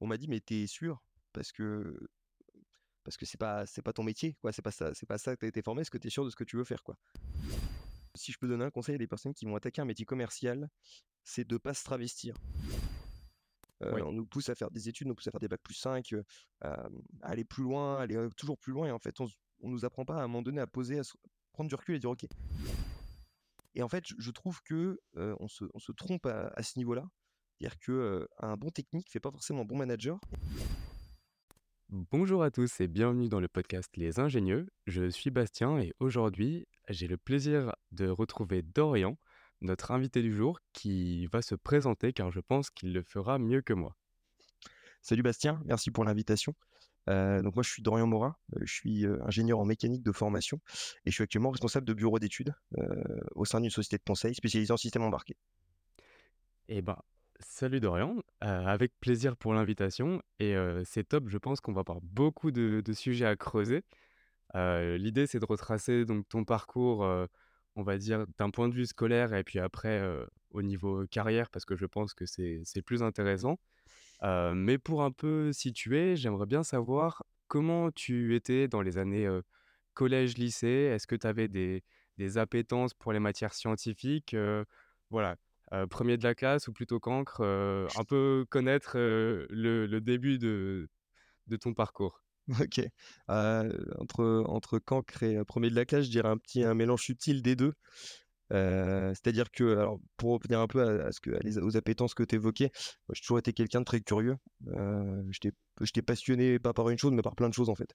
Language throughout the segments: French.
on m'a dit: «Mais t'es sûr? Parce que parce que c'est pas c'est pas ton métier, quoi, c'est pas ça c'est pas ça que tu été formé, est-ce que tu es sûr de ce que tu veux faire, quoi?» Si je peux donner un conseil à des personnes qui vont attaquer un métier commercial, c'est de pas se travestir. On nous pousse à faire des études, on nous pousse à faire des bacs plus 5, à aller plus loin, aller toujours plus loin et en fait, on on nous apprend pas à un moment donné à poser, à prendre du recul et dire: «OK». Et en fait, je trouve que, on se on se trompe à ce niveau-là. C'est-à-dire qu'un bon technique fait pas forcément un bon manager. Bonjour à tous et bienvenue dans le podcast Les Ingénieux. Je suis Bastien et aujourd'hui, j'ai le plaisir de retrouver Dorian, notre invité du jour, qui va se présenter car je pense qu'il le fera mieux que moi. Salut Bastien, merci pour l'invitation. donc moi je suis Dorian Morin, je suis ingénieur en mécanique de formation et je suis actuellement responsable de bureau d'études au sein d'une société de conseil spécialisée en système embarqué. Eh ben, salut Dorian, avec plaisir pour l'invitation et c'est top, je pense qu'on va avoir beaucoup de, sujets à creuser. L'idée c'est de retracer donc ton parcours, on va dire d'un point de vue scolaire et puis après au niveau carrière parce que je pense que c'est plus intéressant. mais pour un peu situer, j'aimerais bien savoir comment tu étais dans les années collège, lycée. Est-ce que tu avais des, des appétences pour les matières scientifiques Voilà, premier de la classe ou plutôt cancre Un peu connaître le, début de, de ton parcours? Ok. entre, entre cancre et premier de la classe, je dirais un petit un mélange subtil des deux. C'est-à-dire que, alors, pour revenir un peu à, ce que, aux appétences que tu évoquais, j'ai toujours été quelqu'un de très curieux. j'étais passionné pas par une chose, mais par plein de choses en fait.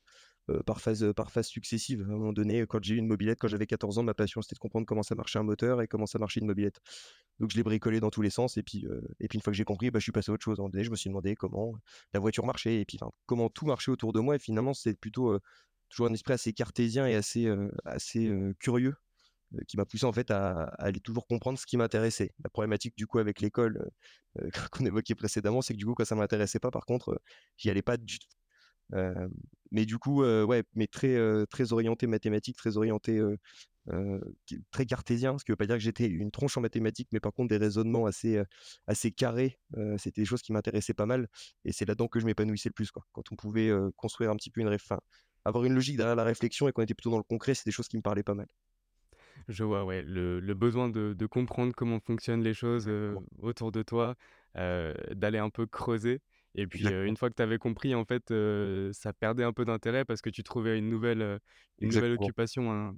par phase, par phase successive. À un moment donné, quand j'ai eu une mobilette, quand j'avais 14 ans, ma passion c'était de comprendre comment ça marchait un moteur et comment ça marchait une mobilette. Donc je l'ai bricolé dans tous les sens et puis, et puis une fois que j'ai compris, bah, je suis passé à autre chose. je me suis demandé comment la voiture marchait et puis comment tout marchait autour de moi. Et finalement, c'est plutôt toujours un esprit assez cartésien et assez, assez curieux qui m'a poussé en fait à, aller toujours comprendre ce qui m'intéressait. La problématique du coup avec l'école qu'on évoquait précédemment, c'est que du coup quand ça m'intéressait pas, par contre, j'y allais pas du tout. mais du coup, ouais, mais très très orienté mathématiques, très orienté très cartésien, ce qui veut pas dire que j'étais une tronche en mathématiques, mais par contre des raisonnements assez assez carrés, c'était des choses qui m'intéressaient pas mal, et c'est là-dedans que je m'épanouissais le plus, quoi. Quand on pouvait construire un petit peu une avoir une logique derrière la réflexion et qu'on était plutôt dans le concret, c'est des choses qui me parlaient pas mal. Je vois, ouais, le, besoin de, comprendre comment fonctionnent les choses autour de toi, d'aller un peu creuser. Et puis, une fois que tu avais compris, en fait, ça perdait un peu d'intérêt parce que tu trouvais une nouvelle, une nouvelle occupation, un,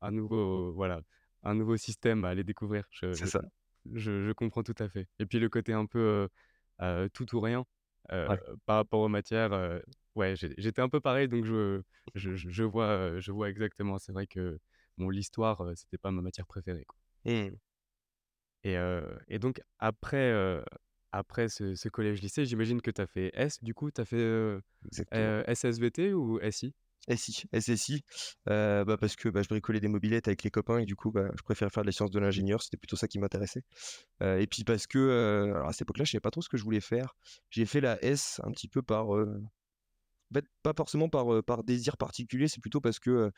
un nouveau, voilà, un nouveau système à aller découvrir. C'est ça. Je, je, comprends tout à fait. Et puis, le côté un peu tout ou rien par rapport aux matières, ouais, j'étais un peu pareil, donc je, je, je vois, je vois exactement. C'est vrai que l'histoire, c'était pas ma matière préférée. Mmh. Et, et, donc, après, après ce, collège-lycée, j'imagine que tu as fait S, du coup, tu as fait SSVT ou SI SI, SSI, bah parce que bah, je bricolais des mobilettes avec les copains et du coup, bah, je préférais faire de la science de l'ingénieur, c'était plutôt ça qui m'intéressait. et puis parce que, alors à cette époque-là, je savais pas trop ce que je voulais faire. J'ai fait la S un petit peu par, pas forcément par, par désir particulier, c'est plutôt parce que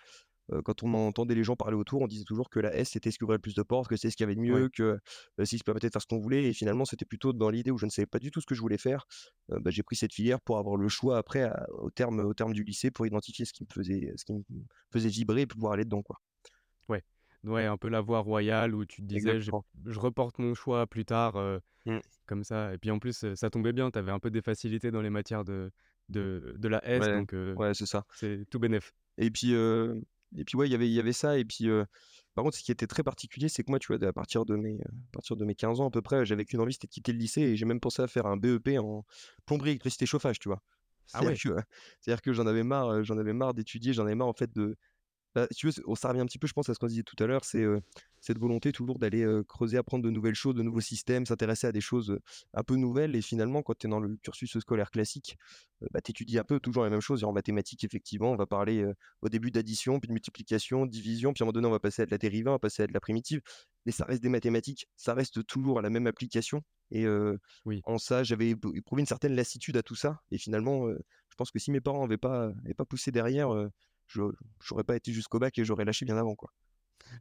quand on entendait les gens parler autour, on disait toujours que la S c'était ce qui ouvrait le plus de portes, que c'est ce qu'il y avait de mieux, que si se permettait de faire ce qu'on voulait. Et finalement, c'était plutôt dans l'idée où je ne savais pas du tout ce que je voulais faire. Bah, j'ai pris cette filière pour avoir le choix après, au, terme, au terme du lycée, pour identifier ce qui me faisait, ce qui me faisait vibrer et pouvoir aller dedans. Quoi. Ouais. Ouais, un peu la voie royale où tu te disais, je, reporte mon choix plus tard, mmh. comme ça. Et puis en plus, ça tombait bien, tu avais un peu des facilités dans les matières de, de, de la S, donc ouais, c'est ça. C'est tout bénef. Et puis, et puis ouais, y il y avait ça. Et puis, par contre, ce qui était très particulier, c'est que moi, tu vois, à partir de mes, à partir de mes 15 ans à peu près, j'avais qu'une envie, c'était de quitter le lycée. Et j'ai même pensé à faire un BEP en plomberie, électricité, chauffage, tu vois. Ah ouais. C'est-à-dire que j'en avais marre, j'en avais marre d'étudier, j'en avais marre en fait de, bah, tu veux, ça revient un petit peu, je pense, à ce qu'on disait tout à l'heure, c'est cette volonté toujours d'aller creuser, apprendre de nouvelles choses, de nouveaux systèmes, s'intéresser à des choses un peu nouvelles. Et finalement, quand tu es dans le cursus scolaire classique, bah, tu étudies un peu toujours la même chose. en mathématiques, effectivement, on va parler au début d'addition, puis de multiplication, division, puis à un moment donné, on va passer à de la dérivée, on va passer à de la primitive. Mais ça reste des mathématiques, ça reste toujours à la même application. Et en ça, j'avais éprouvé une certaine lassitude à tout ça. Et finalement, je pense que si mes parents n'avaient pas, pas poussé derrière, j'aurais pas été jusqu'au bac et j'aurais lâché bien avant quoi.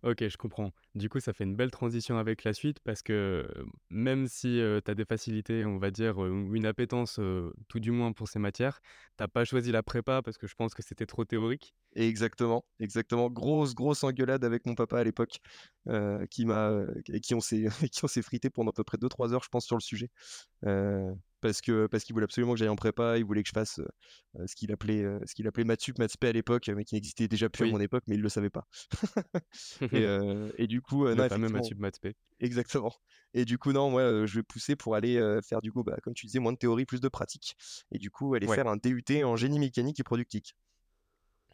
OK, je comprends. Du coup, ça fait une belle transition avec la suite parce que, même si, heu, tu as des facilités, on va dire, ou une appétence, heu, tout du moins pour ces matières, tu as pas choisi la prépa parce que je pense que c'était trop théorique? Exactement, exactement. Grosse, grosse engueulade avec mon papa à l'époque, heu, qui m'a, qui on s'est qui on s'est frité pendant à peu près 2-3 heures, je pense, sur le sujet. Parce que parce qu'il voulait absolument que j'aille en prépa, il voulait que je fasse, ce qu'il appelait, heu, ce qu'il appelait maths sup, maths à l'époque, mais qui n'existait déjà plus à mon époque, mais il le savait pas. Et et du coup, non, fameux maths sup, maths exactement. Et du coup, non, moi, je vais pousser pour aller, faire du coup, bah, comme tu disais, moins de théorie, plus de pratique et du coup, aller Ouais. faire un DUT en génie mécanique et productique.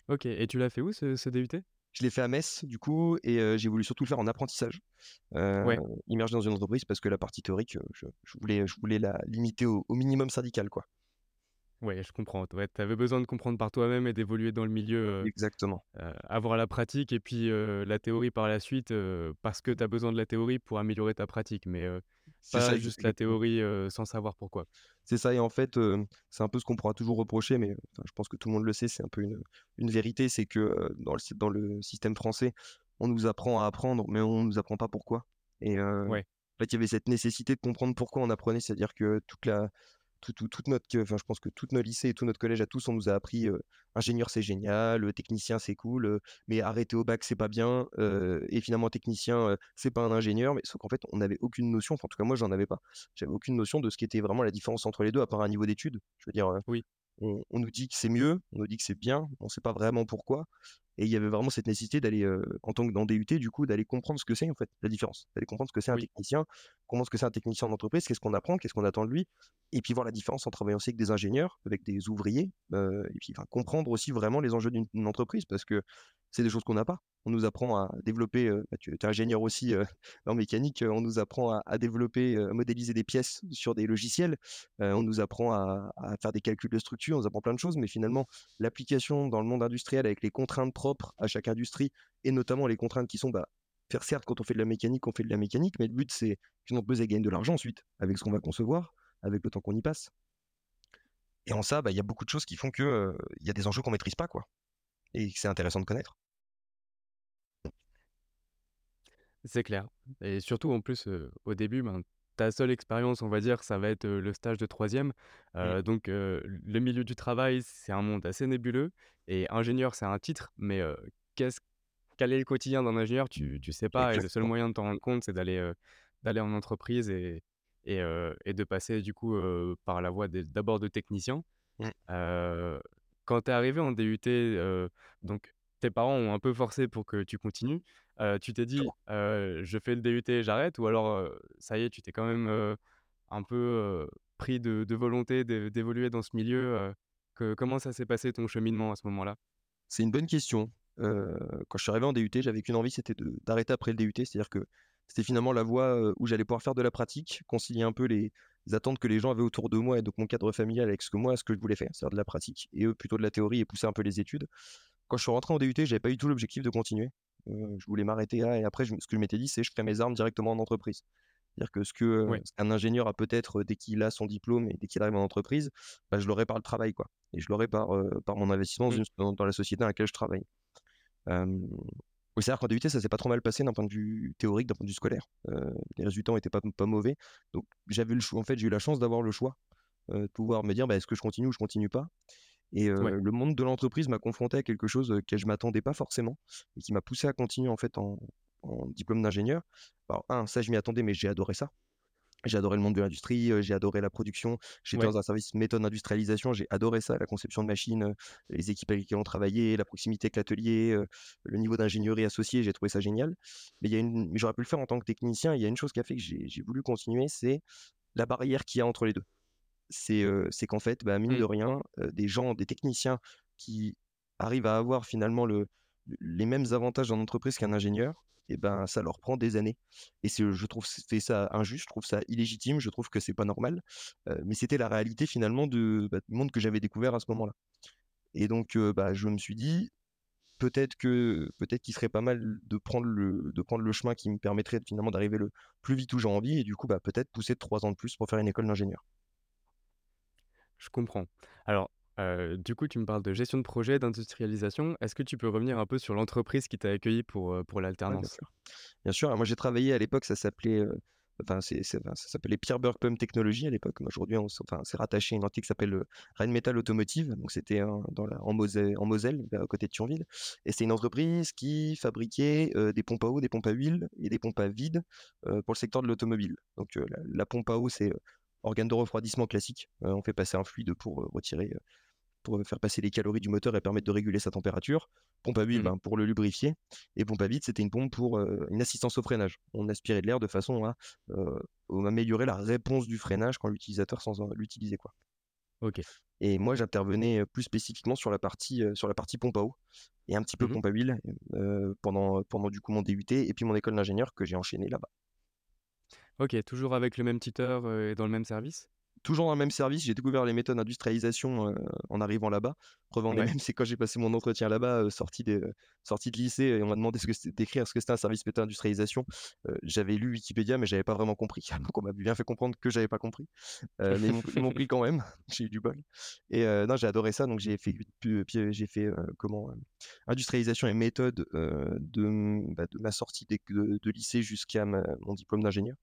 OK et tu l'as fait où ce ce DUT? Je l'ai fait à Metz, du coup et j'ai voulu surtout le faire en apprentissage, heu, Ouais. immergé dans une entreprise parce que la partie théorique, je je voulais je voulais la limiter au au minimum syndical, quoi. Ouais, je comprends. Ouais, tu avais besoin de comprendre par toi-même et d'évoluer dans le milieu, Exactement. avoir la pratique et puis, la théorie par la suite, parce que tu as besoin de la théorie pour améliorer ta pratique, mais, ça, pas ex juste la théorie, sans savoir pourquoi. C'est ça et en fait, c'est un peu ce qu'on pourra toujours reprocher, mais enfin, je pense que tout le monde le sait, c'est un peu une, une vérité, c'est que, dans le dans le système français, on nous apprend à apprendre, mais on nous apprend pas pourquoi. Et Ouais, en fait, il y avait cette nécessité de comprendre pourquoi on apprenait, c'est-à-dire que toute la tout tout toute notre enfin, je pense que tout notre lycée et tout notre collège à tous, on nous a appris, ingénieur c'est génial, technicien c'est cool, mais arrêter au bac c'est pas bien, et finalement technicien, c'est pas un ingénieur, mais sauf qu'en fait, on n'avait aucune notion, enfin, en tout cas moi j'en avais pas. J'avais aucune notion de ce qu'était vraiment la différence entre les 2 à part un niveau d'études. Je veux dire, oui, on on nous dit que c'est mieux, on nous dit que c'est bien, on sait pas vraiment pourquoi et il y avait vraiment cette nécessité d'aller, en tant que dans DUT du coup, d'aller comprendre ce que c'est en fait, la différence. D'aller comprendre ce que c'est un oui, technicien, comprendre ce que c'est un technicien en entreprise, qu'est-ce qu'on apprend, qu'est-ce qu'on attend de lui et puis voir la différence en travaillant aussi avec des ingénieurs, avec des ouvriers, et puis enfin comprendre aussi vraiment les enjeux d'une entreprise parce que c'est des choses qu'on n'a pas. On nous apprend à développer, bah, tu es ingénieur aussi, en mécanique, on nous apprend à à développer, à modéliser des pièces sur des logiciels, on nous apprend à à faire des calculs de structure, on nous apprend plein de choses, mais finalement l'application dans le monde industriel avec les contraintes à chaque industrie et notamment les contraintes qui sont, bah, faire certes quand on fait de la mécanique, on fait de la mécanique, mais le but c'est qu'une entreprise gagne de l'argent ensuite avec ce qu'on va concevoir, avec le temps qu'on y passe. Et en ça, bah, il y a beaucoup de choses qui font que, heu, il y a des enjeux qu'on maîtrise pas, quoi et c'est intéressant de connaître. c'est clair et surtout en plus, heu, au début, ben, ta seule expérience, on va dire, ça va être, le stage de troisième. Mmh. donc le milieu du travail, c'est un monde assez nébuleux et ingénieur, c'est un titre, mais qu'est-ce quel est le quotidien d'un ingénieur? Tu tu sais pas et le seul moyen de t'en rendre compte, c'est d'aller, d'aller en entreprise et et et de passer du coup, par la voie d'abord de technicien. Mmh. Quand tu es arrivé en DUT, donc tes parents ont un peu forcé pour que tu continues. Tu t'es dit: Exactement. «Heu, je fais le DUT j'arrête» ou alors, ça y est, tu t'es quand même, un peu, pris de de volonté d'é d'évoluer dans ce milieu, que comment ça s'est passé ton cheminement à ce moment-là? C'est une bonne question. Quand je suis arrivé en DUT, j'avais qu'une envie, c'était d'arrêter après le DUT. C'est-à-dire que c'était finalement la voie, où j'allais pouvoir faire de la pratique, concilier un peu les attentes que les gens avaient autour de moi et donc mon cadre familial avec ce que moi, ce que je voulais faire, c'est-à-dire de la pratique et eux plutôt de la théorie et pousser un peu les études. Quand je suis rentré en DUT, j'avais pas du tout l'objectif de continuer. Heu, je voulais m'arrêter là et après je ce que je m'étais dit, c'est: «Je ferai mes armes directement en entreprise». C'est-à-dire que ce que, Ouais. ce qu'un ingénieur a peut-être, dès qu'il a son diplôme et dès qu'il arrive en entreprise, bah, je l'aurai par le travail, quoi et je l'aurai par, heu, par mon investissement dans Mmh. dans dans la société dans laquelle je travaille. Oui, c'est-à-dire qu'en DUT, ça s'est pas trop mal passé d'un point de vue théorique, d'un point de vue scolaire. Les résultats été pas pas mauvais, donc j'avais le choix en fait, j'ai eu la chance d'avoir le choix, de pouvoir me dire: «Bah, est-ce que je continue ou je continue pas?» Et Ouais. le monde de l'entreprise m'a confronté à quelque chose, auquel je m'attendais pas forcément et qui m'a poussé à continuer en fait en en diplôme d'ingénieur. Alors 1, ça je m'y attendais, mais j'ai adoré ça. J'ai adoré le monde de l'industrie, j'ai adoré la production. J'étais Ouais. dans un service méthode industrialisation, j'ai adoré ça, la conception de machines, les équipes avec lesquelles on travaillait, la proximité avec l'atelier, le niveau d'ingénierie associé, j'ai trouvé ça génial. Mais il y a une mais j'aurais pu le faire en tant que technicien. Il y a une chose qui a fait que j'ai voulu continuer, c'est la barrière qu'il y a entre les 2. C'est, qu'en fait, bah, mine de Mmh. rien, des gens, des techniciens qui arrivent à avoir finalement le les mêmes avantages dans l'entreprise qu'un ingénieur et ben, ça leur prend des années et je trouve c'est ça injuste, je trouve ça illégitime, je trouve que c'est pas normal, mais c'était la réalité finalement de, bah, du monde que j'avais découvert à ce moment-là et donc bah, je me suis dit: «Peut-être que peut-être qu'il serait pas mal de prendre le de prendre le chemin qui me permettrait finalement d'arriver le plus vite où j'ai envie» et du coup, bah, peut-être pousser 3 ans de plus pour faire une école d'ingénieur. Je comprends. Alors Heu, du coup, tu me parles de gestion de projet, d'industrialisation. Est-ce que tu peux revenir un peu sur l'entreprise qui t'a accueilli pour, heu, pour bien l'alternance? sûr. Bien sûr, moi j'ai travaillé à l'époque, ça s'appelait, heu, enfin c'est c'est enfin ça s'appelait Pierre Burg-Pum Technologies à l'époque, mais aujourd'hui on s enfin c'est rattaché à une entité qui s'appelle, heu, Rheinmetall Automotive, donc c'était en dans la en Moselle en Moselle, vers à côté de Thionville et c'est une entreprise qui fabriquait, heu, des pompes à eau, des pompes à huile et des pompes à vide, pour le secteur de l'automobile. Donc, la la pompe à eau, c'est, organe de refroidissement classique, heu, on fait passer un fluide pour, heu, retirer, pour faire passer les calories du moteur et permettre de réguler sa température. Pompe à huile, Mmh ben, pour le lubrifier. Et pompe à vide, c'était une pompe pour euh, une assistance au freinage. On aspirait de l'air de façon à, euh, améliorer la réponse du freinage quand l'utilisateur sans l'utiliser. Quoi. OK. Et moi, j'intervenais plus spécifiquement sur la partie, euh, sur la partie pompe à eau et un petit peu Mmh pompe à huile euh, pendant, pendant du coup mon DUT et puis mon école d'ingénieur que j'ai enchaîné là-bas. OK, toujours avec le même tuteur, heu, et dans le même service? toujours dans le même service, j'ai découvert les méthodes d'industrialisation euh, en arrivant là-bas. Preuve en est Ouais. même, c'est quand j'ai passé mon entretien là-bas, euh, sorti, des, euh, sorti de lycée, et on m'a demandé d'écrire ce que c'était un service méthode d'industrialisation. Euh, j'avais lu Wikipédia, mais j'avais pas vraiment compris. Donc on m'a bien fait comprendre que j'avais pas compris. Euh, mais ils m'ont pris quand même. j'ai eu du bol. Et euh, non, j'ai adoré ça. Donc j'ai fait, j'ai fait euh, comment euh, industrialisation et méthode euh, de, bah, de ma sortie de, de, de lycée jusqu'à mon diplôme d'ingénieur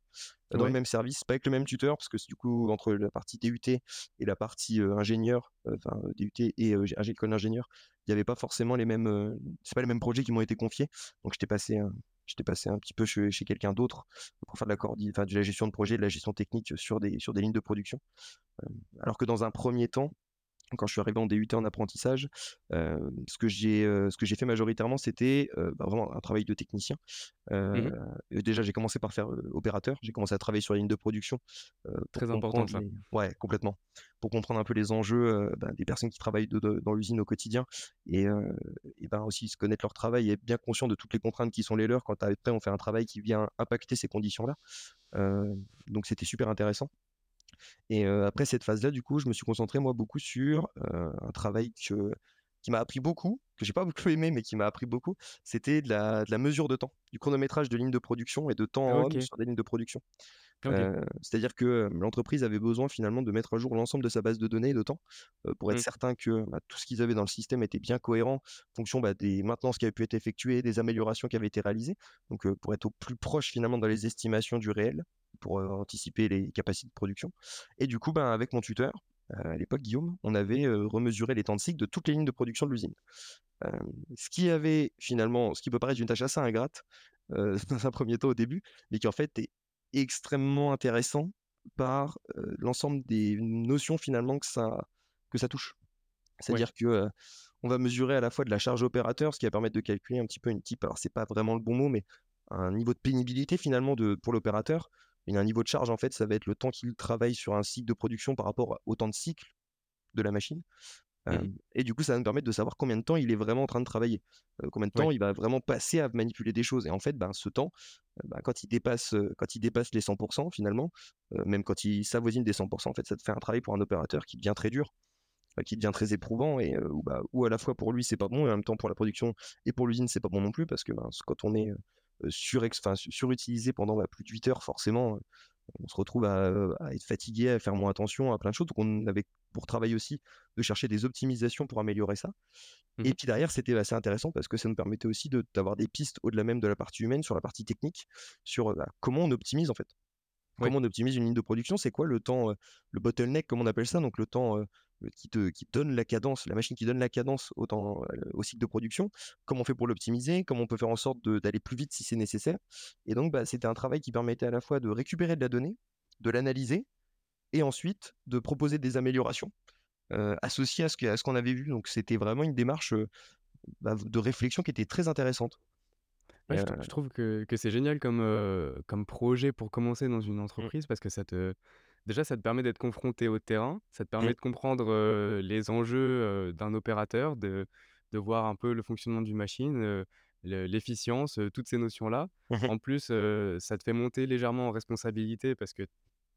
dans le même service, pas avec le même tuteur, parce que du coup, entre la partie DUT et la partie euh, ingénieur, enfin euh, DUT et euh, école d'ingénieur, il n'y avait pas forcément les mêmes, c'est pas les mêmes projets qui m'ont été confiés. Donc j'étais passé, j'étais passé un petit peu chez, chez quelqu'un d'autre pour faire de la enfin de la gestion de projet, de la gestion technique sur des sur des lignes de production. Alors que dans un premier temps, quand je suis arrivé en DUT en apprentissage, euh, ce que j'ai euh, ce que j'ai fait majoritairement, c'était euh, bah, vraiment un travail de technicien. Mmh déjà, j'ai commencé par faire opérateur. J'ai commencé à travailler sur les lignes de production Très important les... ouais complètement pour comprendre un peu les enjeux bah, des personnes qui travaillent de- de- dans l'usine au quotidien et, et ben aussi se connaître leur travail et être bien conscient de toutes les contraintes qui sont les leurs quand après on fait un travail qui vient impacter ces conditions-là. Donc c'était super intéressant. Et euh, après cette phase-là, du coup, je me suis concentré moi beaucoup sur euh, un travail que, qui m'a appris beaucoup, que j'ai pas beaucoup aimé, mais qui m'a appris beaucoup. C'était de la, de la mesure de temps, du chronométrage de lignes de production et de temps en homme OK, sur des lignes de production. Euh, c'est-à-dire que l'entreprise avait besoin finalement de mettre à jour l'ensemble de sa base de données de temps pour être Mmh. certain que bah, tout ce qu'ils avaient dans le système était bien cohérent en fonction bah, des maintenances qui avaient pu être effectuées, des améliorations qui avaient été réalisées. Donc pour être au plus proche finalement dans les estimations du réel, pour anticiper les capacités de production. Et du coup, bah, avec mon tuteur, à l'époque Guillaume, on avait euh, remesuré les temps de cycle de toutes les lignes de production de l'usine. Ce qui avait finalement, ce qui peut paraître une tâche assez ingrate dans un premier temps au début, mais qui en fait est extrêmement intéressant par euh, l'ensemble des notions finalement que ça, que ça touche. Ouais. C'est-à-dire que euh, on va mesurer à la fois de la charge opérateur, ce qui va permettre de calculer un petit peu une type, alors c'est pas vraiment le bon mot, mais un niveau de pénibilité finalement de, pour l'opérateur. Il y a un niveau de charge en fait, ça va être le temps qu'il travaille sur un cycle de production par rapport au temps de cycle de la machine. Euh, Mmh et du coup, ça va nous permettre de savoir combien de temps il est vraiment en train de travailler, euh, combien de temps il va vraiment passer à manipuler des choses. Et en fait, ben, ce temps, ben, quand, il dépasse, quand il dépasse les 100%, finalement, euh, même quand il s'avoisine des 100%, en fait, ça te fait un travail pour un opérateur qui devient très dur, qui devient très éprouvant, et où, bah, où à la fois pour lui, c'est pas bon, et en même temps pour la production et pour l'usine, c'est pas bon non plus, parce que ben, quand on est euh, surex- enfin, su- surutilisé pendant bah, plus de 8 heures, forcément, euh, on se retrouve à, à être fatigué, à faire moins attention à plein de choses. Donc on avait pour travailler aussi de chercher des optimisations pour améliorer ça. Mmh Et puis derrière, c'était assez intéressant parce que ça nous permettait aussi de- d'avoir des pistes au-delà même de la partie humaine, sur la partie technique, sur euh, bah, comment on optimise en fait. Comment on optimise une ligne de production C'est quoi le temps, euh, le bottleneck, comme on appelle ça, donc le temps euh, qui, te, qui donne la cadence, la machine qui donne la cadence au, temps, euh, au cycle de production Comment on fait pour l'optimiser? Comment on peut faire en sorte d'aller plus vite si c'est nécessaire? Et donc, bah, c'était un travail qui permettait à la fois de récupérer de la donnée, de l'analyser et ensuite de proposer des améliorations euh, associées à ce qu'on avait vu. Donc, c'était vraiment une démarche euh, bah, de réflexion qui était très intéressante. Ouais, je euh, trou je trouve que que c'est génial comme, comme projet pour commencer dans une mm, entreprise parce que ça te déjà, ça te permet d'être confronté au terrain, ça te permet de comprendre, les enjeux, d'un opérateur, de de voir un peu le fonctionnement d'une machine, l'efficience, toutes ces notions-là. mhm, En plus, ça te fait monter légèrement en responsabilité parce que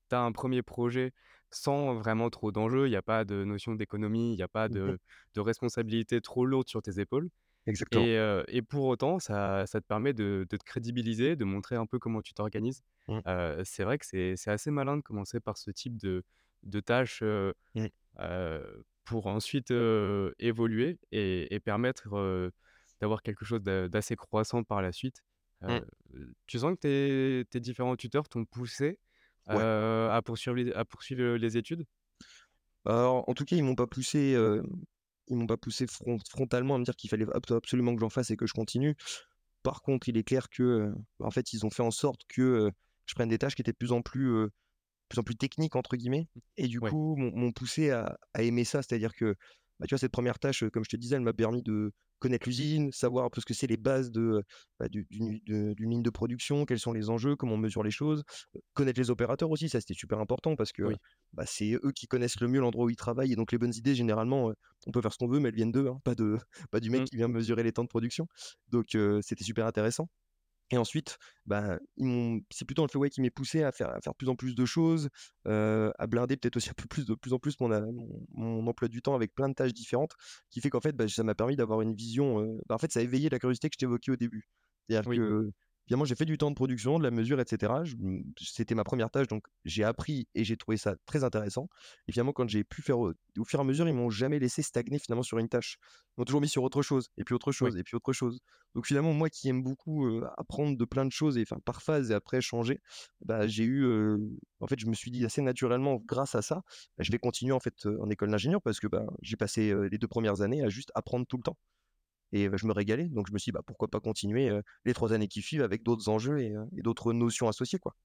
tu as un premier projet sans vraiment trop d'enjeux. Il y a pas de notion d'économie, il y a pas de de responsabilité trop lourde sur tes épaules. Exactement. Et et pour autant, ça ça te permet de de te crédibiliser, de montrer un peu comment tu t'organises. Mm, Heu, c'est vrai que c'est c'est assez malin de commencer par ce type de de tâches, mm, heu, pour ensuite, évoluer et et permettre, d'avoir quelque chose d'a d'assez croissant par la suite. Mmh. Tu sens que tes tes différents tuteurs t'ont poussé, Ouais. à poursuivre les à poursuivre, les études? Alors, en tout cas, ils m'ont pas poussé, ils m'ont pas poussé front frontalement à me dire qu'il fallait abso absolument que j'en fasse et que je continue. Par contre, il est clair que, heu, en fait, ils ont fait en sorte que, heu, je prenne des tâches qui étaient de plus en plus, heu, plus en plus «techniques» entre guillemets et du Ouais, coup m'ont m'ont poussé à à aimer ça. C'est-à-dire que, bah, tu vois, cette première tâche, comme je te disais, elle m'a permis de connaître l'usine, savoir un peu ce que c'est les bases de, bah, du d'une ligne de production, quels sont les enjeux, comment on mesure les choses, connaître les opérateurs aussi, ça c'était super important parce que, oui, bah, c'est eux qui connaissent le mieux l'endroit où ils travaillent et donc les bonnes idées généralement, on peut faire ce qu'on veut mais elles viennent d'eux, hein, pas de pas du mec mmh, qui vient mesurer les temps de production. Donc c'était super intéressant. Et ensuite, bah, c'est plutôt le fait, ouais, qui m'ait poussé à faire à faire de plus en plus de choses, à blinder peut-être aussi un peu plus de plus en plus mon a mon mon emploi du temps avec plein de tâches différentes, qui fait qu'en fait, bah, ça m'a permis d'avoir une vision, bah, en fait, ça a éveillé la curiosité que je t'évoquais au début. C'est-à-dire oui, que, finalement, j'ai fait du temps de production, de la mesure et cetera. Je mmh, c'était ma première tâche, donc j'ai appris et j'ai trouvé ça très intéressant et finalement, quand j'ai pu faire au au fur et à mesure, ils m'ont jamais laissé stagner finalement sur une tâche. Ils m'ont toujours mis sur autre chose et puis autre oui, chose et puis autre chose. Donc finalement, moi qui aime beaucoup, apprendre de plein de choses et enfin par phase et après changer, bah, j'ai eu, en fait, je me suis dit assez naturellement grâce à ça, bah, je vais continuer en fait, en école d'ingénieur parce que, bah, j'ai passé, les 2 premières années à juste apprendre tout le temps et je me régalais. Donc je me suis dit: «Bah, pourquoi pas continuer, les 3 années qui suivent avec d'autres enjeux et d'autres notions associées, quoi».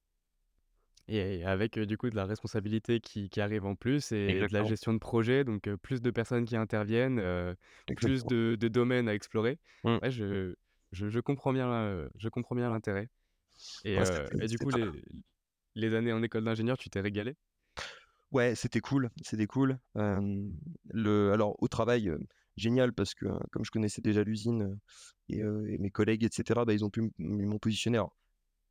et avec, du coup, de la responsabilité qui qui arrive en plus et de la gestion de projet, donc plus de personnes qui interviennent, plus de de domaines à explorer. Mmh. Ouais, je je je comprends bien, je comprends bien l'intérêt et Ouais, et du coup, les les années en école d'ingénieur, tu t'es régalé? Ouais, c'était cool, c'était cool. Le alors au travail, génial parce que, comme je connaissais déjà l'usine, et mes collègues et cetera, bah, ils ont pu m'ont positionné alors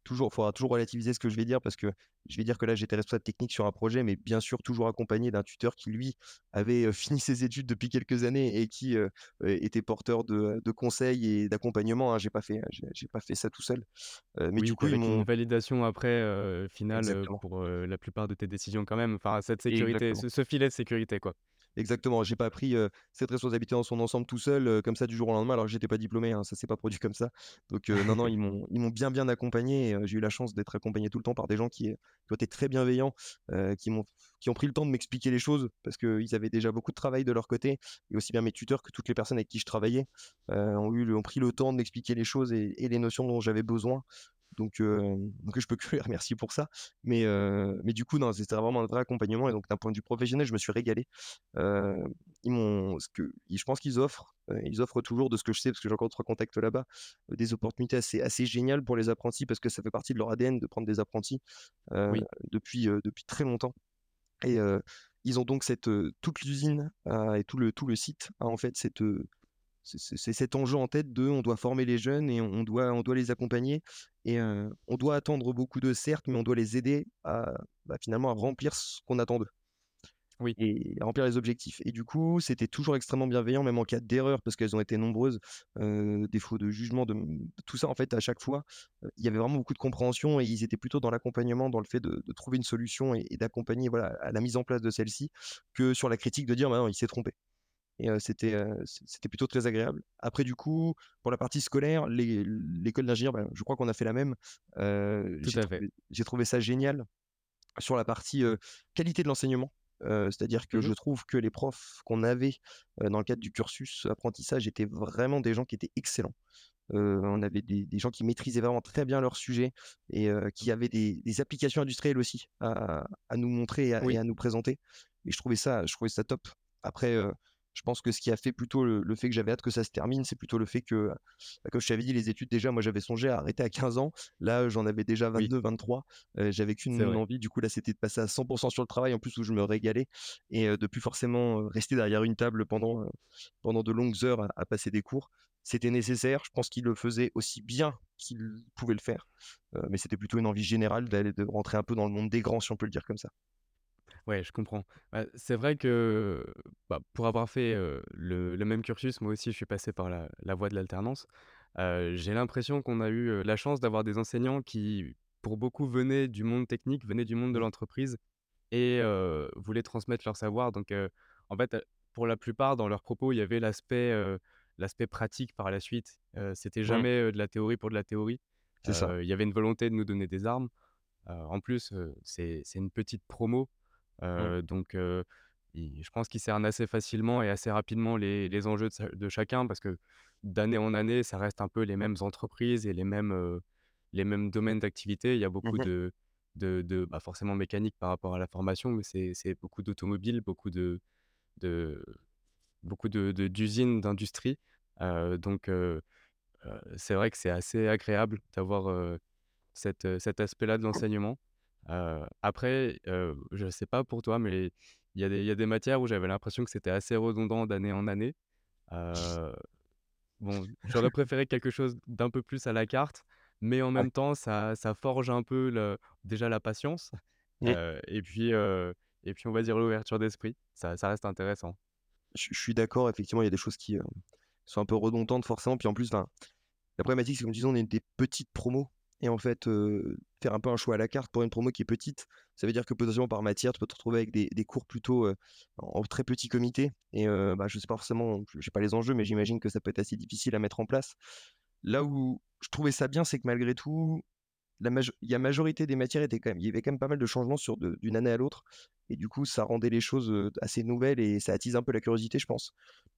toujours faudra toujours relativiser ce que je vais dire parce que je vais dire que là, j'étais responsable technique sur un projet, mais bien sûr toujours accompagné d'un tuteur qui lui avait, fini ses études depuis quelques années et qui, était porteur de, de conseils et d'accompagnement, hein. J'ai pas fait, j'ai pas fait ça tout seul. Mais du Oui, coup, avec une m'ont validation après, finale, pour, la plupart de tes décisions quand même. Enfin, cette sécurité, ce filet de sécurité, quoi. Exactement, j'ai pas pris, heu, cette responsabilité dans son ensemble tout seul, comme ça du jour au lendemain alors que j'étais pas diplômé, hein, ça s'est pas produit comme ça. Donc non, non, ils m'ont ils m'ont bien, bien accompagné j'ai eu la chance d'être accompagné tout le temps par des gens qui, qui ont été très bienveillants, qui m'ont qui ont pris le temps de m'expliquer les choses parce qu'ils avaient déjà beaucoup de travail de leur côté et aussi bien mes tuteurs que toutes les personnes avec qui je travaillais, ont eu ont pris le temps de m'expliquer les choses et les notions dont j'avais besoin. Donc heu, donc je peux que les remercier pour ça. Mais heu, mais du coup, non, c'était vraiment un vrai accompagnement et donc d'un point de vue professionnel, je me suis régalé. Heu, ils m'ont ce que je pense qu'ils offrent, ils offrent toujours de ce que je sais, parce que j'ai encore 3 contacts là-bas, des opportunités assez assez géniales pour les apprentis parce que ça fait partie de leur ADN de prendre des apprentis, Oui, depuis, depuis très longtemps et ils ont donc cette, toute l'usine et tout le tout le site a en fait cette, c'est cet enjeu en tête de on doit former les jeunes et on doit on doit les accompagner et heu, on doit attendre beaucoup d'eux certes, mais on doit les aider à, bah, finalement à remplir ce qu'on attend d'eux. oui, Et remplir les objectifs et du coup, c'était toujours extrêmement bienveillant, même en cas d'erreur, parce qu'elles ont été nombreuses, heu, défauts de jugement, de, tout ça, en fait, à chaque fois, il y avait vraiment beaucoup de compréhension et ils étaient plutôt dans l'accompagnement, dans le fait de de trouver une solution et et d'accompagner, voilà, à la mise en place de celle-ci, que sur la critique de dire: «Bah, non, il s'est trompé» et c'était, c'était plutôt très agréable. Après du coup, pour la partie scolaire, l'é l'école d'ingénieur, bah, je crois qu'on a fait la même. J'ai à fait. trouvé j'ai trouvé ça génial sur la partie, qualité de l'enseignement, c'est-à-dire que Mmh je trouve que les profs qu'on avait, dans le cadre du cursus apprentissage étaient vraiment des gens qui étaient excellents. On avait des des gens qui maîtrisaient vraiment très bien leur sujet et qui avaient des des applications industrielles aussi à à nous montrer et à et à nous présenter et je trouvais ça je trouvais ça top. Après, je pense que ce qui a fait plutôt le le fait que j'avais hâte que ça se termine, c'est plutôt le fait que, bah, comme je t'avais dit, les études déjà, moi j'avais songé à arrêter à 15 ans. Là, j'en avais déjà oui, 22-23. Heu, j'avais c'est qu'une envie, du coup là, c'était de passer à 100% sur le travail, en plus où je me régalais et de plus forcément, rester derrière une table pendant, de longues heures à à passer des cours. C'était nécessaire, je pense qu'il le faisait aussi bien qu'il pouvait le faire, mais c'était plutôt une envie générale d'aller de rentrer un peu dans le monde des grands, si on peut le dire comme ça. Ouais, je comprends. Bah, c'est vrai que, bah, pour avoir fait, le le même cursus, moi aussi, je suis passé par la la voie de l'alternance. J'ai l'impression qu'on a eu, la chance d'avoir des enseignants qui, pour beaucoup, venaient du monde technique, venaient du monde de Mmh, l'entreprise et voulaient transmettre leur savoir. Donc, en fait, pour la plupart, dans leurs propos, il y avait l'aspect, pratique par la suite. Heu, c'était Mmh. jamais, de la théorie pour de la théorie. C'est ça. Heu, il y avait une volonté de nous donner des armes. En plus, c'est une petite promo, Mmh. donc je pense qu'ils cernent assez facilement et assez rapidement les les enjeux de chacun parce que d'année en année, ça reste un peu les mêmes entreprises et les mêmes, les mêmes domaines d'activité. Il y a Mmh beaucoup de de de, bah, forcément mécanique par rapport à la formation, mais c'est beaucoup d'automobiles, beaucoup de de beaucoup de d'usines, d'industries. Donc c'est vrai que c'est assez agréable d'avoir, cet, cet aspect-là de l'enseignement. Heu, après, heu, je sais pas pour toi, mais il y a des il y a des matières où j'avais l'impression que c'était assez redondant d'année en année. Heu, bon, j'aurais préféré quelque chose d'un peu plus à la carte, mais en même temps, ça ça forge un peu le déjà la patience, et puis, et puis on va dire l'ouverture d'esprit. Ça ça reste intéressant. Je je suis d'accord, effectivement, il y a des choses qui, sont un peu redondantes forcément. Puis en plus, la problématique, c'est comme disais, on est des petites promos et en fait, faire un peu un choix à la carte pour une promo qui est petite, ça veut dire que potentiellement par matière, tu peux te retrouver avec des cours plutôt, en très petit comité et heu, bah, je sais pas forcément, j'ai pas les enjeux, mais j'imagine que ça peut être assez difficile à mettre en place. Là où je trouvais ça bien, c'est que malgré tout, la majo majorité des matières étaient quand même il y avait quand même pas mal de changements sur d'une année à l'autre et du coup, ça rendait les choses, assez nouvelles et ça attise un peu la curiosité, je pense.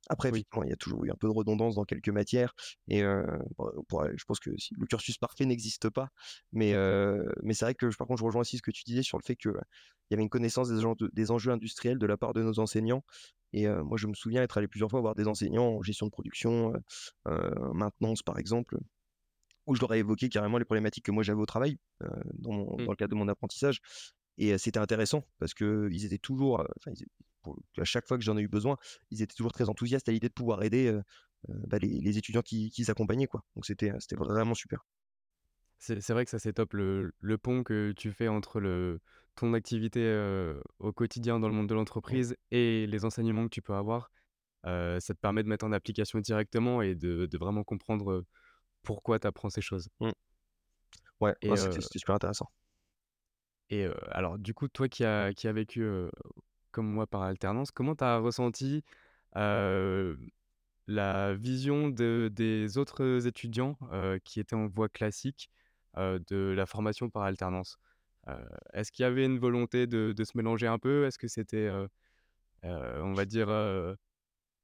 Après, Oui. il y a toujours eu un peu de redondance dans quelques matières et je pense que si le cursus parfait n'existe pas, mais heu, mais c'est vrai que, par contre, je rejoins aussi ce que tu disais sur le fait qu'il y avait une connaissance des enjeux des enjeux industriels de la part de nos enseignants et moi, je me souviens être allé plusieurs fois voir des enseignants en gestion de production, maintenance, par exemple, où je leur ai évoqué carrément les problématiques que moi j'avais au travail, dans mon Mmh. dans le cadre de mon apprentissage et heu, c'était intéressant parce qu'ils étaient toujours, ils pour à chaque fois que j'en ai eu besoin, ils étaient toujours très enthousiastes à l'idée de pouvoir aider, bah, les les étudiants qui qu'ils accompagnaient, quoi. Donc c'était, c'était vraiment super. C'est c'est vrai que ça, c'est top le le pont que tu fais entre le ton activité, au quotidien dans le monde de l'entreprise et les enseignements que tu peux avoir. Ça te permet de mettre en application directement et de de vraiment comprendre, pourquoi tu apprends ces choses mmh. Ouais, c'était heu c'était super intéressant. et heu, alors du coup, toi qui as qui as vécu, heu, comme moi par alternance, comment tu as ressenti, la vision de des autres étudiants, qui étaient en voie classique, de la formation par alternance? Est-ce qu'il y avait une volonté de de se mélanger un peu? Est-ce que c'était, on va dire,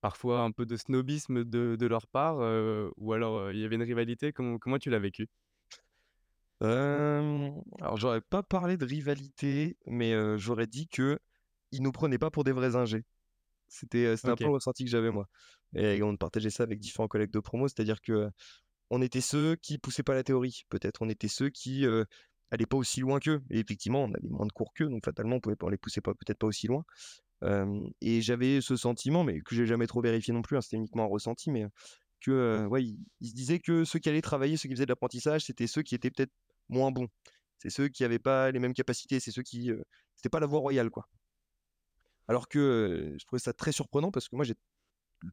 parfois un peu de snobisme de de leur part, heu, ou alors, heu, il y avait une rivalité? Comment comment tu l'as vécu? Alors j'aurais pas parlé de rivalité, mais j'aurais dit qu'ils nous prenaient pas pour des vrais ingés. C'était, un peu le ressenti que j'avais moi et on partageait ça avec différents collègues de promo, c'est-à-dire que On était ceux qui poussaient pas la théorie, peut-être. On était ceux qui, heu, allaient pas aussi loin qu'eux et effectivement, on avait moins de cours qu'eux, donc fatalement, on pouvait pas on les poussait pas peut-être pas aussi loin. Et j'avais ce sentiment, mais que j'ai jamais trop vérifié non plus, hein, c'était uniquement un ressenti, mais, que, ouais, ils se disaient que ceux qui allaient travailler, ceux qui faisaient de l'apprentissage, c'était ceux qui étaient peut-être moins bons. C'est ceux qui avaient pas les mêmes capacités, c'est ceux qui, c'était pas la voie royale, quoi. Alors que, je trouvais ça très surprenant parce que moi, j'ai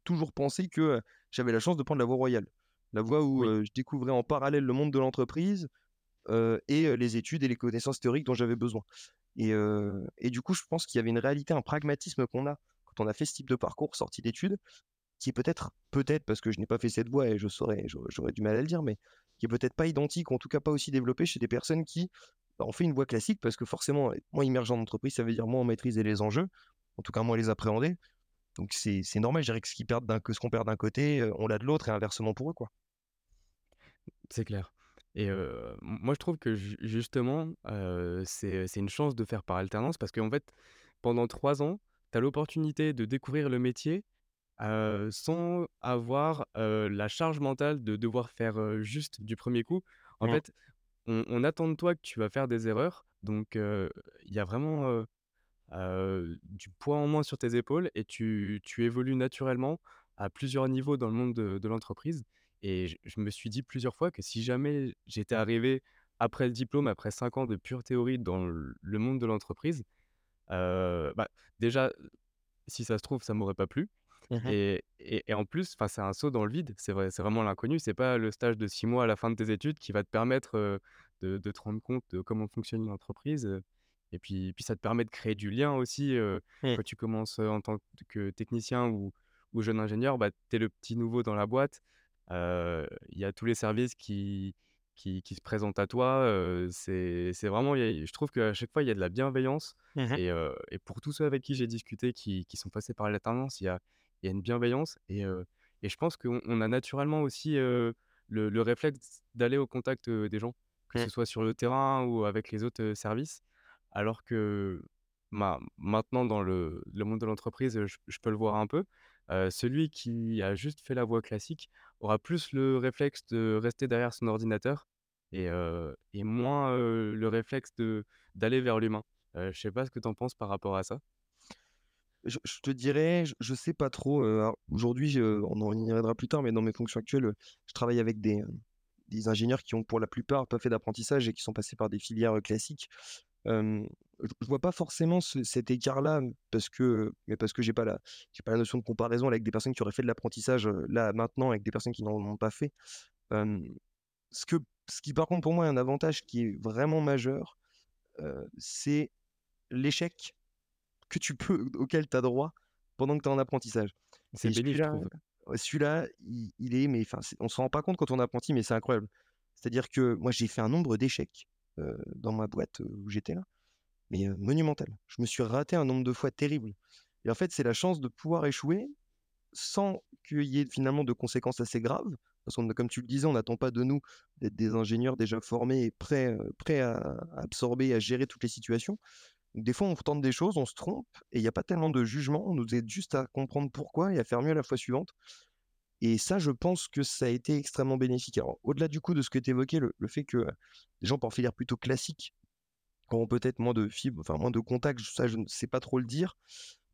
toujours pensé que, j'avais la chance de prendre la voie royale. La voie où, oui. je découvrais en parallèle le monde de l'entreprise, et les études et les connaissances théoriques dont j'avais besoin et du coup, je pense qu'il y avait une réalité, un pragmatisme qu'on a quand on a fait ce type de parcours, sortie d'études, qui est peut-être peut-être parce que je n'ai pas fait cette voie et je saurais j'aurais du mal à le dire, mais qui est peut-être pas identique en tout cas pas aussi développé chez des personnes qui, bah, ont fait une voie classique parce que forcément, moins immergé en entreprise, ça veut dire moins maîtriser les enjeux, en tout cas moins les appréhender. Donc c'est normal, je dirais que ce qu'on perd d'un côté, on l'a de l'autre et inversement pour eux, quoi. C'est clair et moi je trouve que ju justement, c'est une chance de faire par alternance parce qu'en fait, pendant 3 ans, tu as l'opportunité de découvrir le métier, sans avoir, la charge mentale de devoir faire, juste du premier coup. En fait, on on attend de toi que tu vas faire des erreurs donc il y a vraiment, du poids en moins sur tes épaules et tu tu évolues naturellement à plusieurs niveaux dans le monde de de l'entreprise et je je me suis dit plusieurs fois que si jamais j'étais arrivé après le diplôme, après 5 ans de pure théorie dans le monde de l'entreprise, bah, déjà, si ça se trouve, ça m'aurait pas plu Mmh et et et en plus, c'est un saut dans le vide. C'est vrai, vraiment l'inconnu. C'est pas le stage de 6 mois à la fin de tes études qui va te permettre, de de te rendre compte de comment fonctionne une entreprise, et puis puis ça te permet de créer du lien aussi, Mmh. quand tu commences, en tant que technicien ou ou jeune ingénieur, bah, tu es le petit nouveau dans la boîte. Il y a tous les services qui qui qui se présentent à toi, c'est vraiment a je trouve qu'à chaque fois, il y a de la bienveillance Mmh mh. et et pour tous ceux avec qui j'ai discuté qui qui sont passés par l'alternance, il y a y a une bienveillance et et je pense qu'on on a naturellement aussi, le le réflexe d'aller au contact, des gens, que Mmh. ce soit sur le terrain ou avec les autres, services. Alors que ma maintenant dans le le monde de l'entreprise, je peux le voir un peu, celui qui a juste fait la voie classique aura plus le réflexe de rester derrière son ordinateur et et moins, le réflexe de d'aller vers l'humain. Heu, je sais pas ce que tu en penses par rapport à ça? Je te dirais, je je sais pas trop, aujourd'hui, on en y reviendra plus tard, mais dans mes fonctions actuelles, je travaille avec des, des ingénieurs qui ont pour la plupart pas fait d'apprentissage et qui sont passés par des filières, classiques. Hem, je vois pas forcément ce cet écart-là, mmh, parce que, mais parce que j'ai pas la j'ai pas la notion de comparaison avec des personnes qui auraient fait de l'apprentissage, là, maintenant, avec des personnes qui n'en ont pas fait. Ce que ce qui par contre pour moi est un avantage qui est vraiment majeur, c'est l'échec que tu peux auquel tu as droit pendant que tu es en apprentissage C'est béni, je celui-là trouve. ouais, celui-là, il il est mais enfin, on s'en rend pas compte quand on est apprenti, mais c'est incroyable. C'est-à-dire que moi, j'ai fait un nombre d'échecs, dans ma boîte, heu, où j'étais là, mais, heu, monumental. Je me suis raté un nombre de fois terrible et en fait, c'est la chance de pouvoir échouer sans qu'il y ait finalement de conséquences assez graves. Parce qu'on comme tu le disais, on n'attend pas de nous d'être des ingénieurs déjà formés et prêts, prêts à absorber, à gérer toutes les situations. Des fois, on tente des choses, on se trompe et il y a pas tellement de jugement. On nous aide juste à comprendre pourquoi et à faire mieux la fois suivante. Et ça, je pense que ça a été extrêmement bénéfique. Alors, au-delà du coup de ce que tu évoquais, le, fait que les gens par filière plutôt classique auront peut-être moins de fibres, enfin moins de contacts, ça, je ne sais pas trop le dire.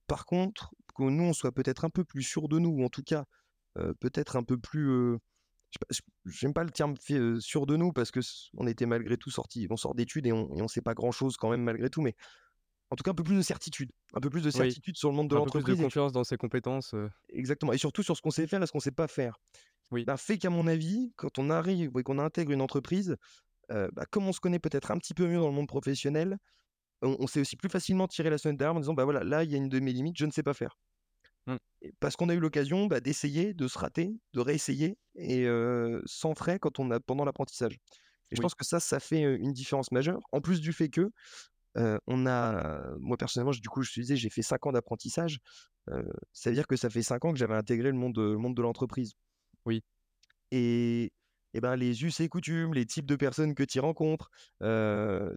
Par contre, que nous, on soit peut-être un peu plus sûr de nous, ou en tout cas, peut-être un peu plus. euh, j'aime pas le terme sûr de nous parce que on était malgré tout sorti, on sort d'études et on, on sait pas grand-chose quand même malgré tout, mais en tout cas, un peu plus de certitude, un peu plus de Oui, certitude sur le monde de un peu plus de l'entreprise confiance dans ses compétences, heu, exactement et surtout sur ce qu'on sait faire et ce qu'on sait pas faire. oui, Ben, fait qu'à mon avis, quand on arrive et qu'on intègre une entreprise, heu, bah, comme on se connaît peut-être un petit peu mieux dans le monde professionnel, on on sait aussi plus facilement tirer la sonnette d'alarme en disant: «Bah, voilà, là, il y a une de mes limites, je ne sais pas faire» mmh, parce qu'on a eu l'occasion, bah, d'essayer, de se rater, de réessayer et heu, sans frais quand on a pendant l'apprentissage. Et je pense que ça, ça fait, une différence majeure. En plus du fait que, on a moi personnellement, j du coup, je te disais, j'ai fait 5 ans d'apprentissage, heu, ça veut dire que ça fait 5 ans que j'avais intégré le monde, heu, le monde de l'entreprise. oui, Et et ben, les us et coutumes, les types de personnes que tu rencontres, il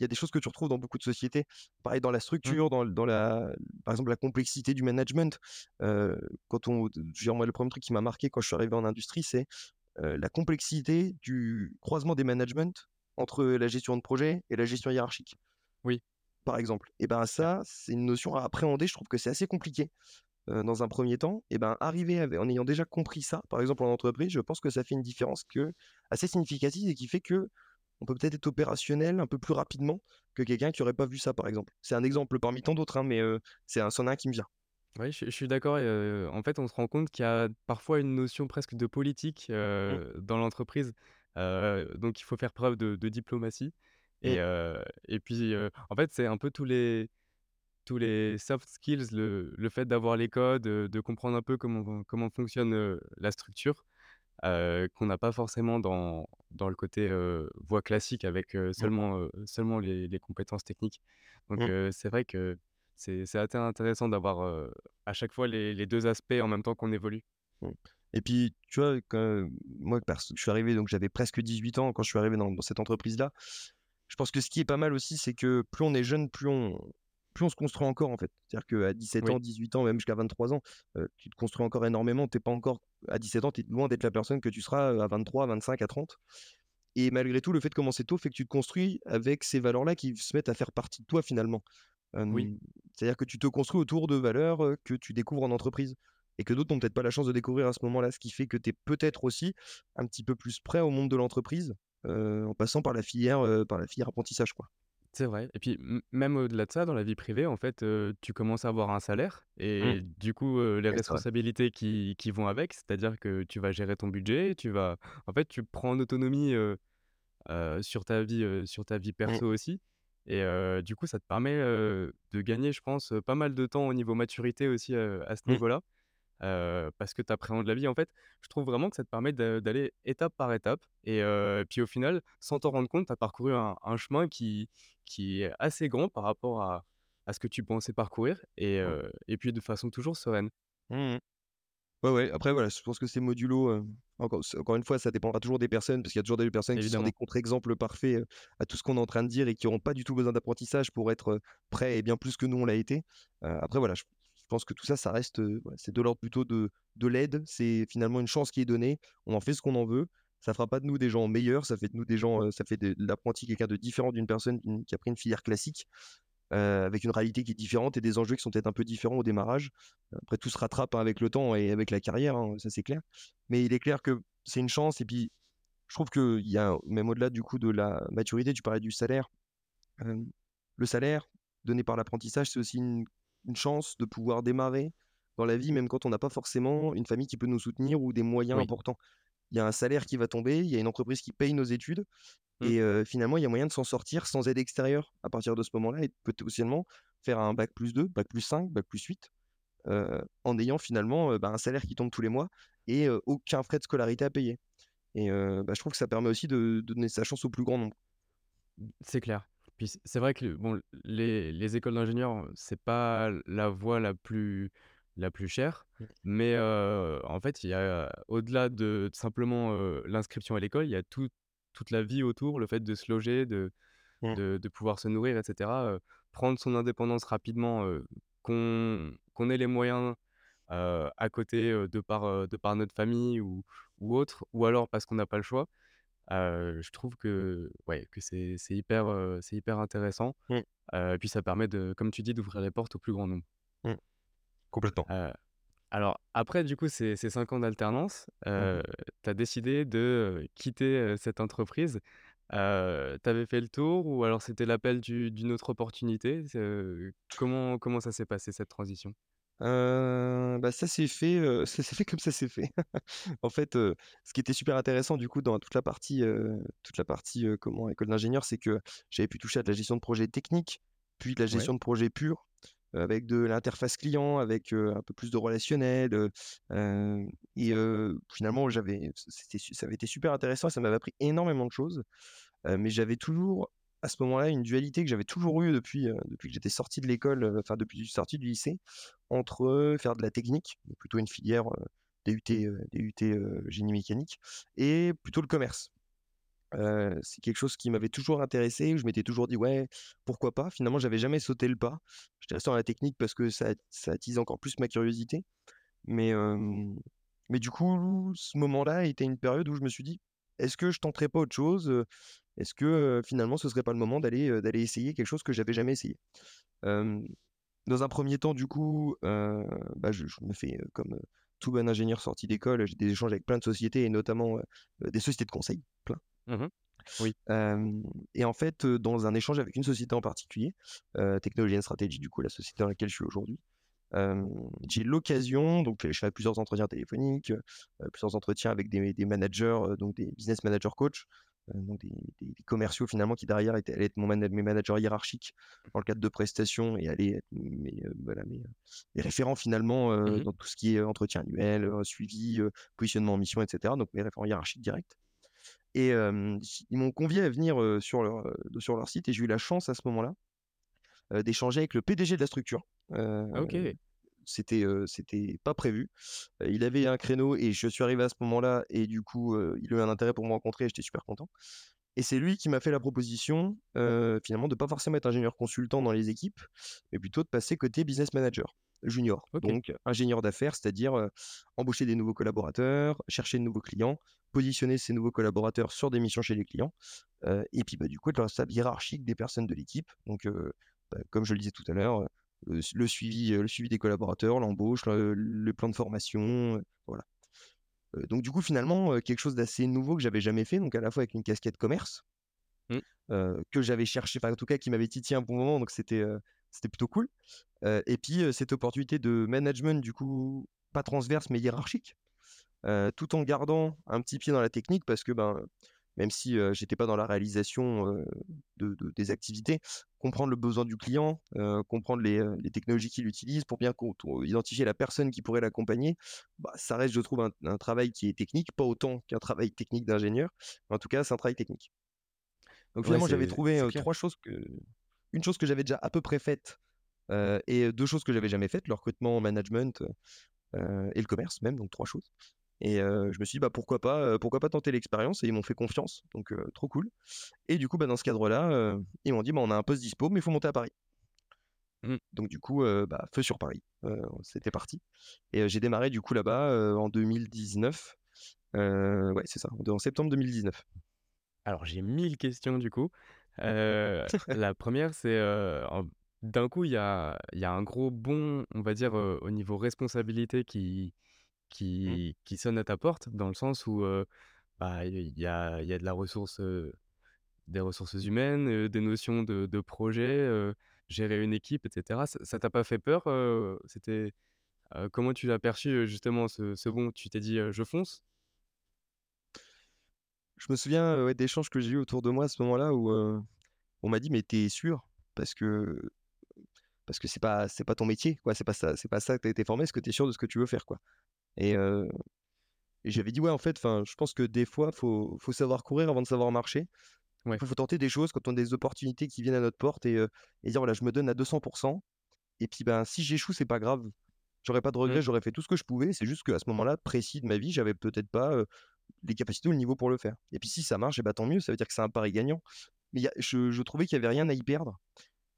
y a des choses que tu retrouves dans beaucoup de sociétés. Pareil dans la mmh, structure, dans la par exemple, la complexité du management. Quand on je dire, moi, le premier truc qui m'a marqué quand je suis arrivé en industrie, c'est, la complexité du croisement des managements entre la gestion de projet et la gestion hiérarchique, oui, par exemple. Et ben, ça, c'est une notion à appréhender. Je trouve que c'est assez compliqué dans un premier temps et ben, arriver en ayant déjà compris ça, par exemple en entreprise, je pense que ça fait une différence que assez significative et qui fait que on peut peut-être être opérationnel un peu plus rapidement que quelqu'un qui aurait pas vu ça, par exemple. C'est un exemple parmi tant d'autres, hein, mais c'est un c'en un qui me vient. oui, je je suis d'accord en fait, on se rend compte qu'il y a parfois une notion presque de politique, Mmh, dans l'entreprise, donc il faut faire preuve de de diplomatie et et puis, heu, en fait, c'est un peu tous les tous les soft skills, le le fait d'avoir les codes, de comprendre un peu comment comment fonctionne, la structure, qu'on n'a pas forcément dans dans le côté, voie classique avec, seulement, seulement les les compétences techniques. Donc, mmh, c'est vrai que c'est assez intéressant d'avoir, à chaque fois les les 2 aspects en même temps qu'on évolue. mmh et puis, tu vois, quand moi, je suis arrivé donc j'avais presque 18 ans quand je suis arrivé dans dans cette entreprise-là. Je pense que ce qui est pas mal aussi, c'est que plus on est jeune, plus on plus on se construit encore, en fait. C'est-à-dire qu'à 17 Oui, ans, 18 ans, même jusqu'à 23 ans, tu te construis encore énormément. Tu es pas encore à 17 ans, tu es loin d'être la personne que tu seras, à 23, à 25, à 30 et malgré tout, le fait de commencer tôt fait que tu te construis avec ces valeurs-là qui se mettent à faire partie de toi, finalement. oui, c'est-à-dire que tu te construis autour de valeurs, que tu découvres en entreprise et que d'autres n'ont peut-être pas la chance de découvrir à ce moment-là. Ce qui fait que tu es peut-être aussi un petit peu plus prêt au monde de l'entreprise, en passant par la filière, heu, par la filière apprentissage, quoi. c'est vrai et puis même au-delà de ça, dans la vie privée, en fait, tu commences à avoir un salaire Mmh. et du coup, les responsabilités qui qui vont avec, c'est-à-dire que tu vas gérer ton budget, tu vas en fait, tu prends en autonomie, sur ta vie, sur ta vie Mmh. perso aussi et du coup, ça te permet, de gagner, je pense, pas mal de temps au niveau maturité aussi, à ce Mmh. niveau-là, parce que tu appréhendes la vie. En fait, je trouve vraiment que ça te permet d'aller étape par étape et puis au final, sans t'en rendre compte, tu as parcouru un un chemin qui qui est assez grand par rapport à à ce que tu pensais parcourir et et puis de façon toujours sereine. Mmh Ouais, ouais, après voilà, je pense que c'est modulo, encore encore une fois, ça dépendra toujours des personnes, parce qu'il y a toujours des personnes qui seront des contre-exemples parfaits, à tout ce qu'on est en train de dire et qui auront pas du tout besoin d'apprentissage pour être, prêts et bien plus que nous on l'a été. Après voilà, je je pense que tout ça, ça reste, c'est de l'ordre plutôt de de l'aide. C'est finalement une chance qui est donnée. On en fait ce qu'on en veut. Ça fera pas de nous des gens meilleurs, ça fait de nous des gens, ça fait de l'apprenti quelqu'un de différent d'une personne qui a pris une filière classique avec une réalité qui est différente et des enjeux qui sont peut-être un peu différents au démarrage. Après tout se rattrape, hein, avec le temps et avec la carrière, hein, ça c'est clair. Mais il est clair que c'est une chance et puis je trouve qu'il y a même au-delà du coup de la maturité, tu parlais du salaire. Le salaire donné par l'apprentissage, c'est aussi une une chance de pouvoir démarrer dans la vie, même quand on n'a pas forcément une famille qui peut nous soutenir ou des moyens Oui. importants. Il y a un salaire qui va tomber, il y a une entreprise qui paye nos études Mmh. et finalement, il y a moyen de s'en sortir sans aide extérieure à partir de ce moment-là et potentiellement faire un bac plus deux, bac plus cinq, bac plus huit, heu, en ayant finalement, bah, un salaire qui tombe tous les mois et aucun frais de scolarité à payer et bah, je trouve que ça permet aussi de de donner sa chance au plus grand nombre. C'est clair. Puis c'est vrai que bon, les les écoles d'ingénieurs, c'est pas la voie la plus la plus chère, Mmh. mais en fait, il y a au-delà de simplement, l'inscription à l'école, il y a tout toute la vie autour, le fait de se loger, de Mmh. de de pouvoir se nourrir et cetera, heu, prendre son indépendance rapidement, qu'on qu'on ait les moyens, à côté, de par, de par notre famille ou ou autre, ou alors parce qu'on n'a pas le choix. Je trouve que ouais, que c'est c'est hyper, c'est hyper intéressant, Mmh. et puis ça permet de, comme tu dis, d'ouvrir les portes au plus grand nombre. Mmh. Complètement. Alors après du coup ces ces 5 ans d'alternance, Mmh heu, tu as décidé de, quitter, cette entreprise. Heu, tu avais fait le tour ou alors c'était l'appel du d'une autre opportunité? Comment comment ça s'est passé cette transition? Heu, bah, ça s'est fait, heu, ça s'est fait comme ça s'est fait. En fait, heu, ce qui était super intéressant du coup dans toute la partie, heu, toute la partie, heu, comment, école d'ingénieur, c'est que j'avais pu toucher à de la gestion de projet technique, puis de la Ouais. gestion de projet pur, heu, avec de l'interface client, avec, heu, un peu plus de relationnel, heu, et heu, finalement j'avais c'était su ça avait été super intéressant et ça m'avait appris énormément de choses. Heu, mais j'avais toujours, à ce moment-là, une dualité que j'avais toujours eue depuis, heu, depuis que j'étais sorti de l'école, heu, enfin depuis que je suis sorti du lycée, entre faire de la technique, plutôt une filière, DUT, DUT, génie mécanique et plutôt le commerce. C'est quelque chose qui m'avait toujours intéressé, où je m'étais toujours dit: «Ouais, pourquoi pas?» finalement, j'avais jamais sauté le pas. J'étais resté dans la technique parce que ça ça attise encore plus ma curiosité, mais mais du coup, ce moment-là était une période où je me suis dit: «Est-ce que je tenterais pas autre chose? Est-ce que, finalement, ce serait pas le moment d'aller, d'aller essayer quelque chose que j'avais jamais essayé?» dans un premier temps, du coup, bah, je je me fais, comme, tout bon ingénieur sorti d'école, j'ai des échanges avec plein de sociétés et notamment, des sociétés de conseil, plein. Mmh Oui. Et en fait, dans un échange avec une société en particulier, heu, Technology and Strategy, du coup, la société dans laquelle je suis aujourd'hui, j'ai l'occasion donc je fais plusieurs entretiens téléphoniques, plusieurs entretiens avec des des managers, donc des business manager coach, donc des des des commerciaux finalement qui derrière étaient allaient être mon mes managers hiérarchiques dans le cadre de prestations et allaient être mes, heu, voilà, mes, heu, mes référents finalement, Mmh dans tout ce qui est entretien annuel, suivi, positionnement en mission et cetera, donc mes référents hiérarchiques directs. Et ils m'ont convié à venir, sur leur, sur leur site et j'ai eu la chance à ce moment-là, d'échanger avec le PDG de la structure. Heu, OK. c'était, c'était pas prévu. Il avait un créneau et je suis arrivé à ce moment-là et du coup, il a eu un intérêt pour me rencontrer et j'étais super content. Et c'est lui qui m'a fait la proposition, finalement de pas forcément être ingénieur consultant dans les équipes, mais plutôt de passer côté business manager junior. Donc ingénieur d'affaires, c'est-à-dire, embaucher des nouveaux collaborateurs, chercher de nouveaux clients, positionner ces nouveaux collaborateurs sur des missions chez les clients, et puis, bah, du coup, être le responsable hiérarchique des personnes de l'équipe. Donc, comme je le disais tout à l'heure, heu, le suivi, heu, le suivi des collaborateurs, l'embauche, le le plan de formation, voilà. Donc du coup, finalement, quelque chose d'assez nouveau que j'avais jamais fait, donc à la fois avec une casquette commerce, Mmh. que j'avais cherché, enfin en tout cas qui m'avait titillé un bon moment, donc c'était, plutôt cool. Et puis, cette opportunité de management du coup, pas transverse mais hiérarchique, tout en gardant un petit pied dans la technique parce que, ben, même si, j'étais pas dans la réalisation, heu, de de des activités, comprendre le besoin du client, comprendre les, les technologies qu'il utilise pour bien identifier la personne qui pourrait l'accompagner, bah, ça reste, je trouve, un, travail qui est technique, pas autant qu'un travail technique d'ingénieur, mais en tout cas, c'est un travail technique. Donc finalement, j'avais trouvé trois choses que, une chose que j'avais déjà à peu près faite et deux choses que j'avais jamais faites, le recrutement, management et le commerce même, donc trois choses. Et je me suis dit, bah, pourquoi pas, pourquoi pas tenter l'expérience Et ils m'ont fait confiance, donc trop cool. Et du coup, bah, dans ce cadre-là, ils m'ont dit, bah, on a un poste dispo, mais il faut monter à Paris. Mmh. Donc du coup, bah, feu sur Paris, c'était parti. Et j'ai démarré du coup là-bas en 2019. ouais, c'est ça, en septembre 2019. Alors j'ai mille questions du coup. la première, c'est d'un coup, il y a, y a un gros bond, on va dire, au niveau responsabilité qui, Mmh. qui, sonne à ta porte, dans le sens où bah, il y a, y a de la ressource, des ressources humaines, des notions de, de projet, gérer une équipe, etc. Ça t'a pas fait peur C'était comment tu l'as perçu justement ce, ce bon Tu t'es dit je fonce? Je me souviens ouais, d'échanges que j'ai eu autour de moi à ce moment-là où on m'a dit mais t'es sûr? Parce que parce que c'est pas c'est pas ton métier quoi c'est pas ça c'est pas ça que t'as été formé est-ce que t'es sûr de ce que tu veux faire quoi? Et, j'avais dit, ouais, en fait, je pense que des fois, il faut, faut savoir courir avant de savoir marcher. Il faut tenter des choses quand on a des opportunités qui viennent à notre porte et, dire, voilà, je me donne à 200%. Et puis, ben, si j'échoue, c'est pas grave. J'aurais pas de regrets, mmh. j'aurais fait tout ce que je pouvais. C'est juste qu'à ce moment-là, précis de ma vie, j'avais peut-être pas les capacités ou le niveau pour le faire. Et puis, si ça marche, et bah, tant mieux, ça veut dire que c'est un pari gagnant. Mais je, je, trouvais qu'il y avait rien à y perdre.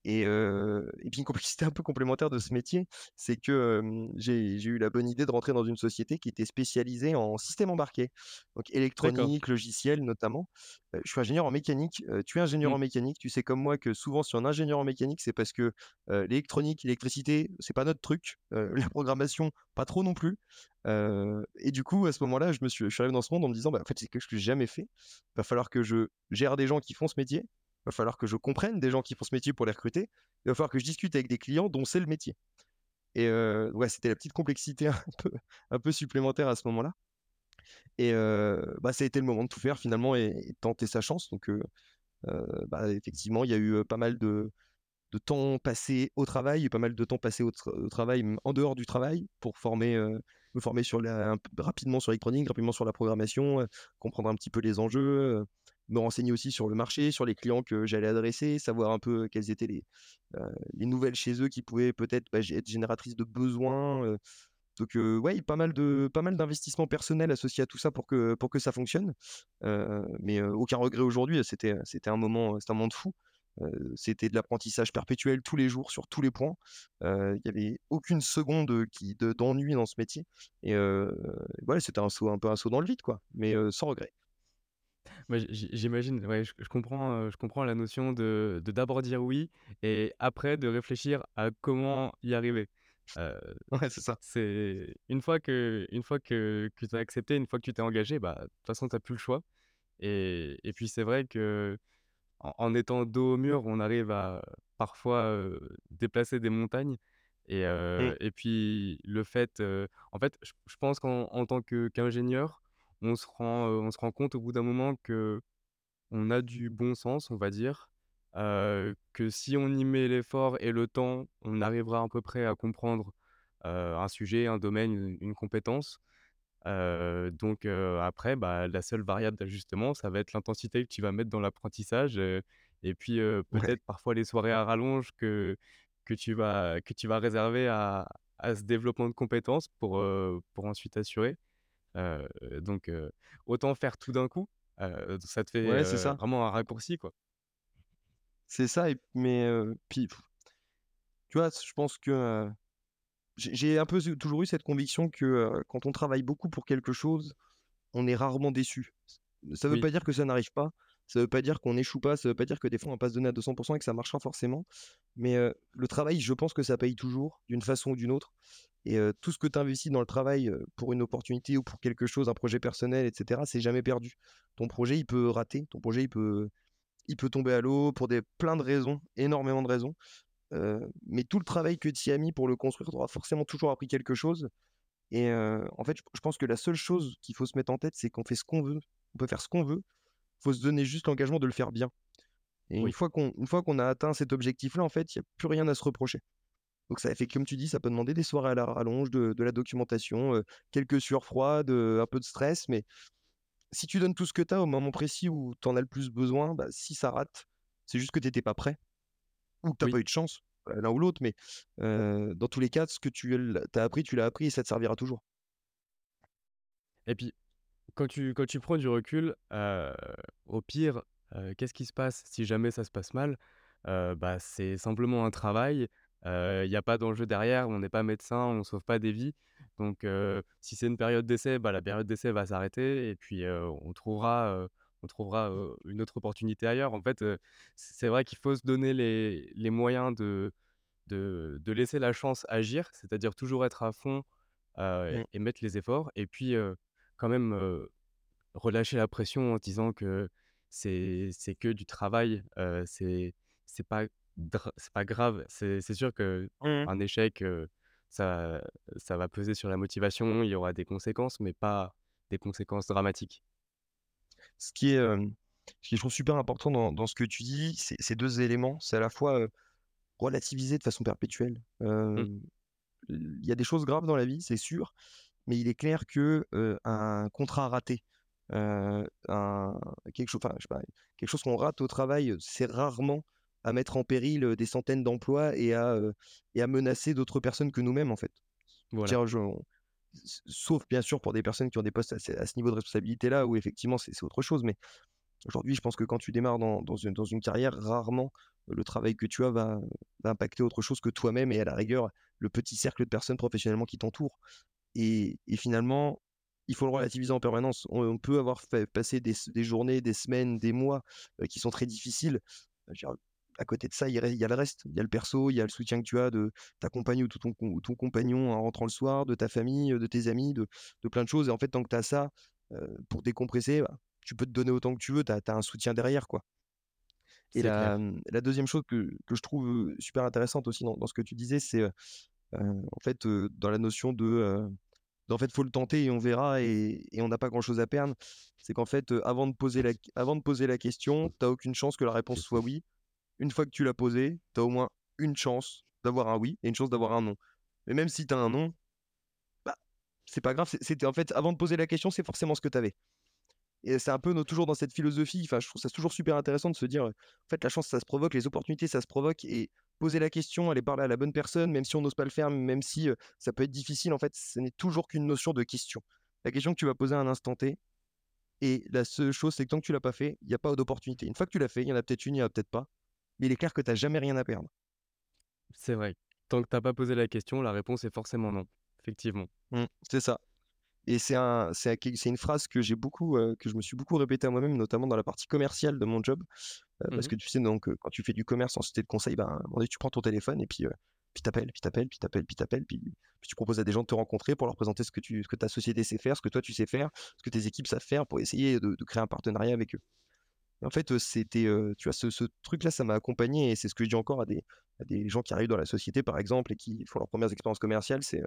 Et, et, puis une complexité un peu complémentaire de ce métier, c'est que j'ai eu la bonne idée de rentrer dans une société qui était spécialisée en système embarqué, donc électronique, logiciel notamment. je suis ingénieur en mécanique, tu es ingénieur mmh. en mécanique, tu sais comme moi que souvent si on est ingénieur en mécanique, c'est parce que l'électronique, l'électricité, c'est pas notre truc, la programmation, pas trop non plus. et du coup, à ce moment-là, je, me suis, je suis arrivé dans ce monde en me disant, bah, en fait, c'est quelque chose que j'ai jamais fait. Il va falloir que je gère des gens qui font ce métier, va falloir que je comprenne des gens qui font ce métier pour les recruter. Il va falloir que je discute avec des clients dont c'est le métier. Et ouais, c'était la petite complexité un peu, un peu supplémentaire à ce moment-là. Et bah, ça a été le moment de tout faire finalement et, tenter sa chance. Donc, bah, effectivement, il y a eu pas mal de, de temps passé au travail, pas mal de temps passé au, travail en dehors du travail pour former, me former sur rapidement sur l'électronique, rapidement sur la programmation, comprendre un petit peu les enjeux, me renseigner aussi sur le marché, sur les clients que j'allais adresser, savoir un peu quelles étaient les, les nouvelles chez eux qui pouvaient peut-être bah, être génératrices de besoins. donc ouais, pas mal de pas mal d'investissements personnels associés à tout ça pour que pour que ça fonctionne. mais aucun regret aujourd'hui. C'était c'était un moment c'était un moment de fou. c'était de l'apprentissage perpétuel tous les jours sur tous les points. Il n'y avait aucune seconde qui d'ennui dans ce métier. Et voilà, c'était un saut un peu un saut dans le vide quoi, mais sans regret j'imagine, ouais, je, comprends, je comprends la notion de de d'abord dire oui et après de réfléchir à comment y arriver. Ouais, c'est ça. c'est une fois que, une fois que, que tu as accepté, une fois que tu t'es engagé, bah, de toute façon, tu n'as plus le choix. Et, et puis, c'est vrai que en, étant dos au mur, on arrive à parfois déplacer des montagnes. Et, mmh. et puis, le fait, en fait, je, je pense qu'en tant que, qu'ingénieur, on se rend, on se rend compte au bout d'un moment que on a du bon sens, on va dire, que si on y met l'effort et le temps, on arrivera à peu près à comprendre un sujet, un domaine, une, compétence. donc après, bah, la seule variable d'ajustement, ça va être l'intensité que tu vas mettre dans l'apprentissage et puis peut-être parfois les soirées à rallonge que, que, tu, vas, que tu vas réserver à, à ce développement de compétences pour, pour ensuite assurer donc autant faire tout d'un coup, ça te fait ça. vraiment un raccourci, quoi. C'est ça, mais puis, tu vois, je pense que j'ai un peu toujours eu cette conviction que quand on travaille beaucoup pour quelque chose, on est rarement déçu. Ça ne veut pas dire que ça n'arrive pas, ça ne veut pas dire qu'on n'échoue pas, ça ne veut pas dire que des fois on passe donner à 200% et que ça marchera forcément. Mais le travail, je pense que ça paye toujours, d'une façon ou d'une autre. Et tout ce que tu investis dans le travail pour une opportunité ou pour quelque chose, un projet personnel, etc., c'est jamais perdu. Ton projet, il peut rater, ton projet, il peut, il peut tomber à l'eau pour des, plein de raisons, énormément de raisons. mais tout le travail que tu as mis pour le construire, tu auras forcément toujours appris quelque chose. Et en fait, je pense que la seule chose qu'il faut se mettre en tête, c'est qu'on fait ce qu'on veut. On peut faire ce qu'on veut. Il faut se donner juste l'engagement de le faire bien. Et une Oui. fois qu'on une fois qu'on a atteint cet objectif-là, en fait, il y a plus rien à se reprocher. Donc ça fait comme tu dis, ça peut demander des soirées à la rallonge, de de la documentation, heu, quelques sueurs froides, heu, un peu de stress, mais si tu donnes tout ce que tu as au moment précis où tu en as le plus besoin, bah, si ça rate, c'est juste que tu étais pas prêt ou que tu as Oui. pas eu de chance, heu, l'un ou l'autre, mais dans tous les cas, ce que tu as appris, tu l'as appris et ça te servira toujours. Et puis, quand tu quand tu prends du recul, au pire, qu'est-ce qui se passe si jamais ça se passe mal? Bah, c'est simplement un travail, il y a pas d'enjeu derrière, on n'est pas médecin, on sauve pas des vies. Donc si c'est une période d'essai, bah, la période d'essai va s'arrêter et puis, on trouvera, on trouvera, une autre opportunité ailleurs. En fait, c'est vrai qu'il faut se donner les les moyens de de de laisser la chance agir, c'est-à-dire toujours être à fond, heu Mmh. et mettre les efforts et puis, quand même, relâcher la pression en se disant que c'est c'est que du travail, heu, c'est c'est pas pas grave. C'est sûr Mmh qu'un échec, ça ça va peser sur la motivation, il y aura des conséquences, mais pas des conséquences dramatiques. Ce qui est, ce qui je trouve super important dans dans ce que tu dis, c'est ces 2 éléments. C'est à la fois, relativiser de façon perpétuelle. Mmh, il y a des choses graves dans la vie, c'est sûr, mais il est clair que, un contrat raté, un quelque chose enfin, je sais pas, quelque chose qu'on rate au travail, c'est rarement à mettre en péril, des centaines d'emplois et à, heu et à menacer d'autres personnes que nous-mêmes, en fait. Je voilà, veux dire, je on s sauf bien sûr pour des personnes qui ont des postes à ce à ce niveau de responsabilité-là où effectivement c'est autre chose, mais Aujourd'hui, je pense que quand tu démarres dans dans une dans une carrière, rarement, le travail que tu as va va impacter autre chose que toi-même et à la rigueur, le petit cercle de personnes professionnellement qui t'entourent et et finalement, il faut le relativiser en permanence. On on peut avoir fait passer des journées, des semaines, des mois, qui sont très difficiles. Dire, à côté de ça, il y a le reste. Il y a le perso, il y a le soutien que tu as de ta compagne ou de ton ton compagnon en rentrant le soir, de ta famille, de tes amis, de de plein de choses et en fait, tant que tu as ça, pour décompresser, bah, tu peux te donner autant que tu veux, tu as un soutien derrière, quoi. Et la, mmh, la 2 chose que que je trouve, super intéressante aussi dans dans ce que tu disais, c'est, en fait, dans la notion de, heu, d'en fait, faut le tenter et on verra et et on n'a pas grand-chose à perdre. C'est qu'en fait, avant de poser la avant de poser la question, tu as aucune chance que la réponse soit oui. Une fois que tu l'as posée, tu as au moins une chance d'avoir un oui et une chance d'avoir un non. Mais même si tu as un non, bah, c'est pas grave, c'était en fait, avant de poser la question, c'est forcément ce que tu avais. Et c'est un peu toujours dans cette philosophie, enfin, je trouve ça toujours super intéressant de se dire, en fait, la chance, ça se provoque, les opportunités, ça se provoque et poser la question, aller parler à la bonne personne, même si on n'ose pas le faire, même si, ça peut être difficile, en fait, ce n'est toujours qu'une notion de question. La question que tu vas poser à un instant T et la seule chose, c'est que tant que tu l'as pas fait, il y a pas d'opportunité. Une fois que tu l'as fait, il y en a peut-être une, il y en a peut-être pas, mais il est clair que tu as jamais rien à perdre. C'est vrai. Tant que tu as pas posé la question, la réponse est forcément non, effectivement. Mmh, c'est ça. Et c'est un c'est un c'est une phrase que j'ai beaucoup, que je me suis beaucoup répétée à moi-même, notamment dans la partie commerciale de mon job. Parce Mmh que tu sais donc, quand tu fais du commerce en société de conseil, ben, donné, tu prends ton téléphone et puis, heu, puis tu appelles, puis tu appelles, puis tu appelles, puis tu appelles, puis puis tu proposes à des gens de te rencontrer pour leur présenter ce que tu ce que ta société sait faire, ce que toi tu sais faire, ce que tes équipes savent faire pour essayer de de créer un partenariat avec eux. Et en fait, c'était, tu vois, ce ce truc-là, ça m'a accompagné et c'est ce que je dis encore à des à des gens qui arrivent dans la société, par exemple, et qui font leurs premières expériences commerciales, c'est,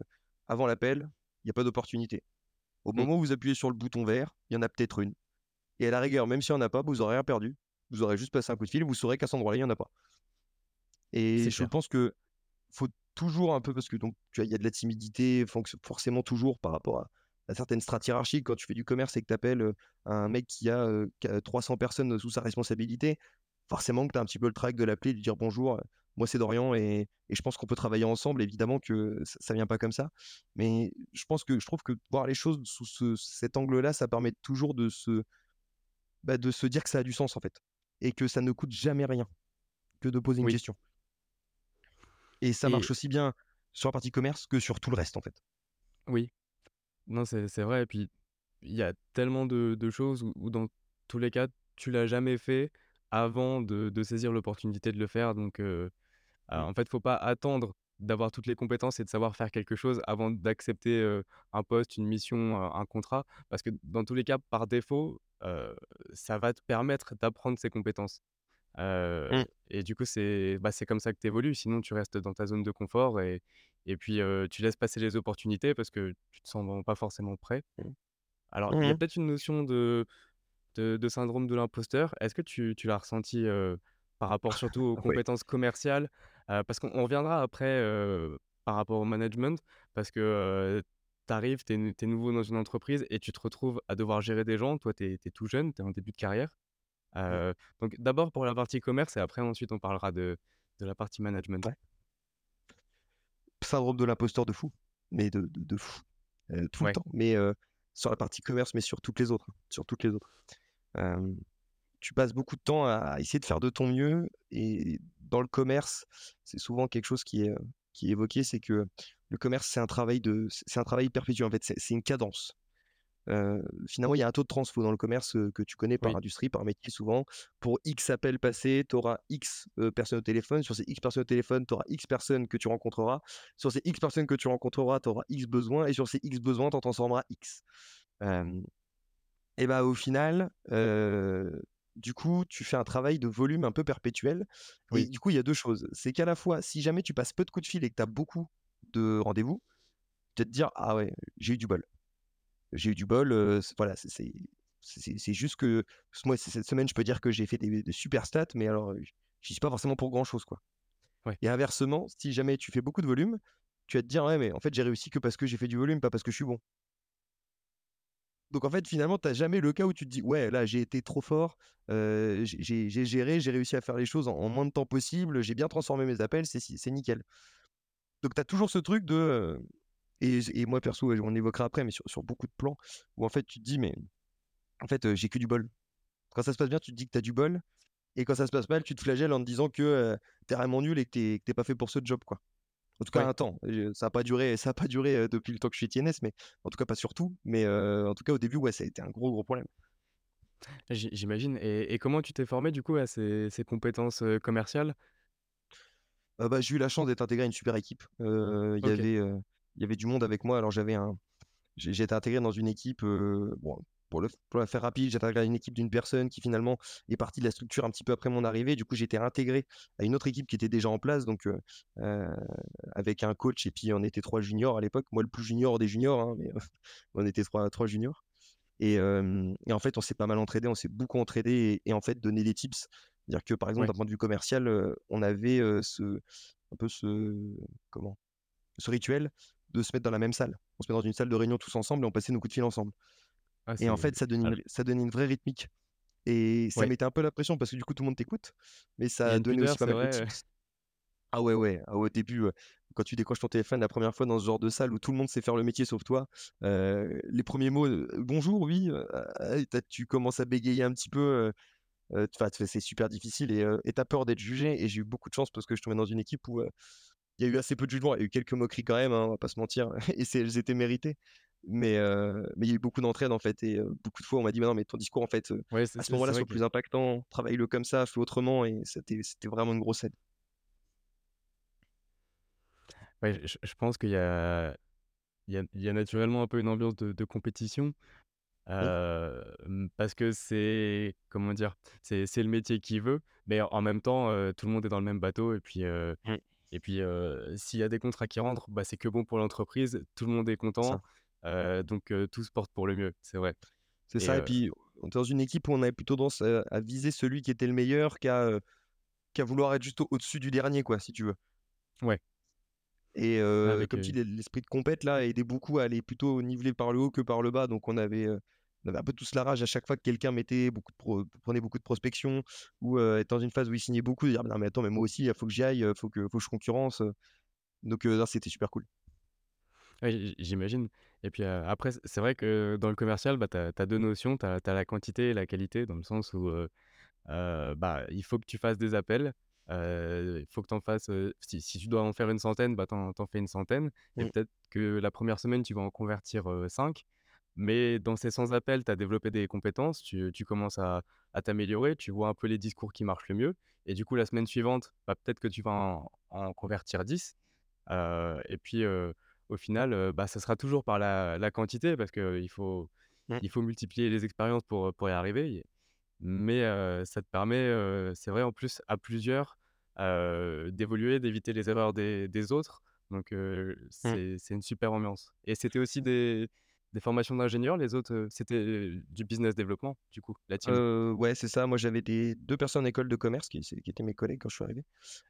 «Avant l'appel, il y a pas d'opportunité. Au Mmh, moment où vous appuyez sur le bouton vert, il y en a peut-être une et à la rigueur, même s'il y en a pas, vous aurez rien perdu. Vous aurez juste passé un coup de fil, vous saurez qu'à cet endroit-là, il y en a pas». Et je clair. pense que faut toujours un peu parce que donc tu vois, il y a de la timidité, forcément toujours par rapport à à certaines strates hiérarchiques. Quand tu fais du commerce et que tu appelles, un mec qui a, qui a 300 personnes sous sa responsabilité, forcément que tu as un petit peu le trac de l'appeler, de lui dire: «Bonjour, heu, moi c'est Dorian et et je pense qu'on peut travailler ensemble». Évidemment que ça ça vient pas comme ça, mais je pense que je trouve que voir les choses sous ce cet angle-là, ça permet toujours de se, bah, de se dire que ça a du sens, en fait et que ça ne coûte jamais rien que de poser une Oui question. Et ça et marche aussi bien sur la partie commerce que sur tout le reste, en fait. oui, non, c'est vrai et puis il y a tellement de de choses où où dans tous les cas, tu l'as jamais fait avant de de saisir l'opportunité de le faire donc heu, Mmh. en fait, faut pas attendre d'avoir toutes les compétences et de savoir faire quelque chose avant d'accepter, un poste, une mission, un un contrat? Parce que dans tous les cas, par défaut, ça va te permettre d'apprendre ces compétences. Mmh. et du coup, c'est bah, comme ça que tu évolues, sinon tu restes dans ta zone de confort et et puis, tu laisses passer les opportunités parce que tu te sens pas forcément prêt. Mmh. Alors, il y a Mmh peut-être une notion de de de syndrome de l'imposteur. Est-ce que tu tu l'as ressenti, par rapport surtout aux compétences commerciales, parce qu'on on reviendra après, par rapport au management parce que, tu arrives, tu es nouveau dans une entreprise et tu te retrouves à devoir gérer des gens. Toi, tu es tout jeune, tu es en début de carrière. Donc d'abord pour la partie commerce et après ensuite on parlera de de la partie management. Ouais. Syndrome de l'imposteur de fou, mais de de de fou, tout le temps, mais sur la partie commerce, mais sur toutes les autres, sur toutes les autres. Tu passes beaucoup de temps à essayer de faire de ton mieux et dans le commerce, c'est souvent quelque chose qui est, heu, qui est évoqué, c'est que le commerce, c'est un travail de c'est un travail perpétuel, en fait, c'est c'est une cadence. Heu, finalement, il y a un taux de transfo dans le commerce, heu, que tu connais par oui, industrie, par métier souvent. Pour X appels passés, tu auras X, personnes au téléphone. Sur ces X personnes au téléphone, tu auras X personnes que tu rencontreras. Sur ces X personnes que tu rencontreras, tu auras X besoins et sur ces X besoins, tu en transformeras X. Et bah, au final, du coup, tu fais un travail de volume un peu perpétuel et du coup, il y a 2 choses. C'est qu'à la fois, si jamais tu passes peu de coups de fil et que tu as beaucoup de rendez-vous, tu vas te dire: «Ah ouais, j'ai eu du bol». J'ai eu du bol, voilà, c'est juste que ce mois cette semaine, je peux dire que j'ai fait des des super stats, mais alors, j'y suis pas forcément pour grand chose, quoi. ouais. Et inversement, si jamais tu fais beaucoup de volume, tu vas te dire: «Ouais, mais en fait, j'ai réussi que parce que j'ai fait du volume, pas parce que je suis bon». Donc en fait, finalement, tu as jamais le cas où tu te dis: «Ouais, là, j'ai été trop fort, j'ai géré, j'ai réussi à faire les choses en moins de temps possible, j'ai bien transformé mes appels, c'est nickel». Donc tu as toujours ce truc de, et et moi perso, on évoquera après, mais sur beaucoup de plans où en fait, tu te dis: «Mais en fait, j'ai que du bol». Quand ça se passe bien, tu te dis que tu as du bol et quand ça se passe mal, tu te flagelles en te disant que, heu, tu es vraiment nul et que tu es pas fait pour ce job, quoi. En tout cas, Ouais, un temps. Ça a pas duré ça a pas duré, depuis le temps que je suis TNS, mais en tout cas pas sur tout, mais en tout cas au début, ouais, ça a été un gros, gros problème. j'i j'imagine et et comment tu t'es formé du coup à ces ces compétences, commerciales? Heu, bah, j'ai eu la chance d'être intégré à une super équipe. Il y avait, heu, il y avait du monde avec moi. Alors j'avais un été intégré dans une équipe, bon, pour le pour la faire rapide, j'ai intégré une équipe d'une personne qui finalement est partie de la structure un petit peu après mon arrivée. Du coup, été intégré à une autre équipe qui était déjà en place, donc heu heu, avec un coach et puis on était 3 juniors à l'époque. Moi, le plus junior des juniors, hein, mais on était trois 3 juniors et en fait, on s'est pas mal entraidés, on s'est beaucoup entraidés et et en fait donné des tips. C'est-à-dire que, par exemple, ouais, d'un point de vue commercial, on avait, ce un peu ce comment? Ce rituel de se mettre dans la même salle. On se met dans une salle de réunion tous ensemble et on passait nos coups de fil ensemble. Ah Et en fait, ça donnait ah une ça donnait une vraie rythmique et ça ouais, mettait un peu la pression parce que du coup, tout le monde t'écoute, mais ça donnait aussi pas mal de. Ah ouais, ouais, ah, au début, quand tu décroches ton téléphone la première fois dans ce genre de salle où tout le monde sait faire le métier sauf toi, heu, les premiers mots, heu: «Bonjour, oui», heu, ah, tu commences à bégayer un petit peu, c'est super difficile et tu peur d'être jugé et j'ai eu beaucoup de chance parce que je tombais dans une équipe où, il y a eu assez peu de jugement. Il y a eu quelques moqueries quand même, hein, on va pas se mentir et elles étaient méritées. Mais mais il y a eu beaucoup d'entraide en fait et beaucoup de fois on m'a dit: «Mais non, mais ton discours en fait, ouais, à ce moment-là soit que plus impactant, travaille-le comme ça, fais autrement» et c'était c'était vraiment une grosse aide. ouais, je je pense qu'il y a il y a il y a naturellement un peu une ambiance de de compétition, parce que c'est comment dire? C'est c'est le métier qui veut, mais en même temps, tout le monde est dans le même bateau et puis, et puis, s'il y a des contrats qui rentrent, bah, c'est que bon pour l'entreprise, tout le monde est content, ça. Heu, donc heu, tout se porte pour le mieux, c'est vrai C'est ça et puis dans une équipe où on avait plutôt tendance à à viser celui qui était le meilleur qu'à, qu'à vouloir être juste au au-dessus du dernier quoi, si tu veux. ouais, Et avec, comme tu dis, l'esprit de compète là aidait beaucoup à aller plutôt niveler par le haut que par le bas. Donc on avait, on avait un peu tous la rage à chaque fois que quelqu'un mettait beaucoup de pro prenait beaucoup de prospection ou, était dans une phase où il signait beaucoup, de dire: «Non mais attends, mais moi aussi, il faut que j'y aille, faut que faut que je concurrence». Donc c'était super cool. Ouais, j'imagine et puis, après, c'est vrai que dans le commercial, bah, tu as 2 notions. Tu as la quantité et la qualité dans le sens où, bah, il faut que tu fasses des appels, il faut que tu en fasses, si si tu dois en faire une centaine, bah, tu en fais une centaine et Mmh, peut-être que la première semaine, tu vas en convertir, 5 mais dans ces 100 appels, tu as développé des compétences, tu tu commences à à t'améliorer, tu vois un peu les discours qui marchent le mieux et du coup, la semaine suivante, bah, peut-être que tu vas en en convertir 10 Heu et puis, au final, bah, ça sera toujours par la la quantité parce qu'il faut mmh, il faut multiplier les expériences pour, pour y arriver mais ça te permet, c'est vrai en plus à plusieurs, d'évoluer, d'éviter les erreurs des des autres donc mmh. c'est c'est une super ambiance et c'était aussi des des formations d'ingénieurs, les autres, c'était du business développement, du coup, la team? Ouais, c'est ça. Moi, j'avais des 2 personnes école de commerce qui étaient mes collègues quand je suis arrivé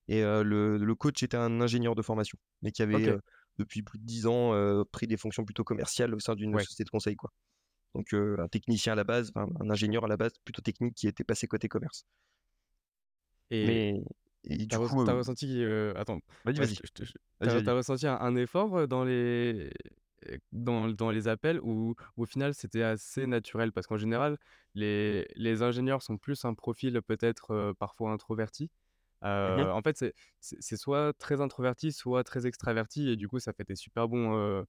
et le le coach était un ingénieur de formation, mais qui avait, depuis plus de 10 ans, heu, pris des fonctions plutôt commerciales au sein d'une ouais société de conseil, quoi. Donc heu, un technicien à la base, un ingénieur à la base plutôt technique qui était passé côté commerce. et Mais et tu as du res coup, tu heu ressenti, attends, vas-y, vas-y, vas-y. ressenti un effort, dans les dans dans les appels ou ou au final c'était assez naturel? Parce qu'en général, les les ingénieurs sont plus un profil peut-être, parfois introverti. Mmh en fait, c'est soit très introverti, soit très extraverti et du coup, ça fait des super bons,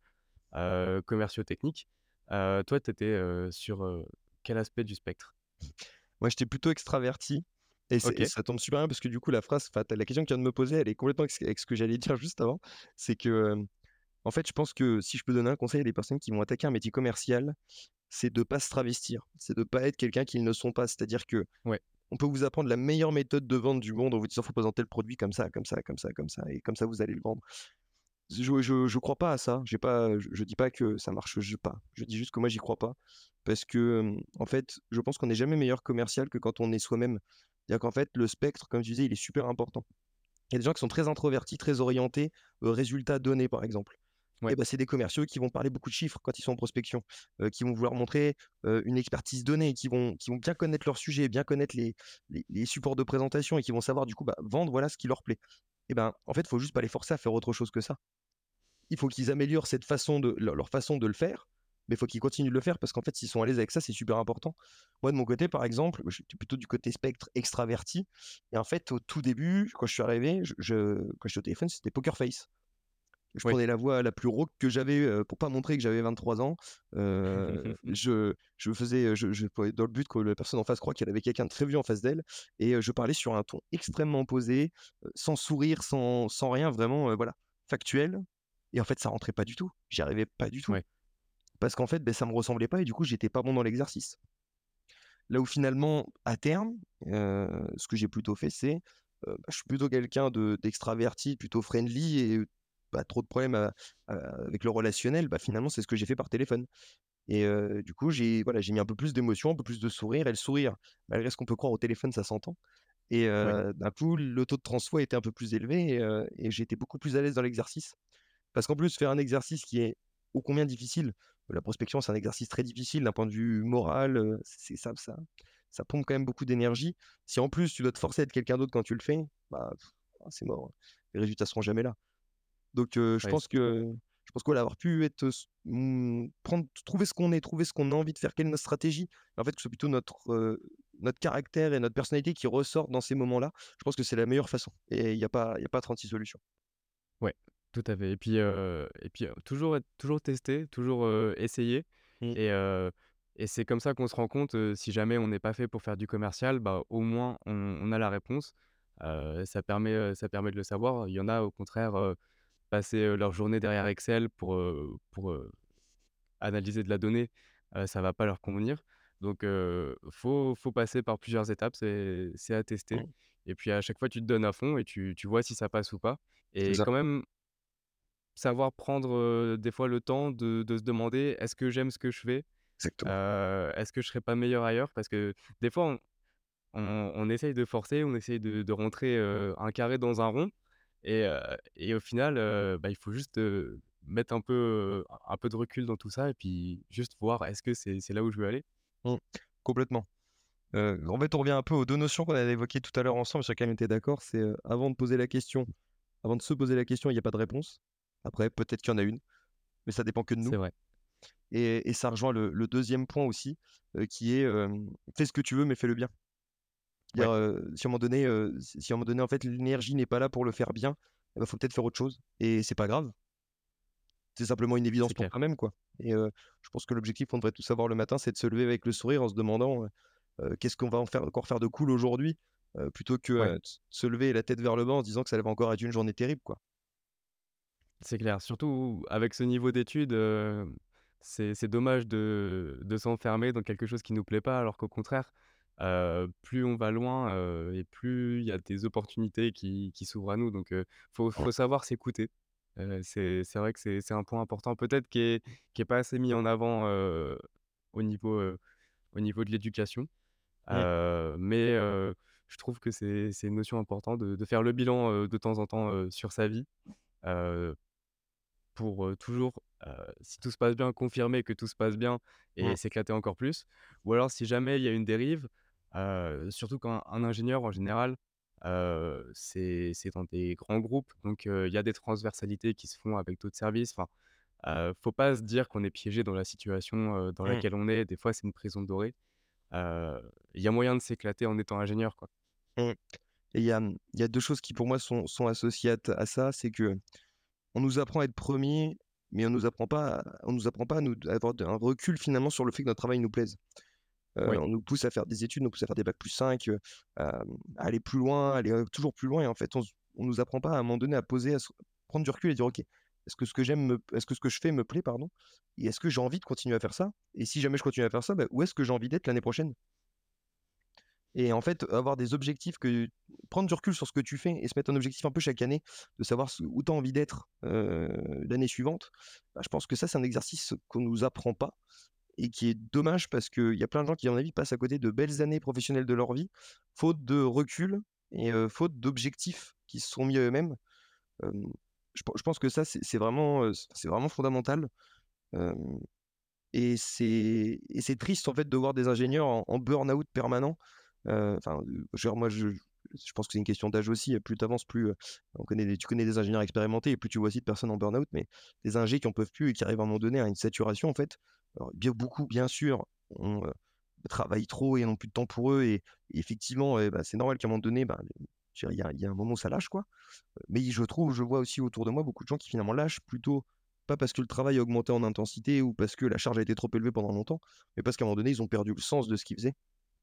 commerciaux techniques. Toi, tu étais, sur, quel aspect du spectre? Moi, j'étais plutôt extraverti et ça tombe super bien parce que du coup, la phrase la question que tu viens de me poser, elle est complètement avec ce que j'allais dire juste avant. C'est que, en fait, je pense que si je peux donner un conseil à des personnes qui vont attaquer un métier commercial, c'est de pas se travestir, c'est de pas être quelqu'un qu'ils ne sont pas. C'est-à-dire que ouais, on peut vous apprendre la meilleure méthode de vente du monde en vous disant: «Faut présenter le produit comme ça, comme ça, comme ça, comme ça et comme ça vous allez le vendre». Je je je crois pas à ça. Je je dis pas que ça marche je pas. Je dis juste que moi j'y crois pas parce que, en fait, je pense qu'on n'est jamais meilleur commercial que quand on est soi-même. C'est-à-dire qu'en fait, le spectre, comme tu disais, il est super important. Il y a des gens qui sont très introvertis, très orientés, heu, résultats donnés, par exemple. Et ben c'est des commerciaux qui vont parler beaucoup de chiffres quand ils sont en prospection, qui vont vouloir montrer, une expertise donnée, qui vont qui vont bien connaître leur sujet, bien connaître les les les supports de présentation et qui vont savoir du coup, bah, vendre, voilà ce qui leur plaît. Et ben, en fait, il faut juste pas les forcer à faire autre chose que ça. Il faut qu'ils améliorent cette façon de leur leur façon de le faire, mais il faut qu'ils continuent de le faire parce qu'en fait, s'ils sont à l'aise avec ça, c'est super important. Moi, de mon côté, par exemple, j'étais plutôt du côté spectre extraverti et en fait, au tout début, quand je suis arrivé, je je quand j'étais au téléphone, c'était poker face. Je prenais la voix la plus rauque que j'avais, pour pas montrer que j'avais 23 ans. Je je faisais, je je dans le but que la personne en face croie qu'elle avait quelqu'un de très vieux en face d'elle et je parlais sur un ton extrêmement posé, sans sourire, sans sans rien, vraiment, voilà, factuel et en fait, ça rentrait pas du tout. J'y arrivais pas du tout parce qu'en fait, beh, ça me ressemblait pas et du coup, j'étais pas bon dans l'exercice. Là où finalement, à terme, ce que j'ai plutôt fait, c'est, heu, bah, je suis plutôt quelqu'un de d'extraverti, plutôt friendly et pas trop de problèmes à à avec le relationnel, bah, finalement, c'est ce que j'ai fait par téléphone et du coup, j'ai voilà, j'ai mis un peu plus d'émotion, un peu plus de sourire et le sourire, malgré ce qu'on peut croire au téléphone, ça s'entend et ouais, d'un coup, le taux de transfo était un peu plus élevé et j'étais beaucoup plus à l'aise dans l'exercice. Parce qu'en plus, faire un exercice qui est ô combien difficile, la prospection, c'est un exercice très difficile d'un point de vue moral, c'est ça ça ça pompe quand même beaucoup d'énergie. Si en plus tu dois te forcer à être quelqu'un d'autre quand tu le fais, bah, ah, c'est mort. Les résultats seront jamais là. Donc je ouais, pense que je pense que voilà, avoir pu être mmh, prendre trouver ce qu'on est, trouver ce qu'on a envie de faire, quelle est notre stratégie, en fait, que ce soit plutôt notre, notre caractère et notre personnalité qui ressortent dans ces moments-là, je pense que c'est la meilleure façon et il y a pas y a pas 36 solutions. ouais, tout à fait et puis, et puis, toujours toujours tester, toujours, essayer Mmh, et et c'est comme ça qu'on se rend compte, si jamais on n'est pas fait pour faire du commercial, bah, au moins on on a la réponse. Ça permet, ça permet de le savoir. Il y en a au contraire, passer, leur journée derrière Excel pour, pour, analyser de la donnée, ça va pas leur convenir. Donc heu, faut faut passer par plusieurs étapes, c'est à tester et puis à chaque fois tu te donnes à fond et tu tu vois si ça passe ou pas et quand même savoir prendre, des fois le temps de de se demander: «Est-ce que j'aime ce que je fais? est-ce que je serais pas meilleur ailleurs?» parce que des fois on on on essaye de forcer, on essaye de de rentrer, un carré dans un rond et et au final, bah, il faut juste, mettre un peu, un peu de recul dans tout ça et puis juste voir est-ce que c'est là où je veux aller? Mmh, complètement. En fait, on revient un peu aux 2 notions qu'on avait évoquées tout à l'heure ensemble, on était d'accord, c'est, avant de poser la question avant de se poser la question, il y a pas de réponse. Après, peut-être qu'il y en a une, mais ça dépend que de nous C'est vrai. et et ça rejoint le le 2 point aussi, qui est, fais ce que tu veux, mais fais-le bien. Ouais, si à un moment donné, si à un moment donné, en fait, l'énergie n'est pas là pour le faire bien, eh bah, faut peut-être faire autre chose et c'est pas grave. C'est simplement une évidence pour clair. toi-même, quoi et je pense que l'objectif qu'on devrait tous avoir le matin, c'est de se lever avec le sourire en se demandant, «Qu'est-ce qu'on va en faire encore faire de cool aujourd'hui?» plutôt que, Ouais, se lever la tête vers le bas en se disant que ça va encore être une journée terrible, quoi. c'est clair. Surtout avec ce niveau d'études, c'est c'est dommage de de s'enfermer dans quelque chose qui nous plaît pas alors qu'au contraire, plus on va loin, et plus il y a des opportunités qui qui s'ouvrent à nous donc heu, faut faut savoir s'écouter. C'est vrai que c'est un point important peut-être qui est qui est pas assez mis en avant, au niveau, heu, au niveau de l'éducation. Mais je trouve que c'est une notion importante de de faire le bilan, de temps en temps, sur sa vie, pour, toujours, si tout se passe bien, confirmer que tout se passe bien et s'éclater encore plus. Ou alors si jamais il y a une dérive, surtout quand un ingénieur en général, heu, c'est dans des grands groupes, donc heu, il y a des transversalités qui se font avec d'autres services. Enfin, heu, faut pas se dire qu'on est piégé dans la situation, dans Mmh. laquelle on est. Des fois, c'est une prison dorée. Il y a moyen de s'éclater en étant ingénieur, quoi. Mmh. Et il y a, mmh, il y a 2 choses qui pour moi sont sont associées à ça, c'est que on nous apprend à être premier, mais on nous apprend pas on nous apprend pas à nous à avoir un recul finalement sur le fait que notre travail nous plaise. On nous pousse à faire des études, on nous pousse à faire des bac+5, heu, à, mmh, à aller plus loin, aller, toujours plus loin et en fait, on on nous apprend pas à un moment donné à poser, à prendre du recul et dire: «OK, est-ce que ce que j'aime me est-ce que ce que je fais me plaît? Et est-ce que j'ai envie de continuer à faire ça? Et si jamais je continue à faire ça, bah, où est-ce que j'ai envie d'être l'année prochaine?» Et en fait, avoir des objectifs que prendre du recul sur ce que tu fais et se mettre un objectif un peu chaque année, de savoir où tu as envie d'être, l'année suivante, bah, je pense que ça, c'est un exercice qu'on nous apprend pas et qui est dommage parce qu'il y a plein de gens qui, à mon avis, passent à côté de belles années professionnelles de leur vie, faute de recul et faute d'objectifs qui se sont mis à eux-mêmes. Je pen je pense que ça, c'est vraiment, c'est vraiment fondamental, et c'est triste, en fait, de voir des ingénieurs en burn-out permanent. Enfin, je pense que c'est une question d'âge aussi, plus tu avances, plus, tu connais des ingénieurs expérimentés et plus tu vois aussi de personnes en burn-out, mais des ingés qui en peuvent plus et qui arrivent à un moment donné à une saturation, en fait. Alors bien beaucoup, bien sûr, ont, heu, travaillent trop et n'ont plus de temps pour eux et et effectivement, bah, c'est normal qu'à un moment donné, dire, il y a il y a un moment où ça lâche, quoi. Mais je trouve, je vois aussi autour de moi beaucoup de gens qui finalement lâchent plutôt, pas parce que le travail a augmenté en intensité ou parce que la charge a été trop élevée pendant longtemps, mais parce qu'à un moment donné, ils ont perdu le sens de ce qu'ils faisaient.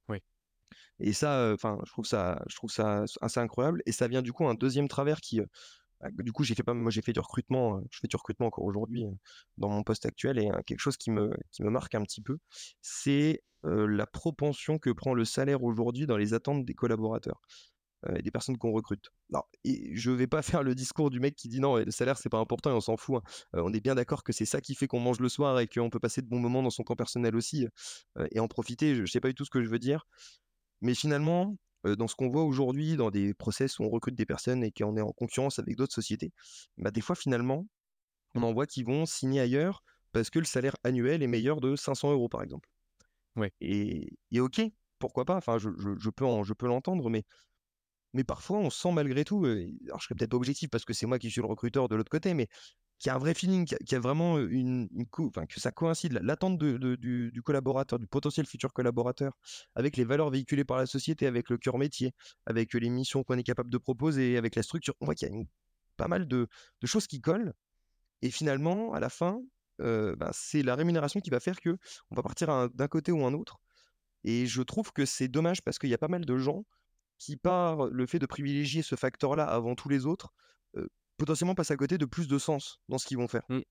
oui, Et ça, enfin, je trouve ça, je trouve ça assez incroyable. Et ça vient du coup un deuxième travers qui, euh, bah, du coup, j'ai fait pas, moi j'ai fait du recrutement, je fais du recrutement encore aujourd'hui dans mon poste actuel et quelque chose qui me, qui me marque un petit peu, c'est la propension que prend le salaire aujourd'hui dans les attentes des collaborateurs et des personnes qu'on recrute. Alors et je vais pas faire le discours du mec qui dit: «Non, le salaire c'est pas important et on s'en fout, hein». On est bien d'accord que c'est ça qui fait qu'on mange le soir et qu'on peut passer de bons moments dans son camp personnel aussi, et en profiter. Je je sais pas du tout ce que je veux dire, mais finalement, dans ce qu'on voit aujourd'hui, dans des process où on recrute des personnes et qu'on est en concurrence avec d'autres sociétés, bah, des fois finalement, on en voit qui vont signer ailleurs parce que le salaire annuel est meilleur de 500 euros par exemple. oui, Et et OK, pourquoi pas? Enfin je je je peux en je peux l'entendre, mais mais parfois, on sent malgré tout, alors je serais peut-être pas objectif parce que c'est moi qui suis le recruteur de l'autre côté, mais qu'il y a un vrai feeling, qu'il y a a vraiment, une une co enfin, que ça coïncide, la l'attente de de du du collaborateur, du potentiel futur collaborateur, avec les valeurs véhiculées par la société, avec le cœur métier, avec, les missions qu'on est capable de proposer, avec la structure. On voit qu'il y a une pas mal de de choses qui collent et finalement, à la fin, ben, c'est la rémunération qui va faire que on va partir d'un côté ou un autre et je trouve que c'est dommage parce qu'il y a pas mal de gens qui, par le fait de privilégier ce facteur-là avant tous les autres, potentiellement passent à côté de plus de sens dans ce qu'ils vont faire. mmh,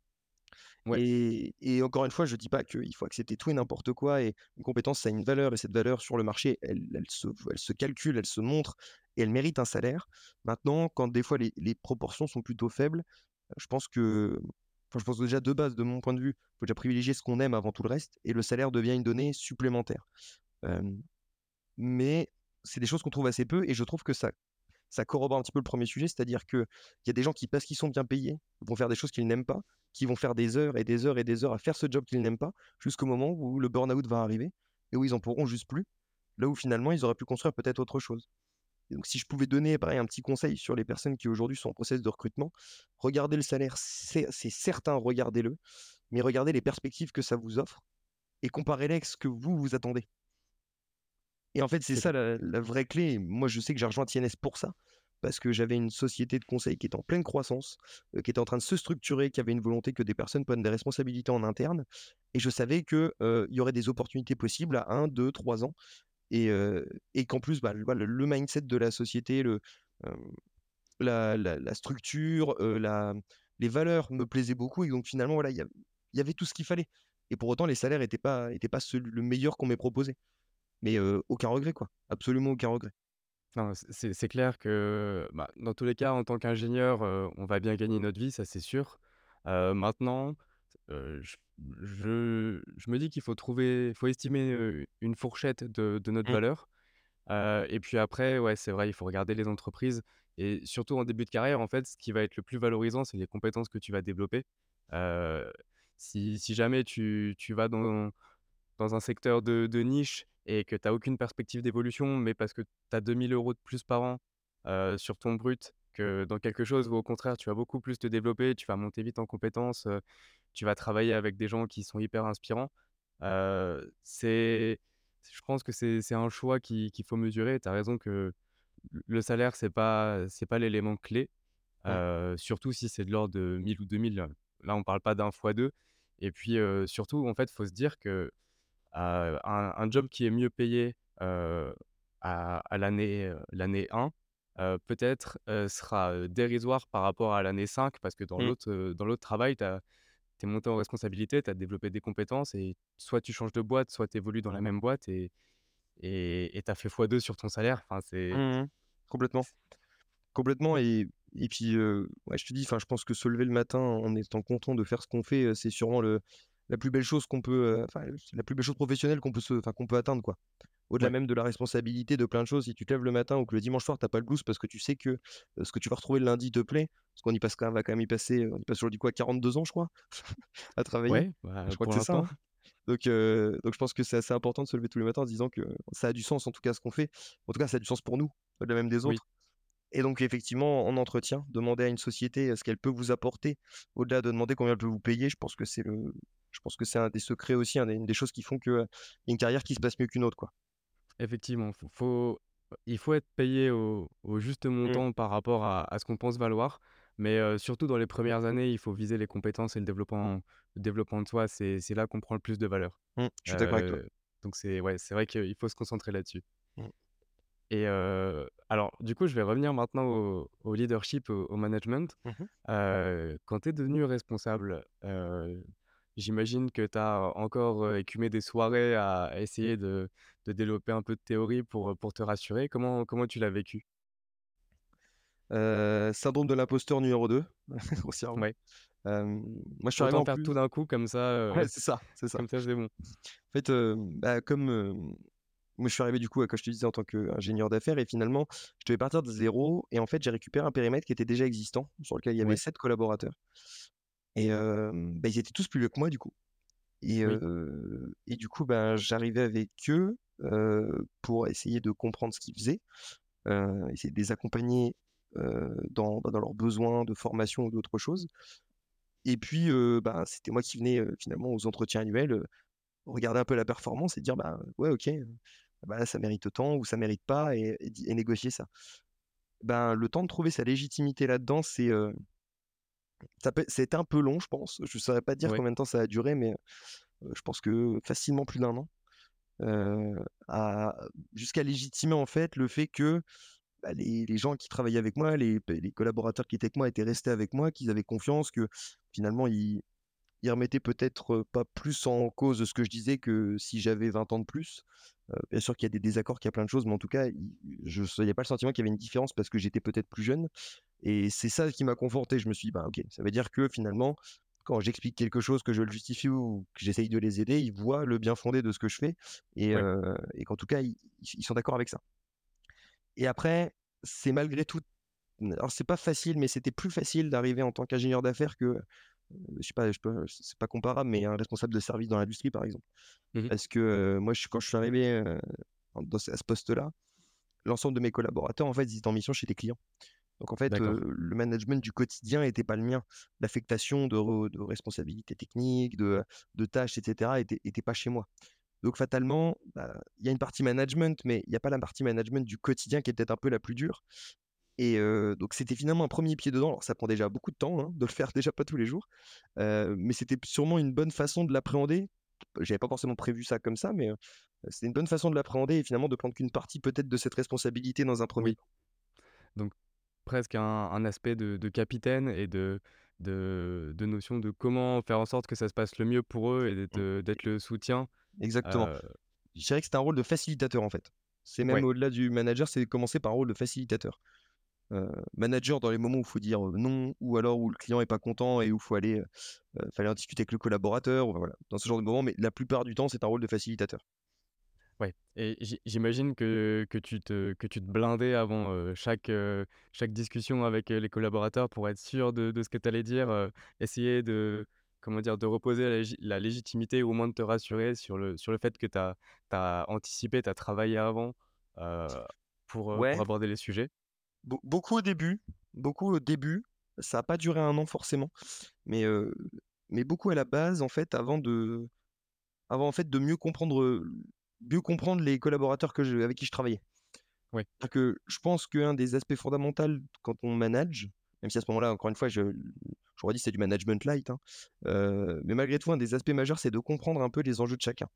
ouais, Et et encore une fois, je dis pas qu'il faut accepter tout et n'importe quoi et une compétence, ça a une valeur et cette valeur sur le marché, elle elle se elle se calcule, elle se montre et elle mérite un salaire. Maintenant, quand des fois les les proportions sont plutôt faibles, je pense que enfin, je pense que déjà de base, de mon point de vue, il faut déjà privilégier ce qu'on aime avant tout le reste et le salaire devient une donnée supplémentaire. Mais c'est des choses qu'on trouve assez peu et je trouve que ça ça corrobore un petit peu le premier sujet, c'est-à-dire qu'il y a des gens qui, parce qu'ils sont bien payés, vont faire des choses qu'ils n'aiment pas, qui vont faire des heures et des heures et des heures à faire ce job qu'ils n'aiment pas, jusqu'au moment où le burn-out va arriver et où ils en pourront juste plus, là où finalement ils auraient pu construire peut-être autre chose. Donc si je pouvais donner un petit conseil sur les personnes qui aujourd'hui sont en process de recrutement, regardez le salaire, c'est c'est certain, regardez-le, mais regardez les perspectives que ça vous offre et comparez-les avec ce que vous vous attendez. Et en fait, c'est ça la la vraie clé. Moi, je sais que j'ai rejoint TNS pour ça, parce que j'avais une société de conseil qui était en pleine croissance, heu, qui était en train de se structurer, qui avait une volonté que des personnes prennent des responsabilités en interne. Et je savais que, heu, il y aurait des opportunités possibles à un, deux, trois ans. Et heu et qu'en plus, bah, le mindset de la société, le, hem, la la la structure, les valeurs me plaisaient beaucoup. Et donc finalement, voilà, il y avait tout ce qu'il fallait. Et pour autant, les salaires étaient pas étaient pas celui le meilleur qu'on m'ait proposé. Mais aucun regret, quoi. Absolument aucun regret. C'est c'est clair que, bah, dans tous les cas, en tant qu'ingénieur, on va bien gagner notre vie, ça c'est sûr. Maintenant, je je me dis qu'il faut trouver faut estimer, une fourchette de de notre Mmh. valeur. Et puis après, ouais, c'est vrai, il faut regarder les entreprises et surtout en début de carrière, en fait, ce qui va être le plus valorisant, c'est les compétences que tu vas développer. Si si jamais tu tu vas dans dans un secteur de de niche et que tu as aucune perspective d'évolution, mais parce que tu as 2 000 € de plus par an, sur ton brut que dans quelque chose où au contraire tu vas beaucoup plus te développer, tu vas monter vite en compétences, tu vas travailler avec des gens qui sont hyper inspirants. C'est je pense que c'est un choix qui qu'il faut mesurer. Tu as raison que le salaire, c'est pas c'est pas l'élément clé, surtout si c'est de l'ordre de 1 000 ou 2 000, heu, là on parle pas d'un fois 2 et puis, surtout en fait, il faut se dire que Heu, un un job qui est mieux payé, heu, à à l'année, heu, l'année 1, heu, peut-être, sera, dérisoire par rapport à l'année 5 parce que dans Mmh. l'autre, dans l'autre travail, tu es monté en responsabilité, tu as développé des compétences et soit tu changes de boîte, soit tu évolues dans la même boîte et et tu as fait fois 2 sur ton salaire. Enfin, c'est Mmh mh. Complètement. Complètement et et puis, ouais, je te dis, je pense que se lever le matin en étant content de faire ce qu'on fait, c'est sûrement le la plus belle chose qu'on peut, heu, enfin, la plus belle chose professionnelle qu'on peut se enfin, qu'on peut atteindre, quoi. Au-delà ouais, même de la responsabilité de plein de choses, si tu te lèves le matin ou que le dimanche soir, tu as pas le blues parce que tu sais que, ce que tu vas retrouver le lundi te plaît, parce qu'on y passe quand même on va quand même y passer, on y passe aujourd'hui quoi? 42 ans, je crois, à travailler? ouais, bah, Je crois que c'est ça, hein? Donc donc je pense que c'est assez important de se lever tous les matins en se disant que ça a du sens, en tout cas, ce qu'on fait. En tout cas, ça a du sens pour nous, au-delà même des oui. Et donc effectivement, en entretien, demander à une société, ce qu'elle peut vous apporter, au-delà de demander combien elle peut vous payer, je pense que c'est le je pense que c'est un des secrets aussi, une des choses qui font que, heu, y a une carrière qui se passe mieux qu'une autre, quoi. Effectivement, faut faut il faut être payé au au juste Mmh, montant par rapport à à ce qu'on pense valoir, mais heu, surtout dans les premières années, il faut viser les compétences et le développement le développement de soi, c'est là qu'on prend le plus de valeur. mmh, je suis d'accord avec toi. Heu, donc c'est ouais, c'est vrai qu'il faut se concentrer là-dessus. Mmh, et alors du coup, je vais revenir maintenant au au leadership, au au management. mmh quand tu es devenu responsable, j'imagine que tu as encore, écumé des soirées à à essayer de de développer un peu de théorie pour, te rassurer. Comment comment tu l'as vécu? Syndrome de l'imposteur numéro 2, grossièrement. Ouais, moi, je suis arrivé faire plus tout d'un coup comme ça, ouais, c'est ça, c'est ça. comme ça c'est bon. En fait, bah, comme, moi, je suis arrivé du coup, comme je te disais, en tant qu'ingénieur d'affaires et finalement, je devais partir de zéro et en fait, j'ai récupéré un périmètre qui était déjà existant, sur lequel il y avait Ouais, 7 collaborateurs et bah, ils étaient tous plus vieux que moi, du coup et oui, et du coup, ben, j'arrivais avec eux, pour essayer de comprendre ce qu'ils faisaient, essayer de les accompagner, dans, bah, dans leurs besoins de formation ou d'autres choses et puis, bah, c'était moi qui venais, finalement aux entretiens annuels, regarder un peu la performance et dire: «Bah, ouais, OK, bah, ça mérite autant ou ça mérite pas» et et di et négocier ça. Ben, le temps de trouver sa légitimité là-dedans, c'est, a été un peu long, je pense. Je saurais pas dire combien de temps ça a duré, mais, heu, je pense que facilement plus d'un an. Heu, à jusqu'à légitimer, en fait, le fait que, bah, les les gens qui travaillaient avec moi, les les collaborateurs qui étaient avec moi étaient restés avec moi, qu'ils avaient confiance, que finalement ils ils remettaient peut-être, heu, pas plus en cause ce que je disais que si j'avais 20 ans de plus. Bien sûr qu'il y a des désaccords, qu'il y a plein de choses, mais en tout cas, je il y a pas le sentiment qu'il y avait une différence parce que j'étais peut-être plus jeune et c'est ça qui m'a conforté. Je me suis dit: «Bah, OK, ça veut dire que finalement, quand j'explique quelque chose, que je le justifie ou que j'essaye de les aider, ils voient le bien-fondé de ce que je fais et ouais, heu et qu'en tout cas, ils ils sont d'accord avec ça» et après, c'est malgré tout alors c'est pas facile, mais c'était plus facile d'arriver en tant qu'ingénieur d'affaires que, je sais pas, je peux c'est pas comparable, mais un responsable de service dans l'industrie, par exemple. mmh Parce que, moi, je quand je suis arrivé, heu, dans ce à ce poste-là, l'ensemble de mes collaborateurs, en fait, ils étaient en mission chez des clients. Donc en fait, le management du quotidien était pas le mien. L'affectation de re de responsabilités techniques, de, de tâches et cetera était était pas chez moi. Donc fatalement, bah, il y a une partie management, mais il y a pas la partie management du quotidien qui est peut-être un peu la plus dure et donc c'était finalement un premier pied dedans. Alors ça prend déjà beaucoup de temps, hein, de le faire déjà pas tous les jours, mais c'était sûrement une bonne façon de l'appréhender. J'avais pas forcément prévu ça comme ça, mais c'était une bonne façon de l'appréhender et finalement de prendre qu'une partie peut-être de cette responsabilité dans un premier oui, temps. donc presque un un aspect de de capitaine et de de de notion de comment faire en sorte que ça se passe le mieux pour eux et d'être, Mmh, le soutien, exactement. Je dirais que c'était un rôle de facilitateur, en fait. C'est même Ouais. au-delà du manager, c'est commencer par un rôle de facilitateur. Manager dans les moments où il faut dire, non ou alors où le client est pas content et où il faut aller, fallait en discuter avec le collaborateur, voilà, dans ce genre de moment, mais la plupart du temps, c'est un rôle de facilitateur. Ouais et j'i j'imagine que que tu te que tu te blindais avant, chaque, chaque discussion avec, les collaborateurs pour être sûr de de ce que tu allais dire, essayer de comment dire? De reposer la légi la légitimité ou au moins de te rassurer sur le sur le fait que tu as anticipé, tu as travaillé avant, pour, aborder les sujets? Beau beaucoup au début, beaucoup au début, ça a pas duré un an forcément, mais mais beaucoup à la base, en fait, avant de avant, en fait, de mieux comprendre, mieux comprendre les collaborateurs que je avec qui je travaillais. Ouais. Que je pense qu'un des aspects fondamentaux quand on manage, même si à ce moment-là, encore une fois, je je redis, c'est du management light, hein, heu, mais malgré tout, un des aspects majeurs, c'est de comprendre un peu les enjeux de chacun.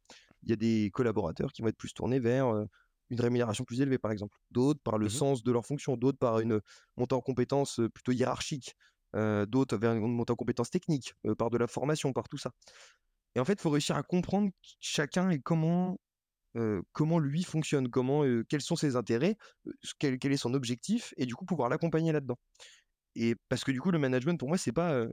Il y a des collaborateurs qui vont être plus tournés vers, une rémunération plus élevée, par exemple. D'autres par le Mmh mh. sens de leur fonction, d'autres par une, montée en compétences, plutôt hiérarchique, d'autres vers une montée en compétences techniques, par de la formation, par tout ça. Et en fait, il faut réussir à comprendre chacun et comment comment lui fonctionne, comment, quels sont ses intérêts, quel quel est son objectif et du coup pouvoir l'accompagner là-dedans. Et parce que du coup le management pour moi c'est pas,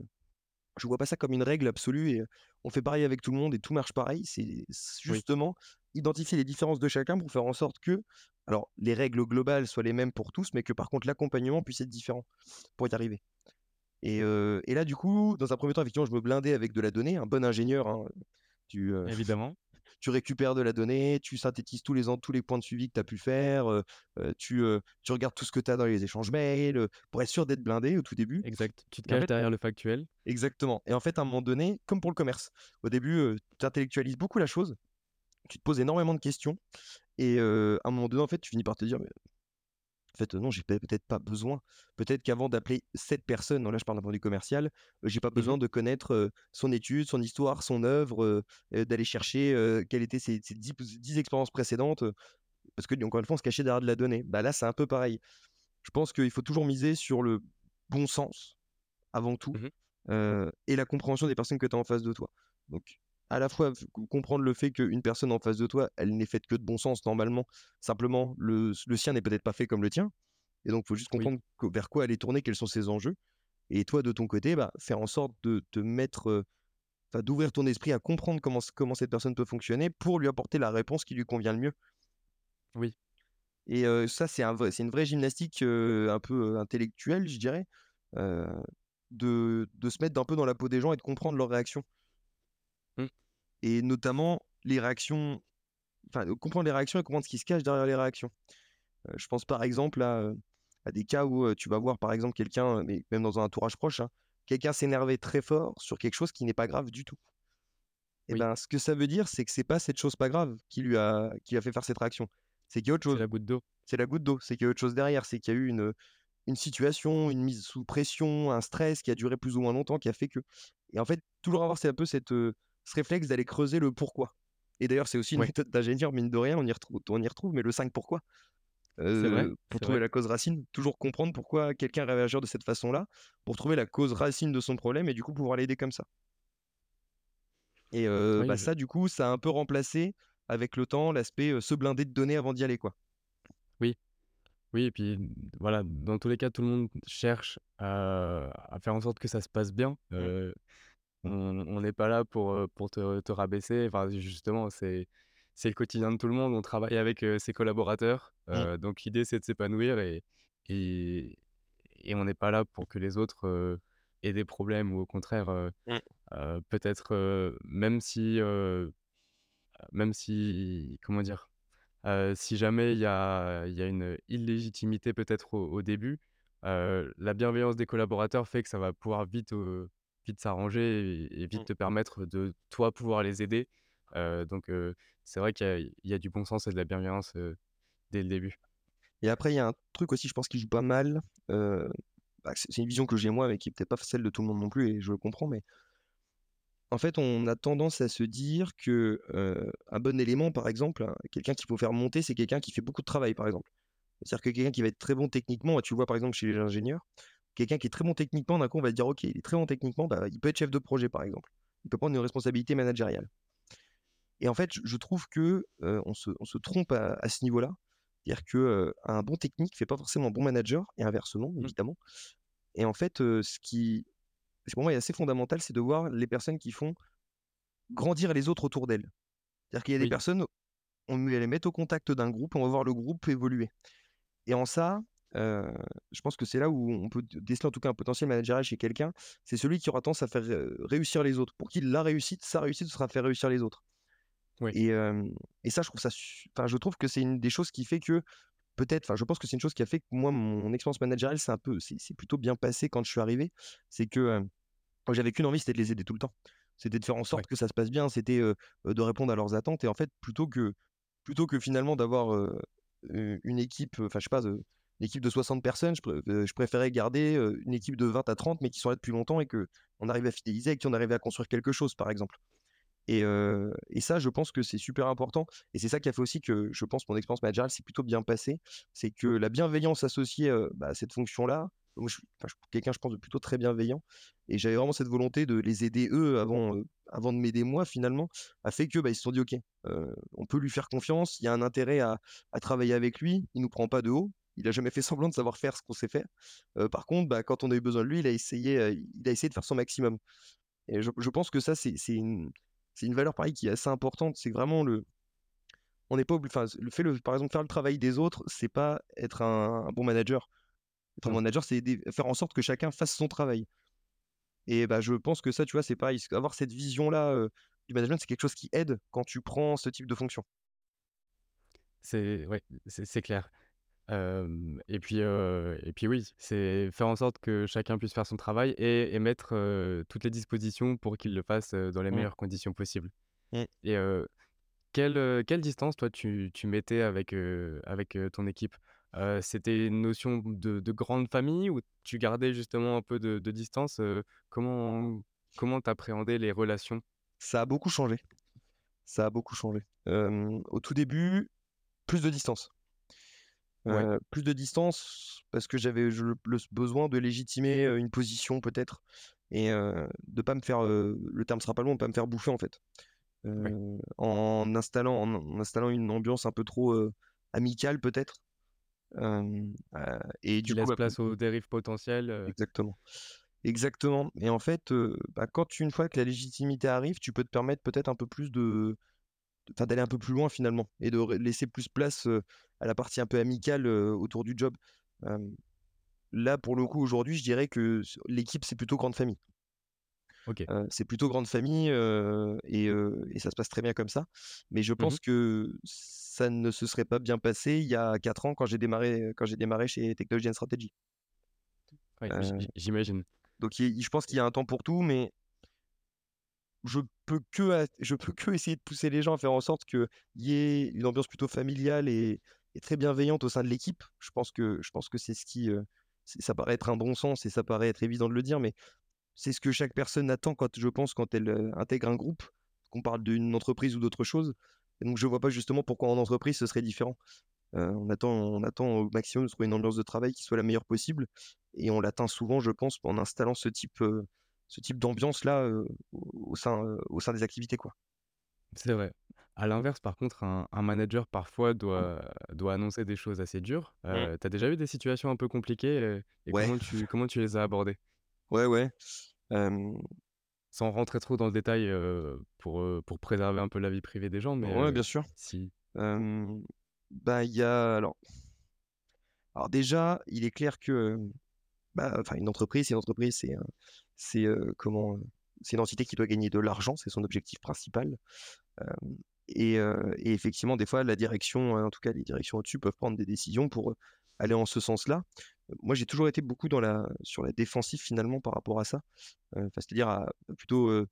je vois pas ça comme une règle absolue et on fait pareil avec tout le monde et tout marche pareil. C'est Oui, justement identifier les différences de chacun pour faire en sorte que, alors les règles globales soient les mêmes pour tous, mais que par contre l'accompagnement puisse être différent pour y arriver. Et et là du coup, dans un premier temps effectivement je me blindais avec de la donnée, un bon ingénieur, hein, tu, évidemment, tu récupères de la donnée, tu synthétises tous les en tous les points de suivi que tu as pu faire, tu, regardes tout ce que tu as dans les échanges mails, pour être sûr d'être blindé au tout début exact. Tu te en caches fait derrière le factuel. exactement et en fait, à un moment donné, comme pour le commerce, au début, tu intellectualises beaucoup la chose, tu te poses énormément de questions et à un moment donné, en fait, tu finis par te dire: «Mais en fait, non, j'ai peut peut-être pas besoin. Peut-être qu'avant d'appeler cette personne», donc là, je parle d'un point de vue commercial, j'ai pas Mmh mh. besoin de connaître, son étude, son histoire, son œuvre, d'aller chercher, quelles étaient ses ses 10 p 10 expériences précédentes, Parce que, encore une fois, on se cachait derrière de la donnée. Bah, là, c'est un peu pareil. Je pense qu'il faut toujours miser sur le bon sens, avant tout, Mmh et la compréhension des personnes que tu as en face de toi. Donc, à la fois, comprendre le fait qu'une personne en face de toi, elle n'est faite que de bon sens normalement. Simplement, le le sien n'est peut-être pas fait comme le tien. Et donc il faut juste comprendre vers quoi elle est tournée, quels sont ses enjeux. Et toi, de ton côté, bah, faire en sorte de te mettre, d'ouvrir ton esprit à comprendre comment cette personne peut fonctionner pour lui apporter la réponse qui lui convient le mieux. oui, Et ça, c'est un vrai une vraie gymnastique, un peu, intellectuelle, je dirais, de de se mettre un peu dans la peau des gens et de comprendre leurs réactions mmh, et notamment les réactions enfin, comprendre les réactions et comprendre ce qui se cache derrière les réactions. Heu, je pense par exemple à, heu, à des cas où, heu, tu vas voir par exemple quelqu'un, mais même dans un entourage proche, hein, quelqu'un s'énerver très fort sur quelque chose qui n'est pas grave du tout. Et oui, ben, ce que ça veut dire, c'est que c'est pas cette chose pas grave qui lui a qui lui a fait faire cette réaction. C'est qu'il y a autre c'est chose. la goutte d'eau. C'est la goutte d'eau, c'est qu'il y a autre chose derrière, c'est qu'il y a eu une, une situation, une mise sous pression, un stress qui a duré plus ou moins longtemps, qui a fait que et en fait, toujours avoir c'est un peu cette, ce réflexe d'aller creuser le pourquoi et d'ailleurs, c'est aussi une Ouais, méthode d'ingénieur, mine de rien, on y retrou on y retrouve, mais le 5 pourquoi, vrai, heu, pour trouver vrai. la cause racine, toujours comprendre pourquoi quelqu'un réagir de cette façon-là, pour trouver la cause racine de son problème et du coup pouvoir l'aider comme ça et Oui, bah, je ça, du coup, ça a un peu remplacé avec le temps l'aspect, heu, se blinder de données avant d'y aller, quoi. oui. Oui et puis, voilà, dans tous les cas, tout le monde cherche à à faire en sorte que ça se passe bien. Mmh, on n'est pas là pour, pour te te rabaisser. Enfin, justement, c'est c'est le quotidien de tout le monde. On travaille avec, ses collaborateurs, mmh, donc l'idée, c'est de s'épanouir et et et on n'est pas là pour que les autres, aient des problèmes ou au contraire, mmh. peut-être, même si, même si comment dire? Si jamais il y a y a une illégitimité peut-être au au début, la bienveillance des collaborateurs fait que ça va pouvoir vite, vite s'arranger et et vite Mmh. te permettre de, toi, pouvoir les aider. Donc c'est vrai qu'il y a il y a du bon sens et de la bienveillance, dès le début. Et après, il y a un truc aussi, je pense, qui joue pas mal. bah, c'est une vision que j'ai moi, mais qui est peut-être pas celle de tout le monde non plus, et je le comprends. Mais en fait, on a tendance à se dire que euh, un bon élément, par exemple, hein, quelqu'un qu'il faut faire monter, c'est quelqu'un qui fait beaucoup de travail, par exemple. C'est-à-dire que quelqu'un qui va être très bon techniquement, tu vois par exemple chez les ingénieurs, quelqu'un qui est très bon techniquement, d'un coup, on va se dire, ok, il est très bon techniquement, bah, il peut être chef de projet, par exemple. Il peut prendre une responsabilité managériale. Et en fait, je, trouve que euh, on se, on se trompe à, à ce niveau-là. C'est-à-dire que un bon technique fait pas forcément un bon manager, et inversement, Mmh. évidemment. Et en fait, ce qui, pour moi, est assez fondamental, c'est de voir les personnes qui font grandir les autres autour d'elles. C'est-à-dire qu'il y a des personnes, on va les mettre au contact d'un groupe, on va voir le groupe évoluer. Et en ça, je pense que c'est là où on peut déceler en tout cas un potentiel managérial chez quelqu'un, c'est celui qui aura tendance à faire réussir les autres. Pour qu'il la réussite, sa réussite sera faire réussir les autres. Oui. Et, et ça, je trouve ça, enfin, je trouve que c'est une des choses qui fait que peut-être, enfin, je pense que c'est une chose qui a fait que moi, mon expérience managériale, c'est un peu, c'est plutôt bien passé quand je suis arrivé. C'est que j'avais qu'une envie, c'était de les aider tout le temps. C'était de faire en sorte Ouais. que ça se passe bien, c'était de répondre à leurs attentes. Et en fait, plutôt que, plutôt que finalement d'avoir une équipe, enfin, je sais pas, une équipe de 60 personnes, je, pré- je préférais garder une équipe de 20 à 30, mais qui sont là depuis longtemps et que on arrive à fidéliser et qu'on arrive à construire quelque chose, par exemple. Et, ça, je pense que c'est super important. Et c'est ça qui a fait aussi que je pense mon expérience managériale s'est plutôt bien passée. C'est que la bienveillance associée bah, à cette fonction-là, quelqu'un, je pense, de plutôt très bienveillant. Et j'avais vraiment cette volonté de les aider eux avant, avant de m'aider moi, finalement, a fait que bah, ils se sont dit, OK, on peut lui faire confiance, il y a un intérêt à, à travailler avec lui, il nous prend pas de haut. Il a jamais fait semblant de savoir faire ce qu'on sait faire. par contre, bah, quand on a eu besoin de lui, il a essayé, il a essayé de faire son maximum. Et je, je pense que ça, c'est une, valeur pareil qui est assez importante. C'est vraiment le. On n'est pas obligé. Enfin, le fait, le, par exemple, faire le travail des autres, c'est pas être un, un bon manager. Être un manager, c'est faire en sorte que chacun fasse son travail. Et bah, je pense que ça, tu vois, c'est pareil. Avoir cette vision-là euh, du management, c'est quelque chose qui aide quand tu prends ce type de fonction. C'est ouais, c'est clair. Et puis, et puis oui, c'est faire en sorte que chacun puisse faire son travail et et mettre, toutes les dispositions pour qu'il le fasse, dans les Mm. meilleures conditions possibles. Mm. Et quelle, quelle distance toi tu tu mettais avec, avec, ton équipe? C'était une notion de de grande famille ou tu gardais justement un peu de de distance? Comment comment tu appréhendais les relations? Ça a beaucoup changé. Ça a beaucoup changé. Au tout début, plus de distance. Ouais, Euh, plus de distance parce que j'avais le, le besoin de légitimer euh, une position peut-être et euh, de pas me faire euh, le terme sera pas long, de pas me faire bouffer en fait. ouais. En installant en, en installant une ambiance un peu trop amicale peut-être. Et du coup, laisse bah, place aux dérives potentielles, exactement. Exactement. Et en fait, bah, quand une fois que la légitimité arrive, tu peux te permettre peut-être un peu plus de, d'aller un peu plus loin finalement et de laisser plus place à la partie un peu amicale autour du job. Là, pour le coup, aujourd'hui, je dirais que l'équipe, c'est plutôt grande famille. Euh, c'est plutôt grande famille euh, et, euh, et ça se passe très bien comme ça. Mais je Mmh pense que ça ne se serait pas bien passé il y a 4 ans quand j'ai démarré, quand j'ai démarré chez Technology and Strategy. Ouais, j'imagine. donc, il je pense qu'il y a un temps pour tout, mais je peux que, je peux que essayer de pousser les gens à faire en sorte qu'il y ait une ambiance plutôt familiale et, très bienveillante au sein de l'équipe. Je pense que, je pense que c'est ce qui, euh, ça paraît être un bon sens et ça paraît être évident de le dire, mais c'est ce que chaque personne attend quand, je pense, quand elle euh, intègre un groupe, qu'on parle d'une entreprise ou d'autre chose. Donc, je vois pas justement pourquoi en entreprise ce serait différent. Euh, on attend, on attend au maximum de trouver une ambiance de travail qui soit la meilleure possible, et on l'atteint souvent, je pense, en installant ce type, ce type d'ambiance-là euh, au sein, euh, au sein des activités, quoi. C'est vrai. À l'inverse, par contre, un un manager parfois doit doit annoncer des choses assez dures. Mm. Heu, tu as déjà eu des situations un peu compliquées, et Ouais, comment tu comment tu les as abordées? ouais, ouais. Euh, Sans rentrer trop dans le détail, pour, pour préserver un peu la vie privée des gens, mais, ouais, bien sûr. si Euh, bah, il y a alors, alors déjà, il est clair que, euh, bah, enfin, une entreprise, c'est une entreprise, c'est, un- c'est comment, c'est une entité qui doit gagner de l'argent, c'est son objectif principal. Et, effectivement, des fois, la direction, euh, en tout cas, les directions au-dessus peuvent prendre des décisions pour aller en ce sens-là. Moi, j'ai toujours été beaucoup dans la, sur la défensive finalement par rapport à ça. C'est-à-dire à, plutôt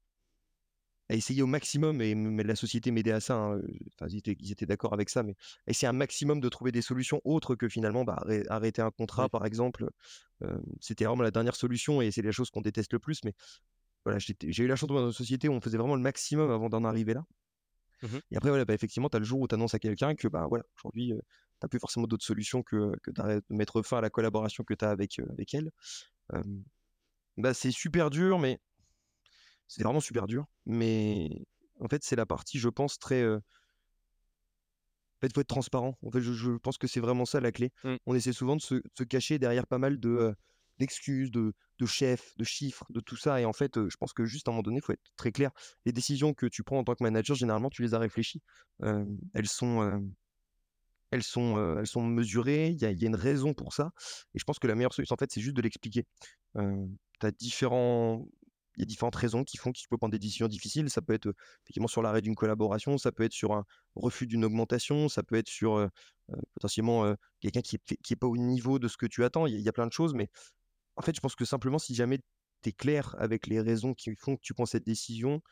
à essayer au maximum, et m- la société m'aidait à ça, hein, euh, enfin, ils étaient, étaient d'accord avec ça, mais à essayer un maximum de trouver des solutions autres que finalement bah, arrê- arrêter un contrat, oui. par exemple. Euh, c'était vraiment la dernière solution et c'est la chose qu'on déteste le plus. Mais voilà, j'ai eu la chance de dans une société où on faisait vraiment le maximum avant d'en arriver là. Mmh Et après, voilà, bah, effectivement, tu as le jour où tu annonces à quelqu'un que bah, voilà, aujourd'hui, tu n'as plus forcément d'autres solutions que, de mettre fin à la collaboration que tu as avec, euh, avec elle. Euh, bah, c'est super dur, mais c'est vraiment super dur. Mais en fait, c'est la partie, je pense, très, euh, En fait, il faut être transparent. En fait, je je pense que c'est vraiment ça la clé. Mmh. On essaie souvent de se de se cacher derrière pas mal de, heu, d'excuses, de de chefs, de chiffres, de tout ça et en fait, heu, je pense que juste à un moment donné, il faut être très clair. Les décisions que tu prends en tant que manager, généralement, tu les as réfléchies. Elles sont, elles sont, elles sont mesurées, il y y a une raison pour ça et je pense que la meilleure solution, en fait, c'est juste de l'expliquer. Tu as différents il y a différentes raisons qui font que tu peux prendre des décisions difficiles. Ça peut être, effectivement sur l'arrêt d'une collaboration, ça peut être sur un refus d'une augmentation, ça peut être sur, potentiellement, quelqu'un qui est qui est pas au niveau de ce que tu attends. Il y a il y a plein de choses, mais en fait, je pense que simplement si jamais tu es clair avec les raisons qui font que tu prends cette décision,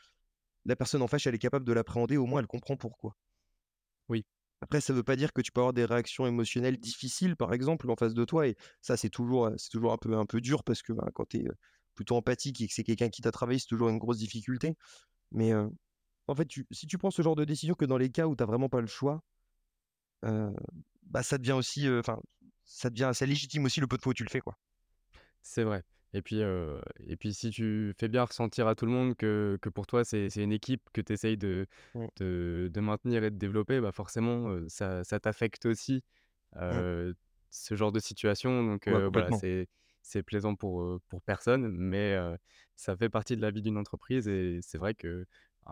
la personne en face, elle est capable de l'appréhender, au moins elle comprend pourquoi. Oui. Après, ça veut pas dire que tu peux avoir des réactions émotionnelles difficiles, par exemple, en face de toi et ça, c'est toujours, c'est toujours un peu un peu dur parce que, ben, quand tu es, plutôt empathique et que c'est quelqu'un qui t'a travaillé, c'est toujours une grosse difficulté. Mais, en fait, tu si tu prends ce genre de décision que dans les cas où tu as vraiment pas le choix, bah, ça devient aussi, enfin, ça devient ça légitime aussi le peu de fois où tu le fais, quoi. C'est vrai et puis, et puis si tu fais bien ressentir à tout le monde que que pour toi c'est une équipe que tu essayes de Mmh, de de maintenir et de développer, bah, forcément, ça ça t'affecte aussi, mmh. ce genre de situation donc Ouais, voilà, c'est c'est plaisant pour, pour personne mais ça fait partie de la vie d'une entreprise et c'est vrai qu'un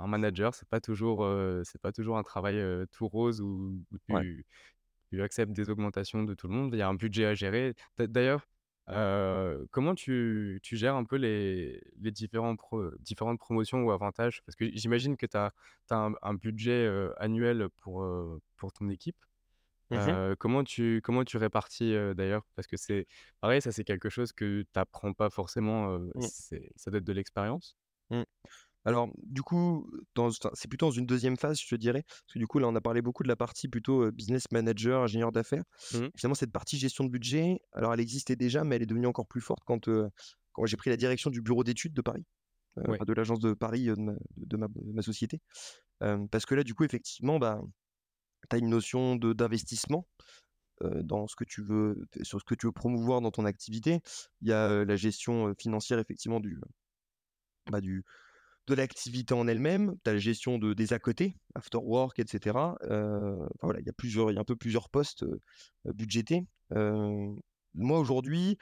manager, c'est pas toujours, c'est pas toujours un travail, tout rose où où Ouais. tu acceptes des augmentations de tout le monde, il y a un budget à gérer. D'a d'ailleurs, comment tu tu gères un peu les les différents pro différentes promotions ou avantages? Parce que j'imagine que tu as un un budget, annuel pour, pour ton équipe. Mmh comment tu comment tu répartis, d'ailleurs? Parce que c'est pareil, ça c'est quelque chose que tu apprends pas forcément, Mmh, c'est ça doit être de l'expérience? mmh. Alors, du coup, dans c'est plutôt dans une deuxième phase, je te dirais, parce que du coup, là, on a parlé beaucoup de la partie plutôt, business manager, ingénieur d'affaires. Finalement, cette partie gestion de budget, alors elle existait déjà, mais elle est devenue encore plus forte quand, quand j'ai pris la direction du bureau d'études de Paris, heu, Ouais. enfin de l'agence de Paris, de ma de ma de ma société. Parce que là, du coup, effectivement, bah, tu as une notion d'investissement, dans ce que tu veux sur ce que tu veux promouvoir dans ton activité. Il y a, la gestion, financière effectivement du, bah, du de l'activité en elle-même, tu as la gestion de des à côté, after work et cetera. Heu, enfin voilà, il y a plusieurs un peu plusieurs postes, budgétés. Moi aujourd'hui,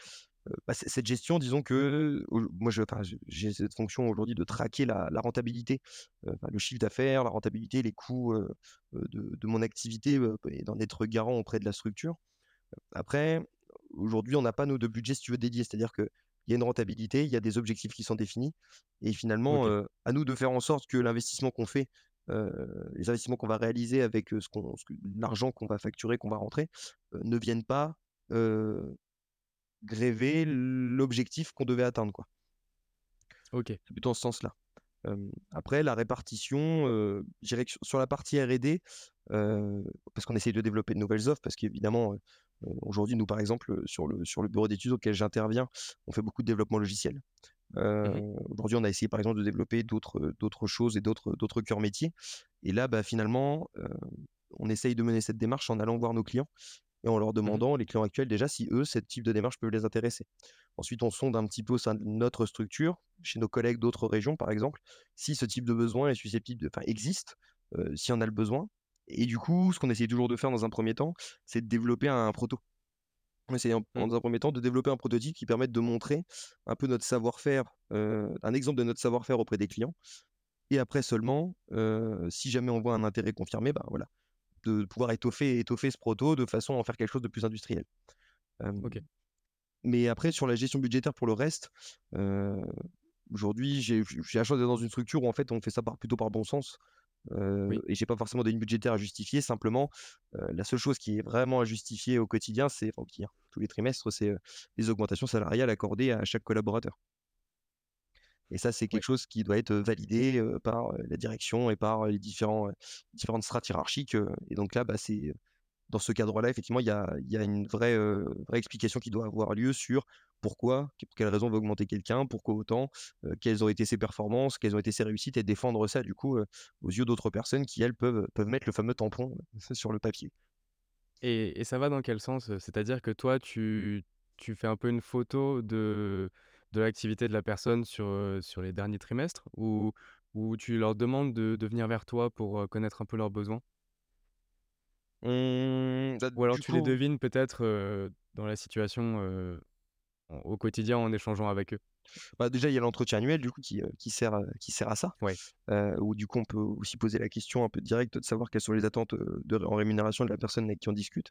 bah, cette gestion disons que, au moi enfin j'ai cette fonction aujourd'hui de traquer la la rentabilité, le chiffre d'affaires, la rentabilité, les coûts, de de mon activité, et d'en être garant auprès de la structure. Après, aujourd'hui, on n'a pas nous de budget, si tu veux, dédié. C'est-à-dire qu'il y a une rentabilité, il y a des objectifs qui sont définis et finalement, à nous de faire en sorte que l'investissement qu'on fait, les investissements qu'on va réaliser avec, ce qu'on que l'argent qu'on va facturer, qu'on va rentrer, ne viennent pas, heu, grever l'objectif qu'on devait atteindre, quoi. OK. C'est plutôt en ce sens-là. Après la répartition, heu, je dirais que sur la partie R&D, parce qu'on essaye de développer de nouvelles offres, parce qu'évidemment, aujourd'hui, nous, par exemple, sur le sur le bureau d'études auquel j'interviens, on fait beaucoup de développement logiciel. Mmh aujourd'hui, on a essayé, par exemple, de développer d'autres, choses et d'autres cœurs métiers et là, bah, finalement, on essaye de mener cette démarche en allant voir nos clients et en leur Mmh demandant, les clients actuels déjà, si eux, ce type de démarche peut les intéresser. Ensuite, on sonde un petit peu notre structure, chez nos collègues d'autres régions, par exemple, si ce type de besoin est susceptible de enfin, existe, heu, si on a le besoin et du coup, ce qu'on essaie toujours de faire dans un premier temps, c'est de développer un proto. On essaie en Mmh. dans un premier temps de développer un prototype qui permette de montrer un peu notre savoir-faire, heu, un exemple de notre savoir-faire auprès des clients et après seulement, heu, si jamais on voit un intérêt confirmé, bah, voilà, de pouvoir étoffer étoffer ce proto de façon à en faire quelque chose de plus industriel. Hem, OK. mais après sur la gestion budgétaire pour le reste, aujourd'hui j'ai la chance d'être dans une structure où en fait on fait ça par plutôt par bon sens, heu Oui. et j'ai pas forcément de ligne budgétaire à justifier. Simplement, la seule chose qui est vraiment à justifier au quotidien, c'est enfin tous les trimestres, c'est, les augmentations salariales accordées à chaque collaborateur et ça, c'est quelque chose qui doit être, validé, par, la direction et par, les différents, différentes strates hiérarchiques, et donc là, bah, c'est dans ce cadre-là, effectivement, il y a y a une vraie, vraie explication qui doit avoir lieu sur pourquoi, pour quelle raison on veut augmenter quelqu'un, pourquoi autant, quelles ont été ses performances, quelles ont été ses réussites et défendre ça du coup, aux yeux d'autres personnes qui elles peuvent, peuvent mettre le fameux tampon, sur le papier. Et et ça va dans quel sens? C'est-à-dire que toi, tu tu fais un peu une photo de de l'activité de la personne sur, sur les derniers trimestres? Ou ou tu leur demandes de de venir vers toi pour, connaître un peu leurs besoins? Mmh, bah, Ou alors tu les devines peut-être, dans la situation, au quotidien en échangeant avec eux? bah, déjà, il y a l'entretien annuel du coup qui, qui sert, qui sert à ça. Ouais, où du coup, on peut aussi poser la question un peu directe de savoir quelles sont les attentes, de en rémunération de la personne avec qui on discute.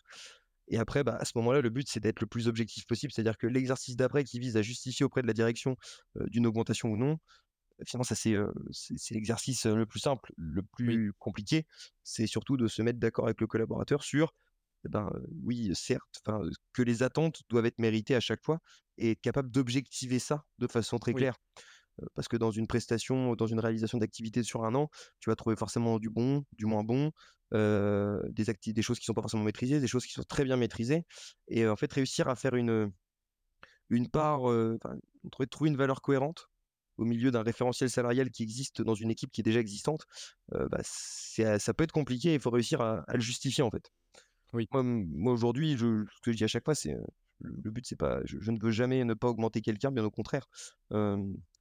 Et après, bah, à ce moment-là, le but, c'est d'être le plus objectif possible. C'est-à-dire que l'exercice d'après qui vise à justifier auprès de la direction, d'une augmentation ou non, finalement, ça c'est, l'exercice, le plus simple. Le oui, plus compliqué, c'est surtout de se mettre d'accord avec le collaborateur sur, eh ben, oui, certes, que les attentes doivent être méritées à chaque fois et être capable d'objectiver ça de façon très oui, claire. Parce que dans une prestation, dans une réalisation d'activité sur un an, tu vas trouver forcément du bon, du moins bon, des choses qui sont pas forcément maîtrisées, des choses qui sont très bien maîtrisées et en fait, réussir à faire une, une part, trouver une valeur cohérente au milieu d'un référentiel salarial qui existe dans une équipe qui est déjà existante, bah, c'est ça peut être compliqué et il faut réussir à à le justifier, en fait. oui, Moi, aujourd'hui, je ce que je dis à chaque fois, c'est, le le but, c'est pas je je ne veux jamais ne pas augmenter quelqu'un, bien au contraire.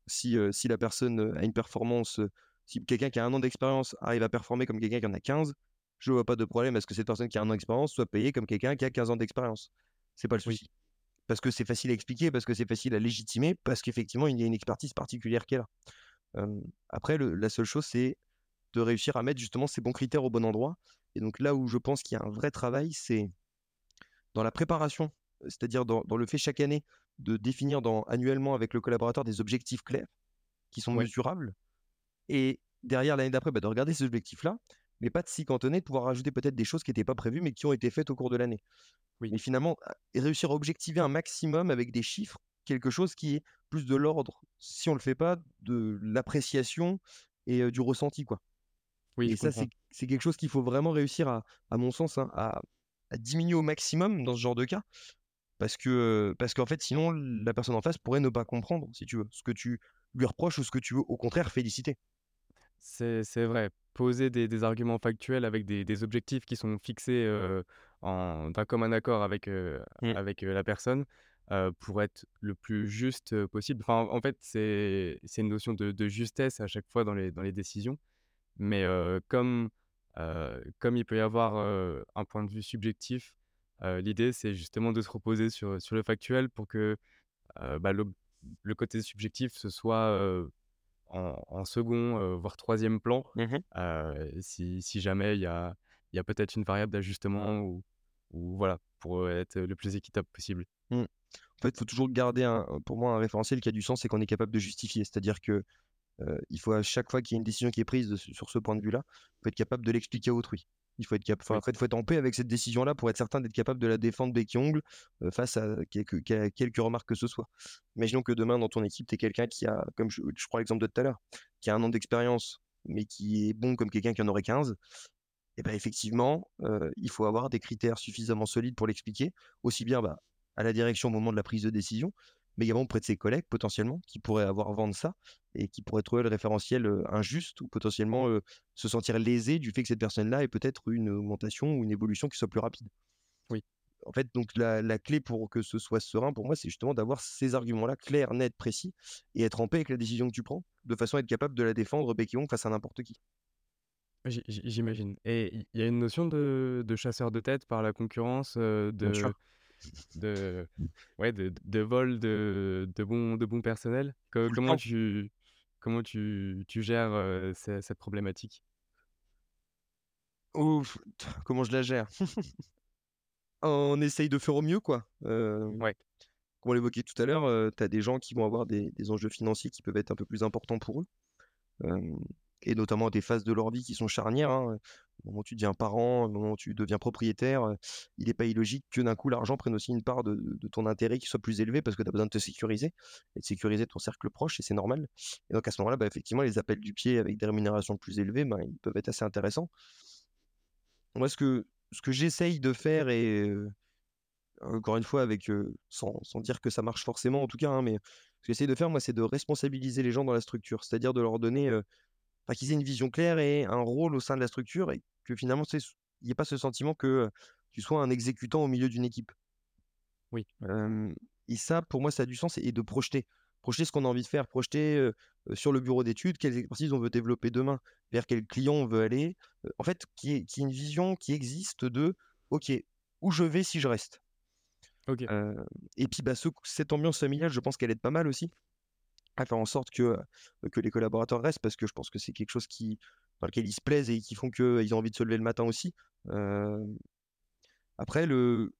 Si, si la personne, a une performance, si quelqu'un qui a un an d'expérience arrive à performer comme quelqu'un qui en a 15, je vois pas de problème à ce que cette personne qui a un an d'expérience soit payée comme quelqu'un qui a 15 ans d'expérience. C'est pas le oui. souci. Parce que c'est facile à expliquer, parce que c'est facile à légitimer, parce qu'effectivement, il y a une expertise particulière qui est là. Après le la seule chose, c'est de réussir à mettre justement ces bons critères au bon endroit et donc là où je pense qu'il y a un vrai travail, c'est dans la préparation, c'est-à-dire dans dans le fait chaque année de définir dans annuellement avec le collaborateur des objectifs clairs qui sont Ouais, mesurables et derrière l'année d'après, bah, de regarder ces objectifs-là, mais pas de s'y cantonner, de pouvoir rajouter peut-être des choses qui n'étaient pas prévues, mais qui ont été faites au cours de l'année. oui, Mais finalement, réussir à objectiver un maximum avec des chiffres, quelque chose qui est plus de l'ordre, si on le fait pas, de l'appréciation et heu, du ressenti, quoi. oui, Et ça, c'est c'est quelque chose qu'il faut vraiment réussir à à mon sens, hein, à à diminuer au maximum dans ce genre de cas. Parce que, parce qu'en fait, sinon, la personne en face pourrait ne pas comprendre, si tu veux, ce que tu lui reproches ou ce que tu veux, au contraire, féliciter. C'est vrai. Poser des des arguments factuels avec des des objectifs qui sont fixés, heu, en d'un commun accord avec, heu, Mmh. avec, heu, la personne, pour être le plus juste, possible. Enfin, en fait, c'est une notion de de justesse à chaque fois dans les dans les décisions. Mais, comme, comme il peut y avoir, un point de vue subjectif, l'idée c'est justement de se reposer sur, sur le factuel pour que, heu, bah, le le côté subjectif ce soit, en en second, voire troisième plan, Mmh heu, si si jamais il y a il y a peut-être une variable d'ajustement ou ou voilà, pour, être le plus équitable possible. Mmh. En fait, il faut toujours garder un pour moi, un référentiel qui a du sens et qu'on est capable de justifier. C'est-à-dire que, heu, il faut à chaque fois qu'il y a une décision qui est prise de sur ce point de vue-là, faut être capable de l'expliquer à autrui. Il faut être en fait, faut être en paix avec cette décision-là pour être certain d'être capable de la défendre bec et ongles, heu, face à quelque qu'à quelque remarque que ce soit. Imaginons que demain, dans ton équipe, tu aies quelqu'un qui a, comme je je prends l'exemple de tout à l'heure, qui a un an d'expérience, mais qui est bon comme quelqu'un qui en aurait 15. Et ben effectivement, heu, il faut avoir des critères suffisamment solides pour l'expliquer, aussi bien, bah, à la direction au moment de la prise de décision, mais également auprès de ses collègues potentiellement, qui pourraient avoir vent de ça et qui pourraient trouver le référentiel, injuste ou potentiellement, se sentir lésés du fait que cette personne-là ait peut-être une augmentation ou une évolution qui soit plus rapide. oui. En fait, donc la la clé pour que ce soit serein pour moi, c'est justement d'avoir ces arguments-là clairs, nets, précis et être en paix avec la décision que tu prends, de façon à être capable de la défendre ongles face à n'importe qui. J'i j'i j'imagine et il y a une notion de de chasseur de tête par la concurrence, sûr. de de ouais, de de vol de de bons de Tout le comment tu comment tu tu gères, cette problématique? Ouf, comment je la gère? On essaye de faire au mieux, quoi. Ouais, comme on l'évoquait tout à l'heure, heu, tu as des gens qui vont avoir des des enjeux financiers qui peuvent être un peu plus importants pour eux, et notamment des phases de leur vie qui sont charnières, hein, au moment où tu deviens parent, au moment où tu deviens propriétaire, il est pas illogique que d'un coup l'argent prenne aussi une part de ton intérêt qui soit plus élevé parce que tu as besoin de te sécuriser et de sécuriser ton cercle proche et c'est normal et donc à ce moment-là, bah, effectivement, les appels du pied avec des rémunérations plus élevées, ben, ils peuvent être assez intéressants. Moi, ce que ce que j'essaye de faire et Encore une fois avec, sans sans dire que ça marche forcément en tout cas, hein, mais ce que j'essaie de faire moi, c'est de responsabiliser les gens dans la structure. C'est-à-dire de leur donner, qu'ils aient une vision claire et un rôle au sein de la structure et que finalement, il y ait pas ce sentiment que, tu sois un exécutant au milieu d'une équipe. oui, et ça, pour moi, ça a du sens et de projeter. projeter ce qu'on a envie de faire, projeter sur le bureau d'études quelles expertises on veut développer demain, vers quel client on veut aller. en fait, qui est, qui est une vision qui existe de OK, où je vais si je reste? OK. et puis bah, cette ambiance familiale, je pense qu'elle aide pas mal aussi à faire en sorte que, que les collaborateurs restent parce que je pense que c'est quelque chose qui, dans lequel ils se plaisent et qui font qu'ils ont envie de se lever le matin aussi. après, le,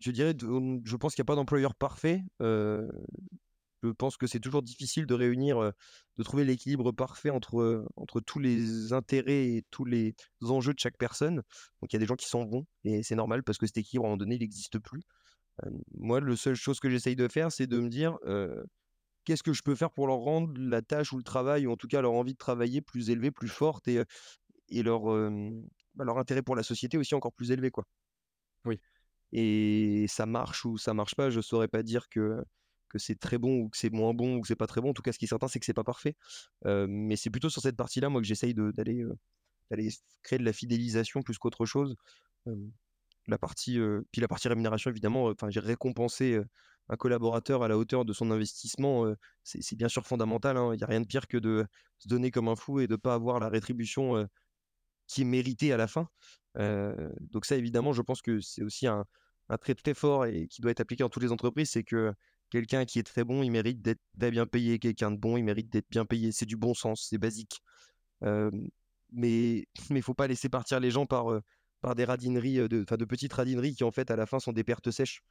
je dirais, je pense qu'il n'y a pas d'employeur parfait. je pense que c'est toujours difficile de réunir, de trouver l'équilibre parfait entre, entre tous les intérêts et tous les enjeux de chaque personne. Donc il y a des gens qui s'en vont et c'est normal parce que cet équilibre à un moment donné, il n'existe plus. moi, la seule chose que j'essaye de faire, c'est de me dire qu'est-ce que je peux faire pour leur rendre la tâche ou le travail, ou en tout cas leur envie de travailler plus élevée, plus forte et, et leur, bah, leur intérêt pour la société aussi encore plus élevé. Quoi. Oui. Et ça marche ou ça marche pas, je saurais pas dire que, que c'est très bon ou que c'est moins bon ou que c'est pas très bon. En tout cas, ce qui est certain, c'est que c'est pas parfait. mais c'est plutôt sur cette partie-là, moi, que j'essaye d'aller d'aller créer de la fidélisation plus qu'autre chose. la partie, puis la partie rémunération, évidemment, enfin, j'ai récompensé un collaborateur à la hauteur de son investissement, c'est bien sûr fondamental. Hein. Il n'y a rien de pire que de se donner comme un fou et de ne pas avoir la rétribution qui est méritée à la fin. donc ça, évidemment, je pense que c'est aussi un, trait très fort et qui doit être appliqué dans toutes les entreprises, c'est que quelqu'un qui est très bon, il mérite d'être bien payé. Quelqu'un de bon, il mérite d'être bien payé. C'est du bon sens, c'est basique. mais il ne faut pas laisser partir les gens par, par des radineries, de, de petites radineries qui en fait à la fin sont des pertes sèches.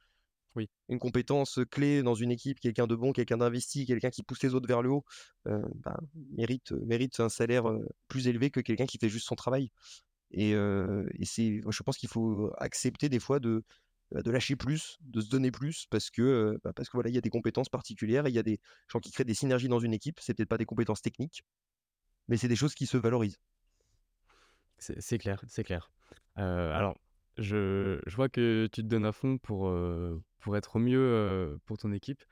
Oui. Une compétence clé dans une équipe, quelqu'un de bon, quelqu'un d'investi, quelqu'un qui pousse les autres vers le haut, bah, mérite, mérite un salaire plus élevé que quelqu'un qui fait juste son travail. Et, c'est, je pense qu'il faut accepter des fois de, bah, de lâcher plus, de se donner plus, parce que, bah, parce que voilà, il y a des compétences particulières, il y a des gens qui créent des synergies dans une équipe. C'est peut-être pas des compétences techniques, mais c'est des choses qui se valorisent. C'est clair, c'est clair. alors, je, je vois que tu te donnes à fond pour, pour être au mieux pour ton équipe,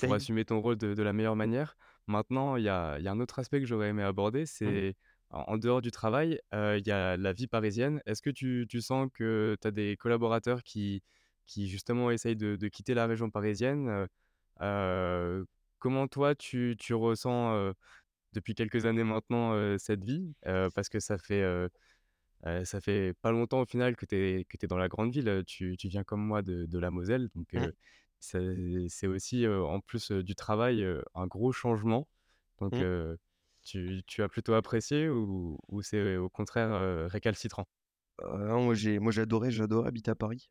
pour assumer ton rôle de, de la meilleure manière. Maintenant, il y a, y a un autre aspect que j'aurais aimé aborder, mmh c'est en, dehors du travail, il y a la vie parisienne. Est-ce que tu, tu sens que tu as des collaborateurs qui, qui justement essayent de, de quitter la région parisienne Comment toi, tu, tu ressens depuis quelques années maintenant cette vie Parce que ça fait ça fait pas longtemps au final que tu es, que dans la grande ville. Tu, tu viens comme moi de, de la Moselle. Donc, mmh. c'est aussi, en plus du travail, un gros changement. Donc, mmh. tu, tu, as plutôt apprécié ou, ou c'est au contraire récalcitrant? Moi, j'ai adoré, j'adore habiter à Paris.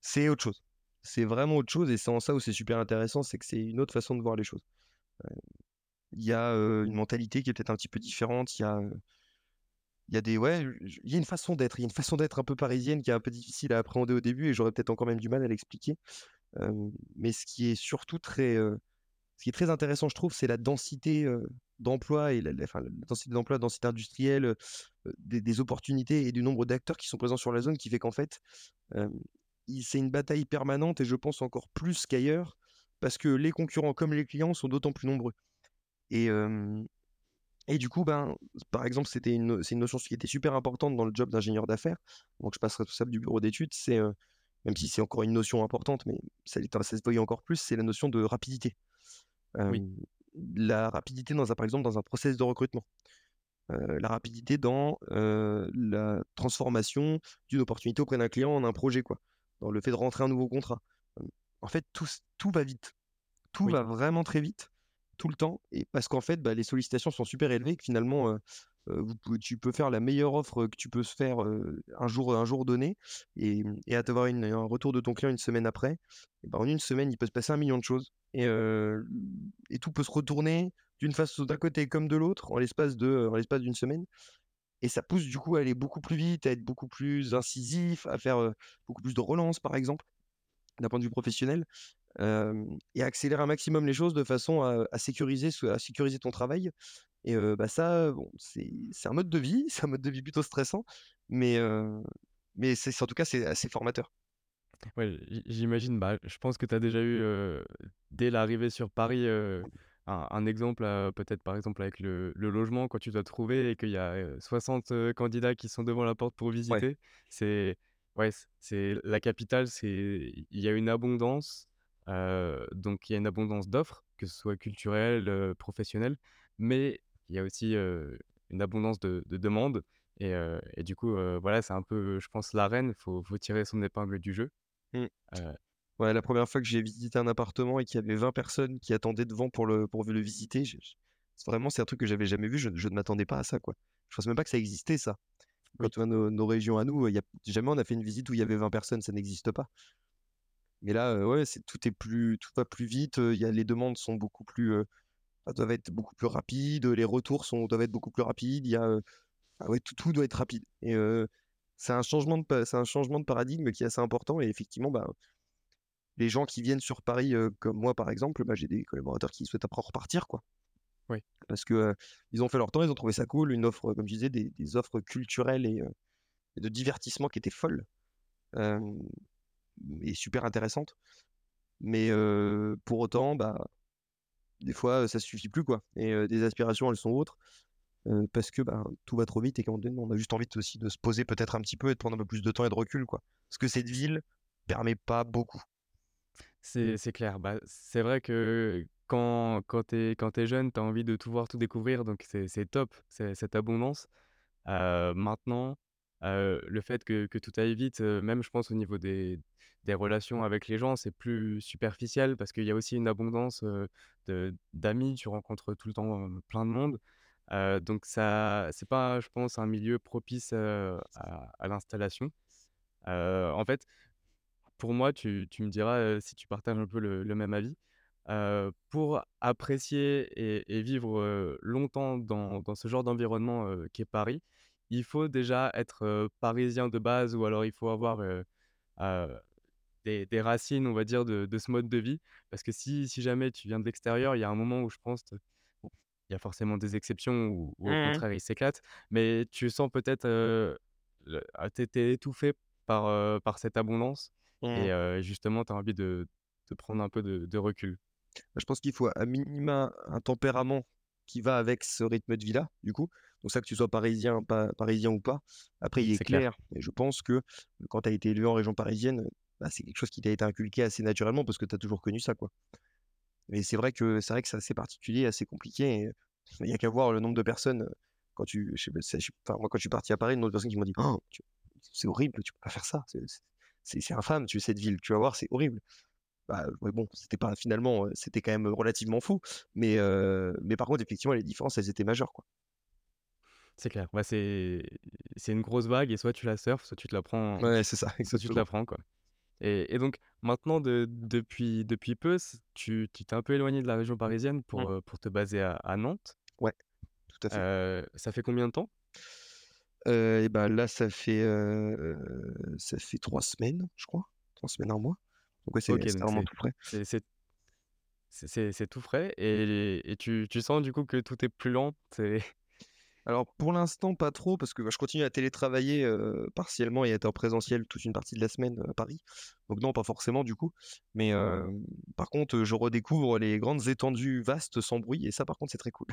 c'est autre chose. C'est vraiment autre chose. Et c'est en ça où c'est super intéressant. C'est que c'est une autre façon de voir les choses. Il y a une mentalité qui est peut-être un petit peu différente. Il y a il y a des ouais, il y a une façon d'être, il y a une façon d'être un peu parisienne qui est un peu difficile à appréhender au début et j'aurais peut-être encore même du mal à l'expliquer. mais ce qui est surtout très, ce qui est très intéressant, je trouve, c'est la densité d'emploi et la, enfin, la densité d'emploi, densité industrielle, des, des, opportunités et du nombre d'acteurs qui sont présents sur la zone qui fait qu'en fait, c'est une bataille permanente et je pense encore plus qu'ailleurs parce que les concurrents comme les clients sont d'autant plus nombreux. Et, et du coup, ben, par exemple, c'était une, c'est une notion qui était super importante dans le job d'ingénieur d'affaires. Donc, je passerai tout ça du bureau d'études. C'est, même si c'est encore une notion importante, mais ça, ça se voyait encore plus, c'est la notion de rapidité. La rapidité, dans un, par exemple, dans un process de recrutement. la rapidité dans la transformation d'une opportunité auprès d'un client en un projet, quoi. Dans le fait de rentrer un nouveau contrat. En fait, tout, tout va vite. Tout va vraiment très vite tout le temps. Et parce qu'en fait, bah, les sollicitations sont super élevées, que finalement, tu peux faire la meilleure offre que tu peux se faire un, jour, un jour donné, et, et à avoir un retour de ton client une semaine après. Bah, en une semaine, il peut se passer un million de choses. Et, et tout peut se retourner d'une façon d'un côté comme de l'autre en l'espace de en l'espace d'une semaine. Et ça pousse du coup à aller beaucoup plus vite, à être beaucoup plus incisif, à faire beaucoup plus de relance par exemple, d'un point de vue professionnel et accélérer un maximum les choses de façon à, sécuriser, à sécuriser ton travail. Et bah ça, bon, c'est un mode de vie, c'est un mode de vie plutôt stressant, mais, mais en tout cas, c'est assez formateur. Ouais, j'imagine, bah, je pense que tu as déjà eu, dès l'arrivée sur Paris, un, exemple, peut-être par exemple avec le, le, logement, quand tu dois trouver et qu'il y a 60 candidats qui sont devant la porte pour visiter. C'est ouais, c'est la capitale, il y a une abondance Donc il y a une abondance d'offres, que ce soit culturelles, heu, professionnelles, mais il y a aussi, une abondance de de demandes et du coup, voilà, c'est un peu, je pense, l'arène. Faut faut tirer son épingle du jeu. Mmh. Ouais, la première fois que j'ai visité un appartement et qu'il y avait 20 personnes qui attendaient devant pour le pour le visiter, vraiment, c'est un truc que j'avais jamais vu, je je ne m'attendais pas à ça, quoi. Je pensais même pas que ça existait ça. oui, Quand va nos nos régions à nous, il y a jamais on a fait une visite où il y avait 20 personnes, ça n'existe pas. Mais là, ouais, c'est tout est plus tout va plus vite, il y a les demandes sont beaucoup plus, bah, doivent être beaucoup plus rapides, les retours sont doivent être beaucoup plus rapides. Il y a, ah ouais, tout tout doit être rapide et c'est un changement de c'est un changement de paradigme qui est assez important et effectivement, bah, les gens qui viennent sur Paris, comme moi par exemple, bah, j'ai des collaborateurs qui souhaitent après repartir, quoi. oui, Parce que, ils ont fait leur temps, ils ont trouvé ça cool, une offre, comme je disais, des des offres culturelles et de divertissement qui étaient folles, et super intéressantes. Mais pour autant, bah, des fois, ça suffit plus, quoi et des aspirations, elles sont autres, parce que, ben, tout va trop vite et qu'à un moment on a juste envie aussi de se poser peut-être un petit peu et de prendre un peu plus de temps et de recul, quoi. Parce que cette ville permet pas beaucoup. c'est clair. Bah, c'est vrai que quand quand tu es jeune, tu as envie de tout voir, tout découvrir, donc c'est top, c'est cette abondance. Maintenant, le fait que que tout aille vite, même je pense au niveau des des relations avec les gens, c'est plus superficiel parce qu'il y a aussi une abondance, de d'amis. Tu rencontres tout le temps, plein de monde. Donc ça c'est pas, je pense, un milieu propice, à à l'installation. En fait, pour moi, tu tu me diras, si tu partages un peu le le même avis. Pour apprécier et et vivre, longtemps dans dans ce genre d'environnement, heu, qu'est Paris, il faut déjà être, parisien de base ou alors il faut avoir, des des racines, on va dire, de de ce mode de vie. Parce que si si jamais tu viens de l'extérieur, il y a un moment où je pense bon, il y a forcément des exceptions où où au Mmh contraire, ils s'éclatent, mais tu sens peut-être, ah, tu es étouffé par, cette abondance et Mmh. heu, justement, tu as envie de de prendre un peu de de recul. Bah, je pense qu'il faut à minima un tempérament qui va avec ce rythme de vie-là, du coup. Donc ça, que tu sois parisien, pas parisien ou pas. Après, il est clair. clair, et je pense que quand tu as été élevé en région parisienne, bah, c'est quelque chose qui t'a été inculqué assez naturellement parce que tu as toujours connu ça, quoi. Mais c'est vrai que c'est vrai que c'est assez particulier, assez compliqué. Il y a qu'à voir le nombre de personnes quand tu, je sais pas, c'est- je- enfin, moi quand je suis parti à Paris, le nombre de personnes qui m'ont dit, oh, c'est horrible, tu peux pas faire ça, c'est infâme, tu cette ville, tu vas voir, c'est horrible. Bah, ouais, bon, c'était pas finalement, c'était quand même relativement fou, mais mais par contre, effectivement, les différences, elles étaient majeures, quoi. C'est clair. Bah, c'est c'est une grosse vague et soit tu la surfes, soit tu te la prends Ouais, c'est ça, soit tu te la prends, quoi. Et et donc maintenant de depuis depuis peu, tu tu t'es un peu éloigné de la région parisienne Mmh. pour, heu, pour te baser à à Nantes. Ouais, tout à fait. Heu, ça fait combien de temps? Heu et bah, là, ça fait, heu, ça fait 3 semaines, je crois. 3 semaines, un mois. Donc ouais, c'est OK, c'est donc vraiment tout frais. c'est tout frais et et tu tu sens du coup que tout est plus lent? Alors pour l'instant, pas trop parce que, bah, je continue à télétravailler, partiellement et à être en présentiel toute une partie de la semaine, à Paris. Donc non, pas forcément du coup. Mais par contre, je redécouvre les grandes étendues vastes sans bruit et ça, par contre, c'est très cool.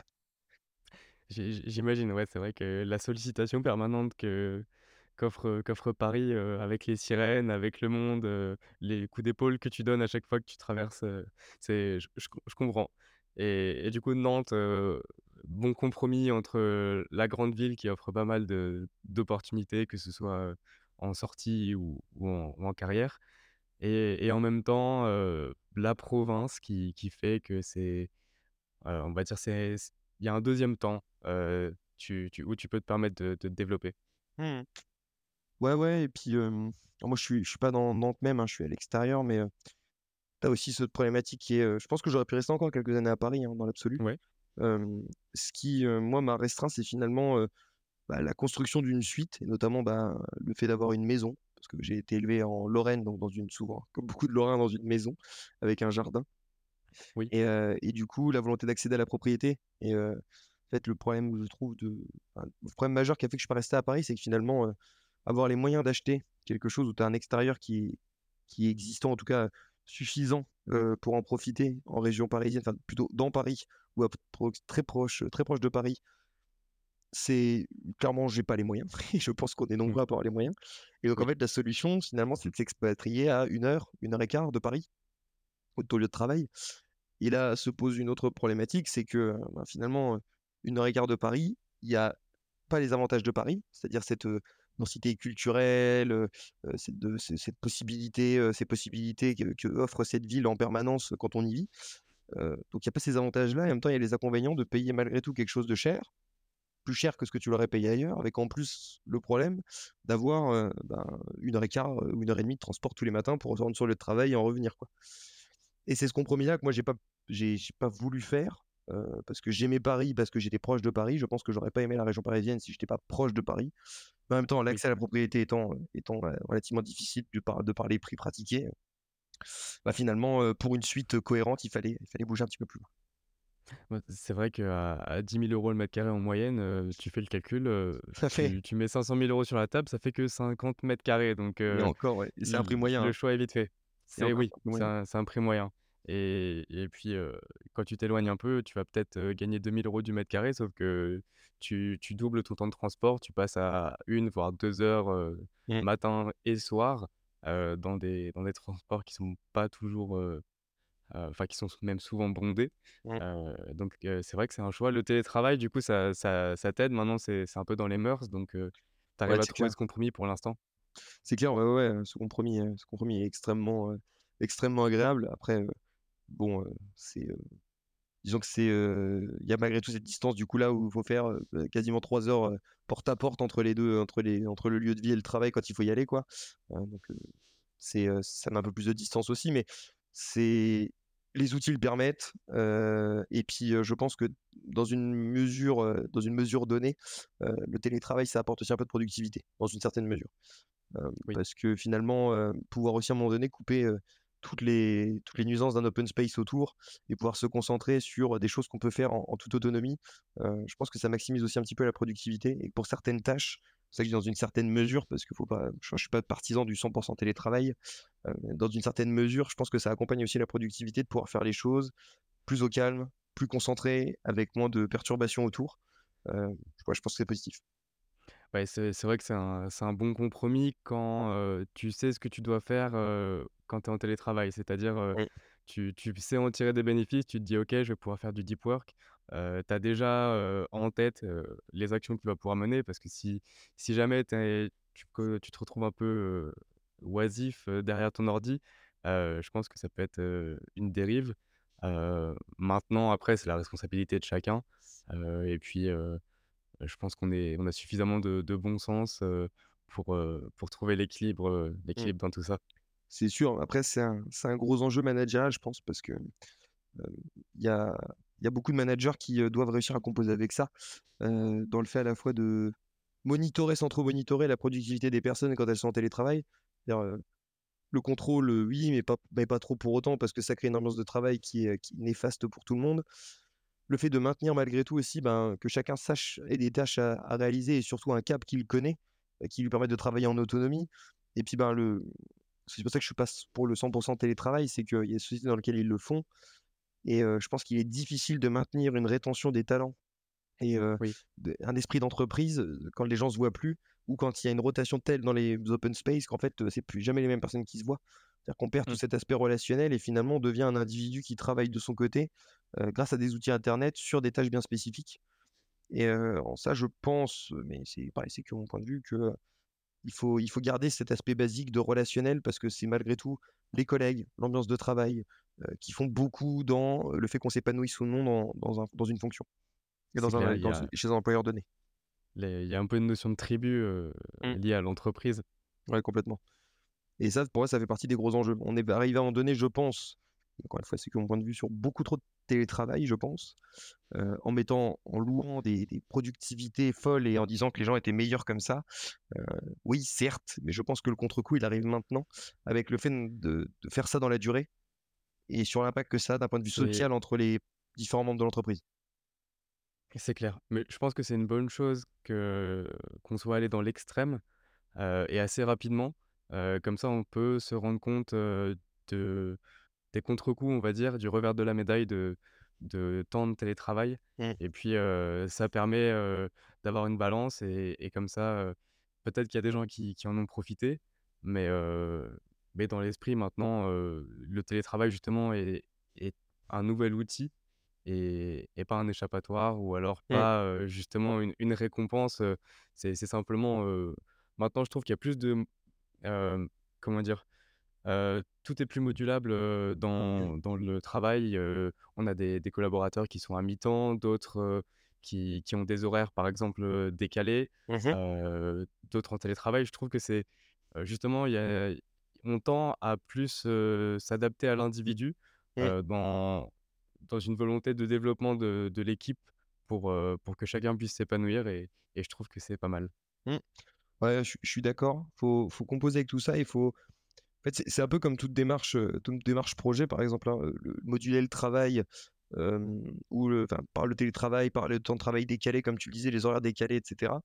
J'i j'i j'imagine, ouais, c'est vrai que la sollicitation permanente que qu'offre, Paris, avec les sirènes, avec le monde, les coups d'épaule que tu donnes à chaque fois que tu traverses, c'est je je com je comprends et et du coup Nantes, bon compromis entre, la grande ville qui offre pas mal d'opportunités, que ce soit, en sortie ou ou en ou en carrière et et en même temps, la province qui qui fait que c'est on va dire c'est il y a un deuxième temps, tu tu où tu peux te permettre de de te développer. Mmh Ouais, ouais et puis, moi, je suis je suis pas dans Nantes même, hein, je suis à l'extérieur, mais tu as aussi cette problématique qui est, je pense que j'aurais pu rester encore quelques années à Paris, hein, dans l'absolu. Ouais, ce qui, moi, m'a restreint, c'est finalement, bah, la construction d'une suite et notamment, bah, le fait d'avoir une maison. Parce que j'ai été élevé en Lorraine, donc dans une souvent, comme beaucoup de Lorrains, dans une maison avec un jardin oui, et du coup, la volonté d'accéder à la propriété et en fait, le problème, je trouve, de enfin, le problème majeur qui a fait que je suis pas resté à Paris, c'est que finalement, avoir les moyens d'acheter quelque chose où tu as un extérieur qui est qui est existant, en tout cas suffisant, pour en profiter en région parisienne, enfin plutôt dans Paris ou à pro très proche, très proche de Paris, c'est clairement, j'ai pas les moyens et je pense qu'on est mmh, nombreux à pas avoir les moyens et donc en fait, la solution finalement, c'est de s'expatrier à une heure, une heure et quart de Paris ton lieu de travail. Et là se pose une autre problématique, c'est que ben, finalement, une heure et quart de Paris, il n'y a pas les avantages de Paris, c'est-à-dire cette densité culturelle, cette, cette, possibilité, ces possibilités que, offre cette ville en permanence quand on y vit. donc il n'y a pas ces avantages-là, et en même temps il y a les inconvénients de payer malgré tout quelque chose de cher, plus cher que ce que tu l'aurais payé ailleurs, avec en plus le problème d'avoir ben, une heure et quart ou une heure et demie de transport tous les matins pour retourner sur le travail et en revenir. Quoi. Et c'est ce compromis-là que moi j'ai pas, j'ai, pas voulu faire. Parce que j'aimais Paris, parce que j'étais proche de Paris. Je pense que j'aurais pas aimé la région parisienne si j'étais pas proche de Paris. Mais en même temps, l'accès à la propriété étant, étant relativement difficile de par, de par les prix pratiqués, bah finalement, pour une suite cohérente, il fallait, il fallait bouger un petit peu plus loin. C'est vrai qu'à à 10 000 euros le mètre carré en moyenne, tu fais le calcul, tu, tu, mets 500 000 euros sur la table, ça fait que 50 mètres carrés. Donc, encore, ouais. c'est un prix moyen. Le hein. choix est vite fait. C'est oui, c'est un, un, prix moyen. Et, et puis, quand tu t'éloignes un peu, tu vas peut-être gagner 2000 euros du mètre carré, sauf que tu, tu, doubles ton temps de transport, tu passes à une, voire deux heures mmh. matin et soir dans, des, dans des transports qui sont pas toujours enfin qui sont même souvent bondés. Mmh. donc c'est vrai que c'est un choix. Le télétravail, du coup, ça, ça, ça t'aide. Maintenant, c'est un peu dans les mœurs, donc tu arrives à trouver ce compromis pour l'instant? C'est clair, ouais, ouais, ce compromis, ce compromis est extrêmement, extrêmement agréable. Après, bon, c'est disons que c'est il y a malgré tout cette distance du coup là où il faut faire quasiment trois heures porte à porte entre les deux entre les entre le lieu de vie et le travail quand il faut y aller quoi hein, donc c'est ça met un peu plus de distance aussi mais c'est les outils le permettent. et puis, je pense que dans une mesure, dans une mesure donnée, le télétravail, ça apporte aussi un peu de productivité, dans une certaine mesure. Parce que finalement, pouvoir aussi à un moment donné couper toutes les, toutes les nuisances d'un open space autour et pouvoir se concentrer sur des choses qu'on peut faire en, toute autonomie, je pense que ça maximise aussi un petit peu la productivité. Et pour certaines tâches, c'est ça que je dans une certaine mesure, parce que faut pas, je ne suis pas partisan du 100% télétravail. Euh, dans une certaine mesure, je pense que ça accompagne aussi la productivité de pouvoir faire les choses plus au calme, plus concentré, avec moins de perturbations autour. Euh, je pense que c'est positif. Ouais, c'est, vrai que c'est un, un, bon compromis quand euh, tu sais ce que tu dois faire quand tu es en télétravail. C'est-à-dire, tu, tu, sais en tirer des bénéfices, tu te dis, OK, je vais pouvoir faire du deep work tu as déjà en tête les actions que tu vas pouvoir mener parce que si, si jamais tu, tu, te retrouves un peu oisif derrière ton ordi, je pense que ça peut être une dérive. maintenant, après, c'est la responsabilité de chacun. et puis, je pense qu'on on a suffisamment de, de bon sens pour, pour trouver l'équilibre mmh. l'équilibre dans tout ça. C'est sûr. Après, c'est un, un, gros enjeu managérial, je pense, parce que il y a il y a beaucoup de managers qui doivent réussir à composer avec ça, dans le fait à la fois de monitorer sans trop monitorer la productivité des personnes quand elles sont en télétravail. le contrôle, oui, mais pas, pas trop pour autant, parce que ça crée une ambiance de travail qui est, néfaste pour tout le monde. Le fait de maintenir malgré tout aussi ben, que chacun sache et des tâches à, réaliser et surtout un cap qu'il connaît, qui lui permet de travailler en autonomie. Et puis, ben, le... c'est pour ça que je passe pour le 100% télétravail, c'est qu'il y a des sociétés dans lesquelles ils le font, et je pense qu'il est difficile de maintenir une rétention des talents et un esprit d'entreprise quand les gens se voient plus ou quand il y a une rotation telle dans les open space qu'en fait c'est plus jamais les mêmes personnes qui se voient. C'est-à-dire qu'on perd tout mmh. cet aspect relationnel et finalement on devient un individu qui travaille de son côté grâce à des outils internet sur des tâches bien spécifiques. Et en ça, je pense, mais c'est pareil, c'est que mon point de vue, que il faut, il faut garder cet aspect basique de relationnel parce que c'est malgré tout les collègues, l'ambiance de travail, euh, qui font beaucoup dans le fait qu'on s'épanouisse ou non dans, dans, un, dans, une fonction et dans un, chez un employeur donné. Il y a un peu une notion de tribu euh, mmh. liée à l'entreprise. Oui, complètement. Et ça, pour moi, ça fait partie des gros enjeux. On est arrivé à en donner, je pense, encore une fois, c'est que mon point de vue sur beaucoup trop de télétravail, je pense, euh, en mettant, en louant des, des, productivités folles et en disant que les gens étaient meilleurs comme ça. oui, certes, mais je pense que le contre-coup, il arrive maintenant avec le fait de, de, faire ça dans la durée et sur l'impact que ça a d'un point de vue social entre les différents membres de l'entreprise. C'est clair. Mais je pense que c'est une bonne chose que qu'on soit allé dans l'extrême euh, et assez rapidement. Euh, comme ça, on peut se rendre compte euh, de, des contre-coups, on va dire, du revers de la médaille de, de temps de télétravail. Mmh. Et puis, ça permet d'avoir une balance. Et, et comme ça, peut-être qu'il y a des gens qui, qui, en ont profité. Mais mais dans l'esprit maintenant, le télétravail justement est est un nouvel outil et et pas un échappatoire ou alors Mmh. pas, justement une une récompense, c'est simplement, maintenant je trouve qu'il y a plus de, comment dire? Tout est plus modulable, dans dans le travail, on a des des collaborateurs qui sont à mi-temps, d'autres, qui qui ont des horaires, par exemple, décalés, Mmh d'autres en télétravail. Je trouve que c'est, justement, il y a on tend à plus, s'adapter à l'individu, Mmh. dans dans une volonté de développement de de l'équipe pour, pour que chacun puisse s'épanouir et et je trouve que c'est pas mal. Mmh. Ouais, je suis je suis d'accord. Faut faut composer avec tout ça. Il faut en fait, c'est un peu comme toute démarche, heu, toute démarche projet, par exemple, hein, heu, le moduler le travail, ou le par le télétravail, par le temps de travail décalé, comme tu le disais, les horaires décalés et cetera.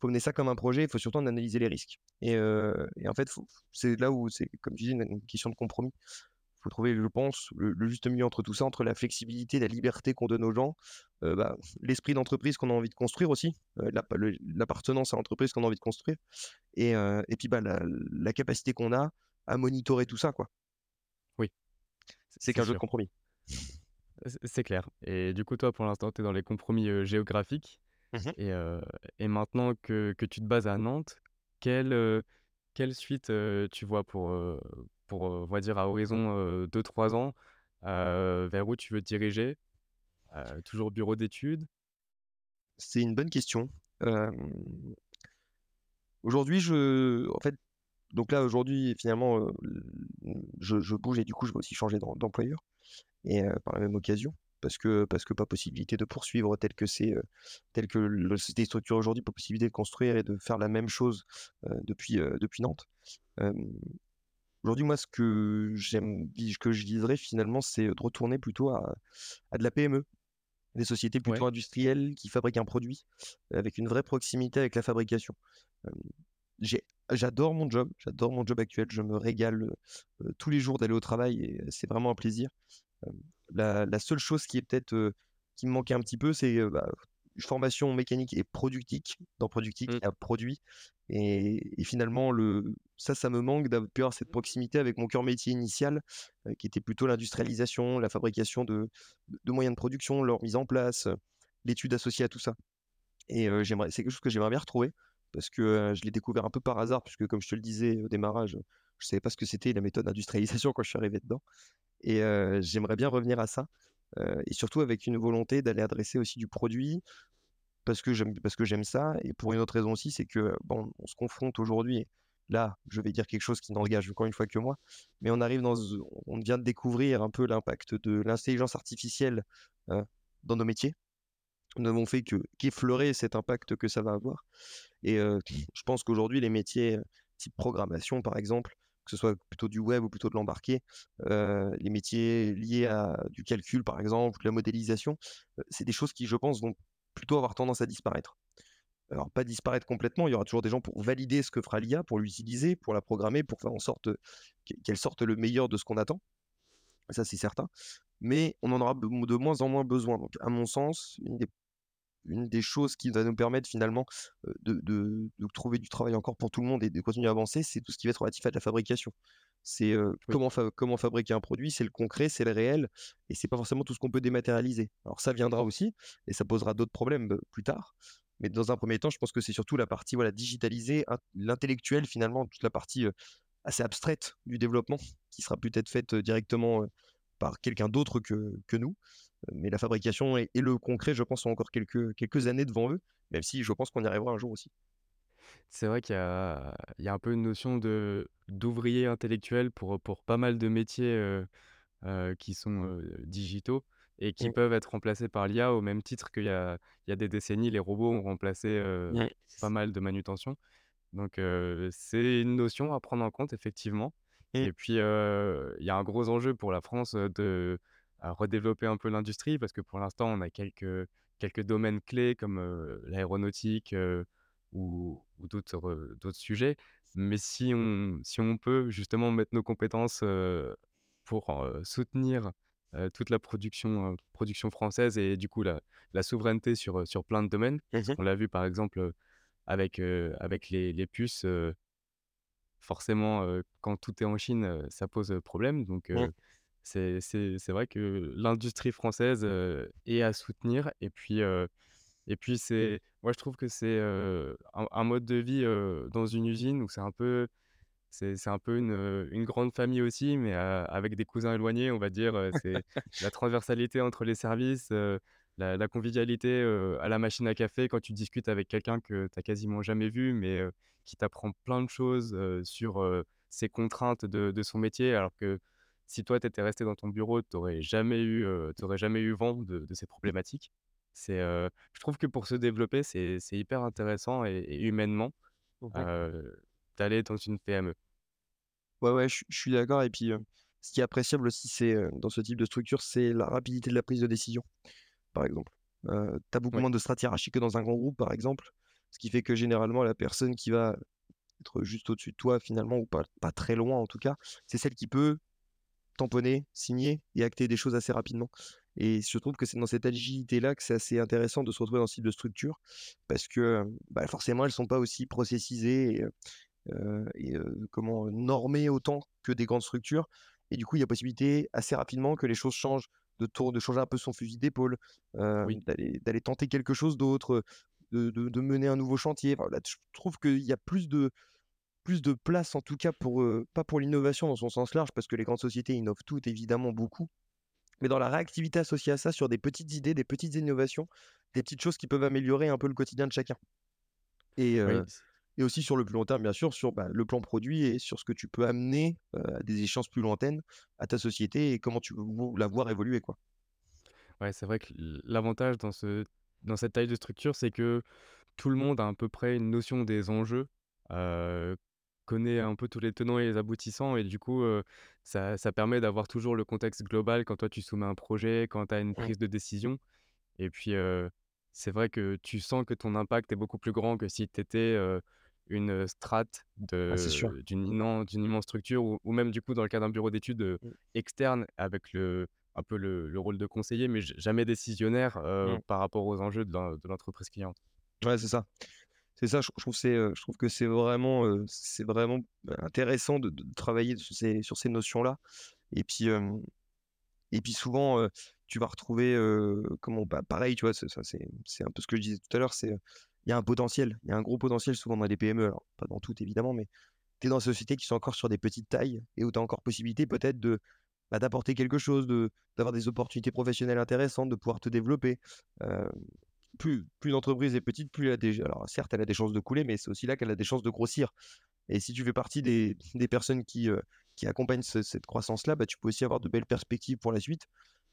Faut mener ça comme un projet, il faut surtout en analyser les risques et en fait, c'est là où c'est, comme tu dis, une une question de compromis. Il Faut trouver, je pense, le juste milieu entre tout ça, entre la flexibilité, la liberté qu'on donne aux gens, bah, l'esprit d'entreprise qu'on a envie de construire aussi, l'appartenance à l'entreprise qu'on a envie de construire et puis, bah, la capacité qu'on a à monitorer tout ça, quoi. Oui, c'est qu'un jeu de compromis. C'est clair et du coup, toi, pour l'instant, tu es dans les compromis, heu, géographiques Mmh mh. et maintenant que que tu te bases à Nantes, quelle, heu, quelle suite, tu vois pour, pour, on va dire à horizon, heu, 2-3 ans? Vers où tu veux te diriger? Toujours bureau d'études? C'est une bonne question. Aujourd'hui, je en fait, donc là, aujourd'hui, finalement, je je bouge et du coup, je vais aussi changer d'em d'employeur et par la même occasion, parce que parce que pas possibilité de poursuivre tel que c'est, tel que le c'était structuré aujourd'hui, pas possibilité de construire et de faire la même chose, depuis, depuis Nantes. Aujourd'hui, moi, ce que j'aime que je viserais finalement, c'est, de retourner plutôt à à de la PME, des sociétés plutôt Ouais, industrielles qui fabriquent un produit, avec une vraie proximité avec la fabrication. J'ai j'adore mon job, j'adore mon job actuel, je me régale, tous les jours d'aller au travail et c'est vraiment un plaisir. La la seule chose qui est peut-être, qui me manquait un petit peu, c'est, bah, une formation mécanique et productique. Dans productique, mmh, il y a produit et et finalement le ça, ça me manque d'av pu avoir cette proximité avec mon cœur métier initial, qui était plutôt l'industrialisation, la fabrication de de moyens de production, leur mise en place, l'étude associée à tout ça et j'aimerais c'est quelque chose que j'aimerais bien retrouver parce que, je l'ai découvert un peu par hasard puisque comme je te le disais au démarrage, je savais pas ce que c'était la méthode d'industrialisation quand je suis arrivé dedans et j'aimerais bien revenir à ça, et surtout avec une volonté d'aller adresser aussi du produit parce que j'aime ça et pour une autre raison aussi, c'est que, bon, on se confronte aujourd'hui là, je vais dire quelque chose qui n'engage encore une fois que moi, mais on arrive dans on vient de découvrir un peu l'impact de l'intelligence artificielle, heu, dans nos métiers. Nous n'avons fait que qu'effleurer cet impact que ça va avoir et heu, je pense qu'aujourd'hui les métiers, type programmation par exemple, que ce soit plutôt du web ou plutôt de l'embarqué, les métiers liés à du calcul par exemple, de la modélisation, c'est des choses qui je pense vont plutôt avoir tendance à disparaître. Alors pas disparaître complètement, il y aura toujours des gens pour valider ce que fera l'IA, pour l'utiliser, pour la programmer, pour faire en sorte, qu'e qu'elle sorte le meilleur de ce qu'on attend. Ça c'est certain, mais on en aura de moins en moins besoin. Donc à mon sens, une des une des choses qui va nous permettre finalement, de de de trouver du travail encore pour tout le monde et de continuer à avancer, c'est tout ce qui va être relatif à de la fabrication. C'est, oui. comment fa comment fabriquer un produit, c'est le concret, c'est le réel et c'est pas forcément tout ce qu'on peut dématérialiser. Alors ça viendra aussi et ça posera d'autres problèmes, heu, plus tard, mais dans un premier temps, je pense que c'est surtout la partie, voilà, digitalisée, int l'intellectuel finalement, toute la partie, assez abstraite du développement qui sera peut-être faite, directement, par quelqu'un d'autre que que nous mais la fabrication et et le concret, je pense, ont encore quelques quelques années devant eux, même si je pense qu'on y arrivera un jour aussi. C'est vrai qu'il y a il y a un peu une notion de d'ouvrier intellectuel pour, pour pas mal de métiers, qui sont, digitaux et qui Mmh, peuvent être remplacés par l'IA au même titre qu'il y a il y a des décennies, les robots ont remplacé, mmh, pas mal de manutention. Donc c'est une notion à prendre en compte effectivement et puis, il y a un gros enjeu pour la France, de, redévelopper un peu l'industrie parce que pour l'instant on a quelques quelques domaines clés comme, l'aéronautique, ou ou d'autres, sujets. Mais si on si on peut justement mettre nos compétences, pour, soutenir, toute la production, production française et du coup la la souveraineté sur, sur plein de domaines. mmh On l'a vu par exemple, avec, avec les les puces, forcément, quand tout est en Chine, ça pose, problème donc Mmh. c'est c'est c'est vrai que l'industrie française, est à soutenir et puis, et puis c'est moi je trouve que c'est, un un mode de vie, dans une usine où c'est un peu c'est c'est un peu une, une grande famille aussi, mais avec des cousins éloignés, on va dire, c'est la transversalité entre les services, la la convivialité, à la machine à café quand tu discutes avec quelqu'un que tu as quasiment jamais vu, mais qui t'apprend plein de choses, sur, ses contraintes de de son métier. Alors que si toi, tu étais resté dans ton bureau, tu aurais jamais eu, jamais vent de de ces problématiques. C'est, heu, je trouve que pour se développer, c'est c'est hyper intéressant et et humainement, Mmh heu, d'aller dans une PME. Ouais, ouais, je suis je suis d'accord et puis, ce qui est appréciable aussi, c'est, dans ce type de structure, c'est la rapidité de la prise de décision, par exemple. Heu, tu as beaucoup moins de strates hiérarchiques que dans un grand groupe, par exemple, ce qui fait que généralement la personne qui va être juste au-dessus de toi finalement ou pas pas très loin en tout cas, c'est celle qui peut tamponner, signer et acter des choses assez rapidement. Et je trouve que c'est dans cette agilité-là que c'est assez intéressant de se retrouver dans ce type de structure parce que, bah, forcément elles sont pas aussi processisées et heu et heu, comment, normées autant que des grandes structures. Et du coup, il y a possibilité assez rapidement que les choses changent, de tour de changer un peu son fusil d'épaule, oui. d'aller d'aller tenter quelque chose d'autre, de de de mener un nouveau chantier. Enfin, là, je trouve qu'il y a plus de plus de place en tout cas pour, heu, pas pour l'innovation dans son sens large parce que les grandes sociétés innovent toutes évidemment beaucoup, mais dans la réactivité associée à ça sur des petites idées, des petites innovations, des petites choses qui peuvent améliorer un peu le quotidien de chacun et Oui, heu et aussi sur le plus long terme, bien sûr, sur, bah, le plan produit et sur ce que tu peux amener, à des échéances plus lointaines à ta société et comment tu veux la voir évoluer, quoi. Ouais, c'est vrai que l'avantage dans ce dans cette taille de structure, c'est que tout le monde a à peu près une notion des enjeux, connaît un peu tous les tenants et les aboutissants et du coup, ça ça permet d'avoir toujours le contexte global quand toi tu soumets un projet, quand tu as une Mmh. prise de décision et puis, c'est vrai que tu sens que ton impact est beaucoup plus grand que si tu étais, une, strate Ah, de d'une immen d'une immense structure ou ou même du coup dans le cas d'un bureau d'études, Mmh. externe avec le un peu le le rôle de conseiller mais jamais décisionnaire, Mmh. par rapport aux enjeux de l'en de l'entreprise cliente. Ouais, c'est ça. C'est ça, je je trouve je trouve que c'est vraiment, c'est vraiment, bah, intéressant de de travailler sur ces sur ces notions-là et puis, et puis souvent, tu vas retrouver, comment bah, pareil, tu vois? C'est un peu ce que je disais tout à l'heure, c'est, il y a un potentiel, il y a un gros potentiel souvent dans les PME, alors pas dans toutes évidemment, mais tu es dans des sociétés qui sont encore sur des petites tailles et où tu as encore possibilité peut-être de, bah, d'apporter quelque chose, de d'avoir des opportunités professionnelles intéressantes, de pouvoir te développer. Heu, plus l'entreprise est petite, plus elle a des alors certes, elle a des chances de couler, mais c'est aussi là qu'elle a des chances de grossir. Et si tu fais partie des personnes qui, heu, qui accompagnent ce cette croissance-là, bah, tu peux aussi avoir de belles perspectives pour la suite.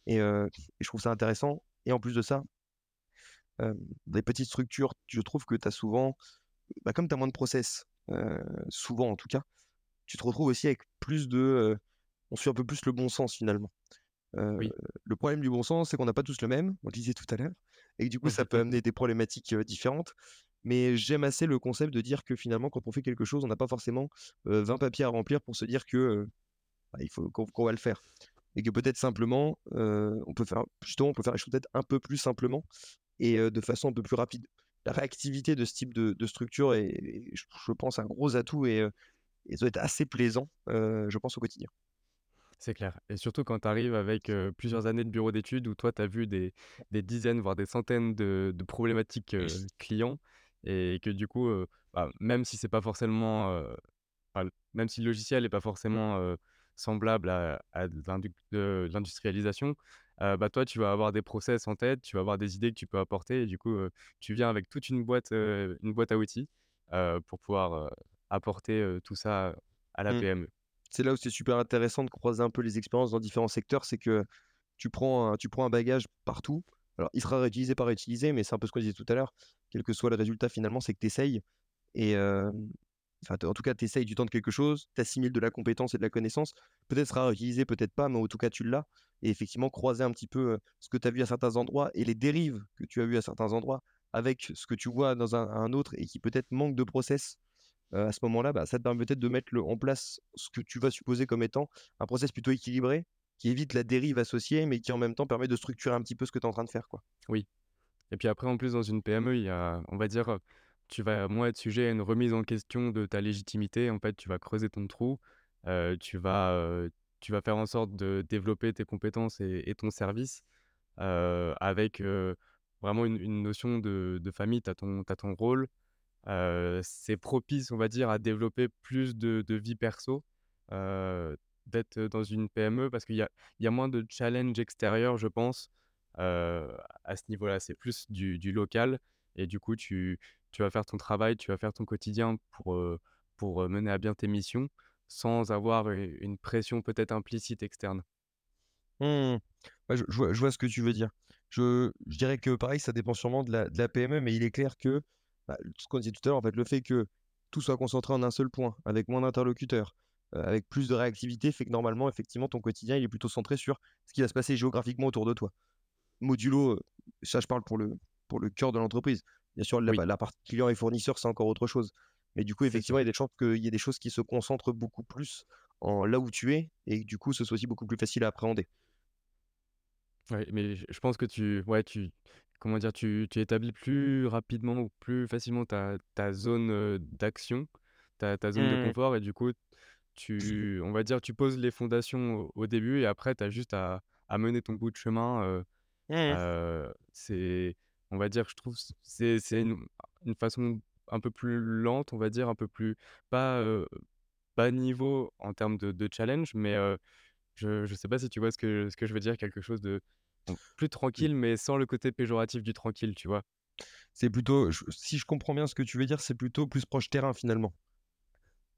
Et et je trouve ça intéressant. Et en plus de ça, hem, des petites structures, je trouve que tu as souvent, bah, comme tu as moins de process, souvent en tout cas, tu te retrouves aussi avec plus de, on suit un peu plus le bon sens finalement. Oui. le problème du bon sens, c'est qu'on n'a pas tous le même, on le disait tout à l'heure et que du coup, ça peut amener des problématiques, différentes. Mais j'aime assez le concept de dire que finalement, quand on fait quelque chose, on n'a pas forcément, heu, 20 papiers à remplir pour se dire que, bah, il faut qu'on va le faire et que peut-être simplement, on peut faire justement, on peut faire les choses peut-être un peu plus simplement et de façon un peu plus rapide. La réactivité de ce type de de structure est est je pense un gros atout et et doit être assez plaisant, je pense au quotidien. C'est clair et surtout quand tu arrives avec, plusieurs années de bureau d'études où toi tu as vu des des dizaines, voire des centaines de de problématiques, clients et que du coup, bah, même si c'est pas forcément, enfin, même si le logiciel est pas Mmh, forcément, heu, semblable à de l'industrialisation, bah, toi tu vas avoir des process en tête, tu vas avoir des idées que tu peux apporter et du coup, tu viens avec toute une boîte, une boîte à outils, pour pouvoir, apporter, tout ça à la mmh. PME. C'est là où c'est super intéressant de croiser un peu les expériences dans différents secteurs, c'est que tu prends un tu prends un bagage partout. Alors, il sera réutilisé par réutilisé, mais c'est un peu ce qu'on disait tout à l'heure. Quel que soit le résultat, finalement, c'est que tu essayes et en tout cas, tu essayes, tu tentes quelque chose, tu assimiles de la compétence et de la connaissance. Peut-être sera réutilisé, peut-être pas, mais en tout cas, tu l'as et effectivement, croiser un petit peu, heu, ce que tu as vu à certains endroits et les dérives que tu as vues à certains endroits avec ce que tu vois dans un autre et qui peut-être manque de process Heu, à ce moment-là, bah, ça te permet peut-être de mettre en place ce que tu vas supposer comme étant un process plutôt équilibré, qui évite la dérive associée, mais qui en même temps permet de structurer un petit peu ce que tu es en train de faire. Oui. Et puis après, en plus, dans une PME, il y a, on va dire, heu, tu vas moins être sujet à une remise en question de ta légitimité. En fait, tu vas creuser ton trou, tu vas, tu vas faire en sorte de développer tes compétences et ton service, avec, vraiment une notion de famille. Tu as ton tu ton rôle, c'est propice, on va dire, à développer plus de vie perso, d'être dans une PME parce qu'il y a y a moins de challenges extérieurs, je pense, à ce niveau-là. C'est plus du local et du coup, tu tu vas faire ton travail, tu vas faire ton quotidien pour, heu, pour, heu, mener à bien tes missions sans avoir u une pression peut-être implicite externe? Mmh. Ouais, je vois ce que tu veux dire. Je je dirais que pareil, ça dépend sûrement de la de la PME, mais il est clair que, bah, ce qu'on disait tout à l'heure, en fait, le fait que tout soit concentré en un seul point, avec moins d'interlocuteurs, avec plus de réactivité, fait que normalement, effectivement, ton quotidien, il est plutôt centré sur ce qui va se passer géographiquement autour de toi. Modulo, ça je parle pour le pour le cœur de l'entreprise. Bien sûr, la Oui, bah, la partie client et fournisseur, c'est encore autre chose. Mais du coup, effectivement, il y a des chances qu'il y ait des choses qui se concentrent beaucoup plus en là où tu es et que du coup, ce soit aussi beaucoup plus facile à appréhender. Ouais, mais je pense que tu ouais, tu comment dire? Tu tu établis plus rapidement ou plus facilement ta ta zone, d'action, ta ta zone de Mmh. confort et du coup, tu on va dire, tu poses les fondations au au début et après tu as juste à à mener ton bout de chemin, Mmh heu, c'est on va dire, je trouve c'est une une façon un peu plus lente, on va dire, un peu plus pas, bas niveau en termes de de challenge, mais je je sais pas si tu vois ce que ce que je veux dire? Quelque chose de, bon, plus Oui. tranquille, mais sans le côté péjoratif du tranquille, tu vois? C'est plutôt je si je comprends bien ce que tu veux dire, c'est plutôt plus proche terrain finalement.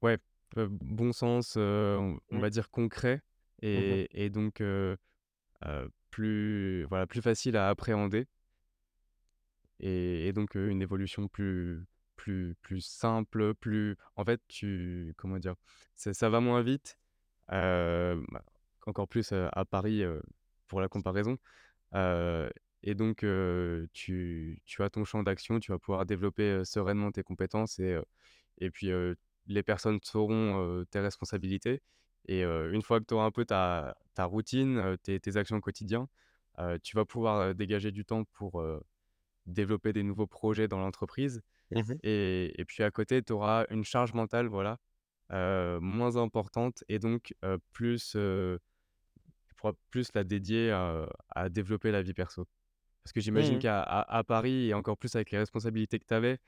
Ouais, bon sens, on on Mmh. va dire concret Mmh et et donc plus voilà, plus facile à appréhender et donc une évolution plus plus plus simple, plus en fait, tu comment dire? Ça va moins vite, heu, bah, encore plus, à Paris, pour la comparaison. Et donc tu tu as ton champ d'action, tu vas pouvoir développer, sereinement tes compétences et et puis, les personnes sauront, tes responsabilités et une fois que tu auras un peu ta ta routine, tes tes actions au quotidien, heu, tu vas pouvoir, dégager du temps pour, développer des nouveaux projets dans l'entreprise Mmh et et puis à côté, tu auras une charge mentale, voilà, moins importante et donc plus, heu, tu pourras plus la dédier, à développer la vie perso. Parce que j'imagine Mmh qu'à à à Paris et encore plus avec les responsabilités que tu avais,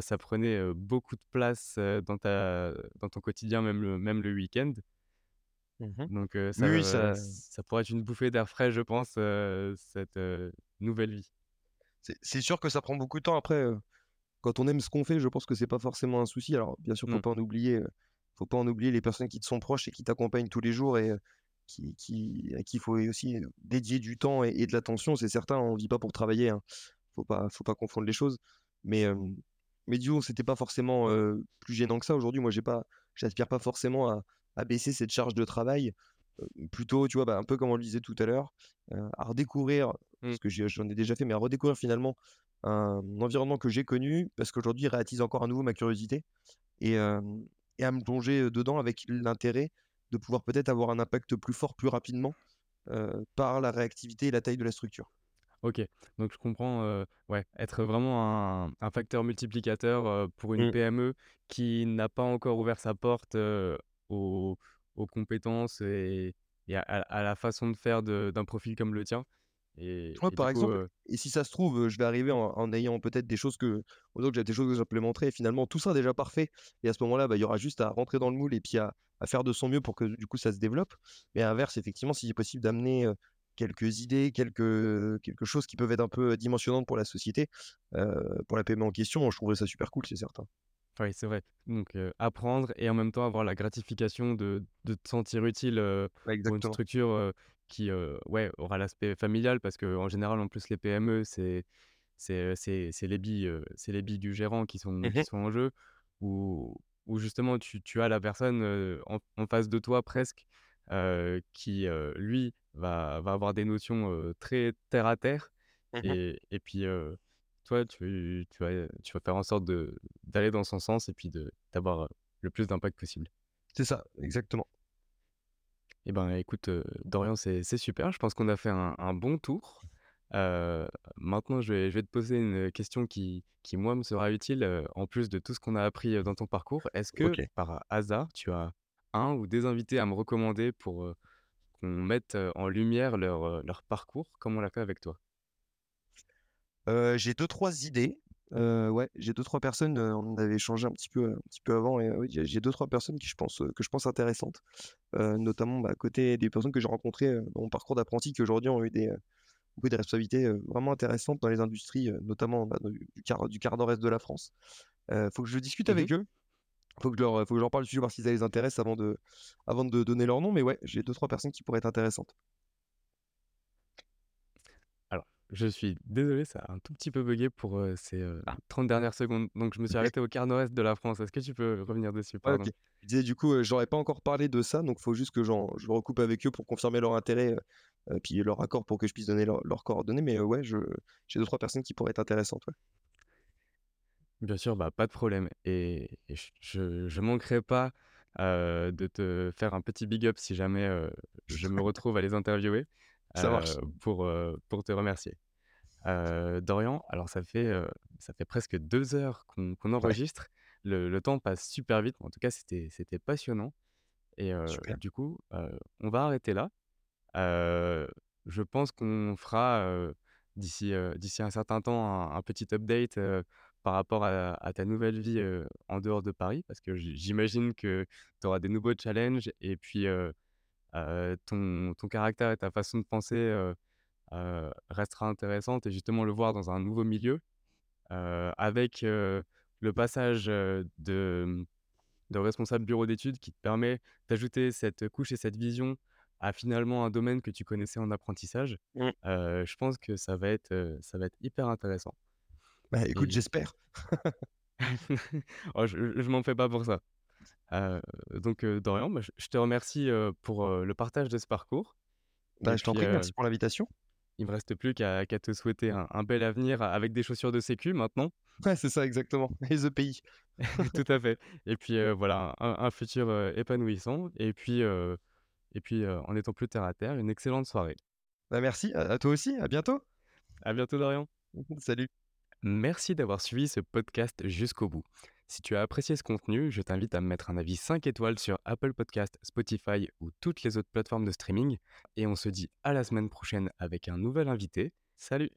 ça prenait, beaucoup de place, dans ta dans ton quotidien, même le même le week-end. Mmh Donc Oui, ça ça pourrait être une bouffée d'air frais, je pense, cette, nouvelle vie. C'est sûr que ça prend beaucoup de temps après, heu, quand on aime ce qu'on fait, je pense que c'est pas forcément un souci. Alors bien sûr, faut Non, pas en oublier, heu, faut pas en oublier les personnes qui te sont proches et qui t'accompagnent tous les jours et heu, qui qui à qui il faut aussi, dédier du temps et et de l'attention. C'est certain, on vit pas pour travailler, hein. Faut pas faut pas confondre les choses. Mais, mais disons, c'était pas forcément, plus gênant que ça. Aujourd'hui, moi, j'ai pas j'aspire pas forcément à à baisser cette charge de travail, plutôt, tu vois, bah, un peu comme on le disait tout à l'heure, heu, à redécouvrir, mmh, parce que j'en ai déjà fait, mais à redécouvrir finalement un environnement que j'ai connu, parce qu'aujourd'hui, il réattise encore à nouveau ma curiosité et et à me plonger, dedans avec l'intérêt de pouvoir peut-être avoir un impact plus fort, plus rapidement, par la réactivité et la taille de la structure. OK. Donc je comprends, ouais, être vraiment un un facteur multiplicateur, pour une Mmh. PME qui n'a pas encore ouvert sa porte, aux aux compétences et et à la façon de faire d'un profil comme le tien et du par coup, exemple heu et si ça se trouve, je vais arriver en en ayant peut-être des choses que donc j'ai des choses que j'implémenterai et finalement tout sera déjà parfait et à ce moment-là, bah, il y aura juste à rentrer dans le moule et puis à à faire de son mieux pour que du coup ça se développe. Mais à l'inverse, effectivement, si c'est possible d'amener, quelques idées, quelques, quelque chose qui peuvent être un peu, dimensionnantes pour la société, pour la PME en question, je trouverais ça super cool, c'est certain. Oui, c'est vrai. Donc, apprendre et en même temps avoir la gratification de de te sentir utile, Ouais, pour une structure, qui, ouais, aura l'aspect familial parce qu'en général, en plus, les PME, c'est c'est, heu, c'est c'est les billes, les billes du gérant qui sont qui Mmh sont en jeu. Où où justement tu tu as la personne, en en face de toi presque, qui, lui, va va avoir des notions, très terre à terre Mmh et et puis, toi, tu tu vas, tu vas faire en sorte de d'aller dans son sens et puis d'avoir, le plus d'impact possible. C'est ça, exactement. Et ben, écoute, heu, Dorian, c'est c'est super. Je pense qu'on a fait un un bon tour. Heu, maintenant je vais je vais te poser une question qui qui moi me sera utile, heu, en plus de tout ce qu'on a appris, dans ton parcours. Est-ce que OK. par hasard, tu as un ou des invités à me recommander pour, qu'on mette, en lumière leur, parcours? Comme on l'a fait avec toi? J'ai deux trois idées. Heu, ouais, j'ai deux trois personnes, on en avait échangé un petit peu, un petit peu avant et oui, j'ai j'ai 2-3 personnes qui je pense, heu, que je pense intéressantes. Notamment, bah, côté des personnes que j'ai rencontrées, dans mon parcours d'apprenti qui aujourd'hui ont eu des, responsabilités, vraiment intéressantes dans les industries, notamment, bah, du du quart du quart nord-est de la France. Faut que je discute Mmh mh. avec eux. Faut que je leur, faut que je leur parle du sujet, voir si ça les intéresse avant de avant de donner leur nom, mais ouais, j'ai deux trois personnes qui pourraient être intéressantes. Je suis désolé, ça a un tout petit peu buggé pour, ces, heu, Ah, 30 dernières secondes. Donc je me suis arrêté au quart nord-est de la France. Est-ce que tu peux revenir dessus? Je disais du coup, heu, j'aurais pas encore parlé de ça, donc faut juste que j'en je recoupe avec eux pour confirmer leur intérêt, puis leur accord pour que je puisse donner leurs coordonnées, mais ouais, j'ai deux trois personnes qui pourraient être intéressantes, ouais. Bien sûr, bah, pas de problème et je je manquerai pas, de te faire un petit big up si jamais, je me retrouve à les interviewer, Ça heu, marche. pour, heu, pour te remercier. Heu, Dorian, alors ça fait, ça fait presque 2 heures qu'on Ouais, enregistre. Le le temps passe super vite. En tout cas, c'était passionnant et du coup, on va arrêter là. Je pense qu'on fera, d'ici, d'ici un certain temps un un petit update, par rapport à à ta nouvelle vie, en dehors de Paris. Parce que j'i j'imagine que tu auras des nouveaux challenges et puis, ton ton caractère et ta façon de penser, heu heu, restera intéressante et justement le voir dans un nouveau milieu, avec, le passage, de, de responsable bureau d'études qui te permet d'ajouter cette couche et cette vision à finalement un domaine que tu connaissais en apprentissage. Mmh. Je pense que ça va être, ça va être hyper intéressant Bah, écoute, et j'espère. oh je je m'en fais pas pour ça. Heu, donc Dorian, bah, je te remercie, pour, le partage de ce parcours Bah, je t'en prie, merci pour l'invitation. il me reste plus qu'à te souhaiter un un bel avenir avec des chaussures de sécu maintenant. Ouais, c'est ça exactement et the pays. Tout à fait et puis, voilà, un un futur, épanouissant et puis, et puis, en étant plus terre à terre, une excellente soirée. Bah, merci, à à toi aussi, à bientôt. À bientôt Dorian. Salut. Merci d'avoir suivi ce podcast jusqu'au bout. Si tu as apprécié ce contenu, je t'invite à me mettre un avis 5 étoiles sur Apple Podcast, Spotify ou toutes les autres plateformes de streaming. Et on se dit à la semaine prochaine avec un nouvel invité. Salut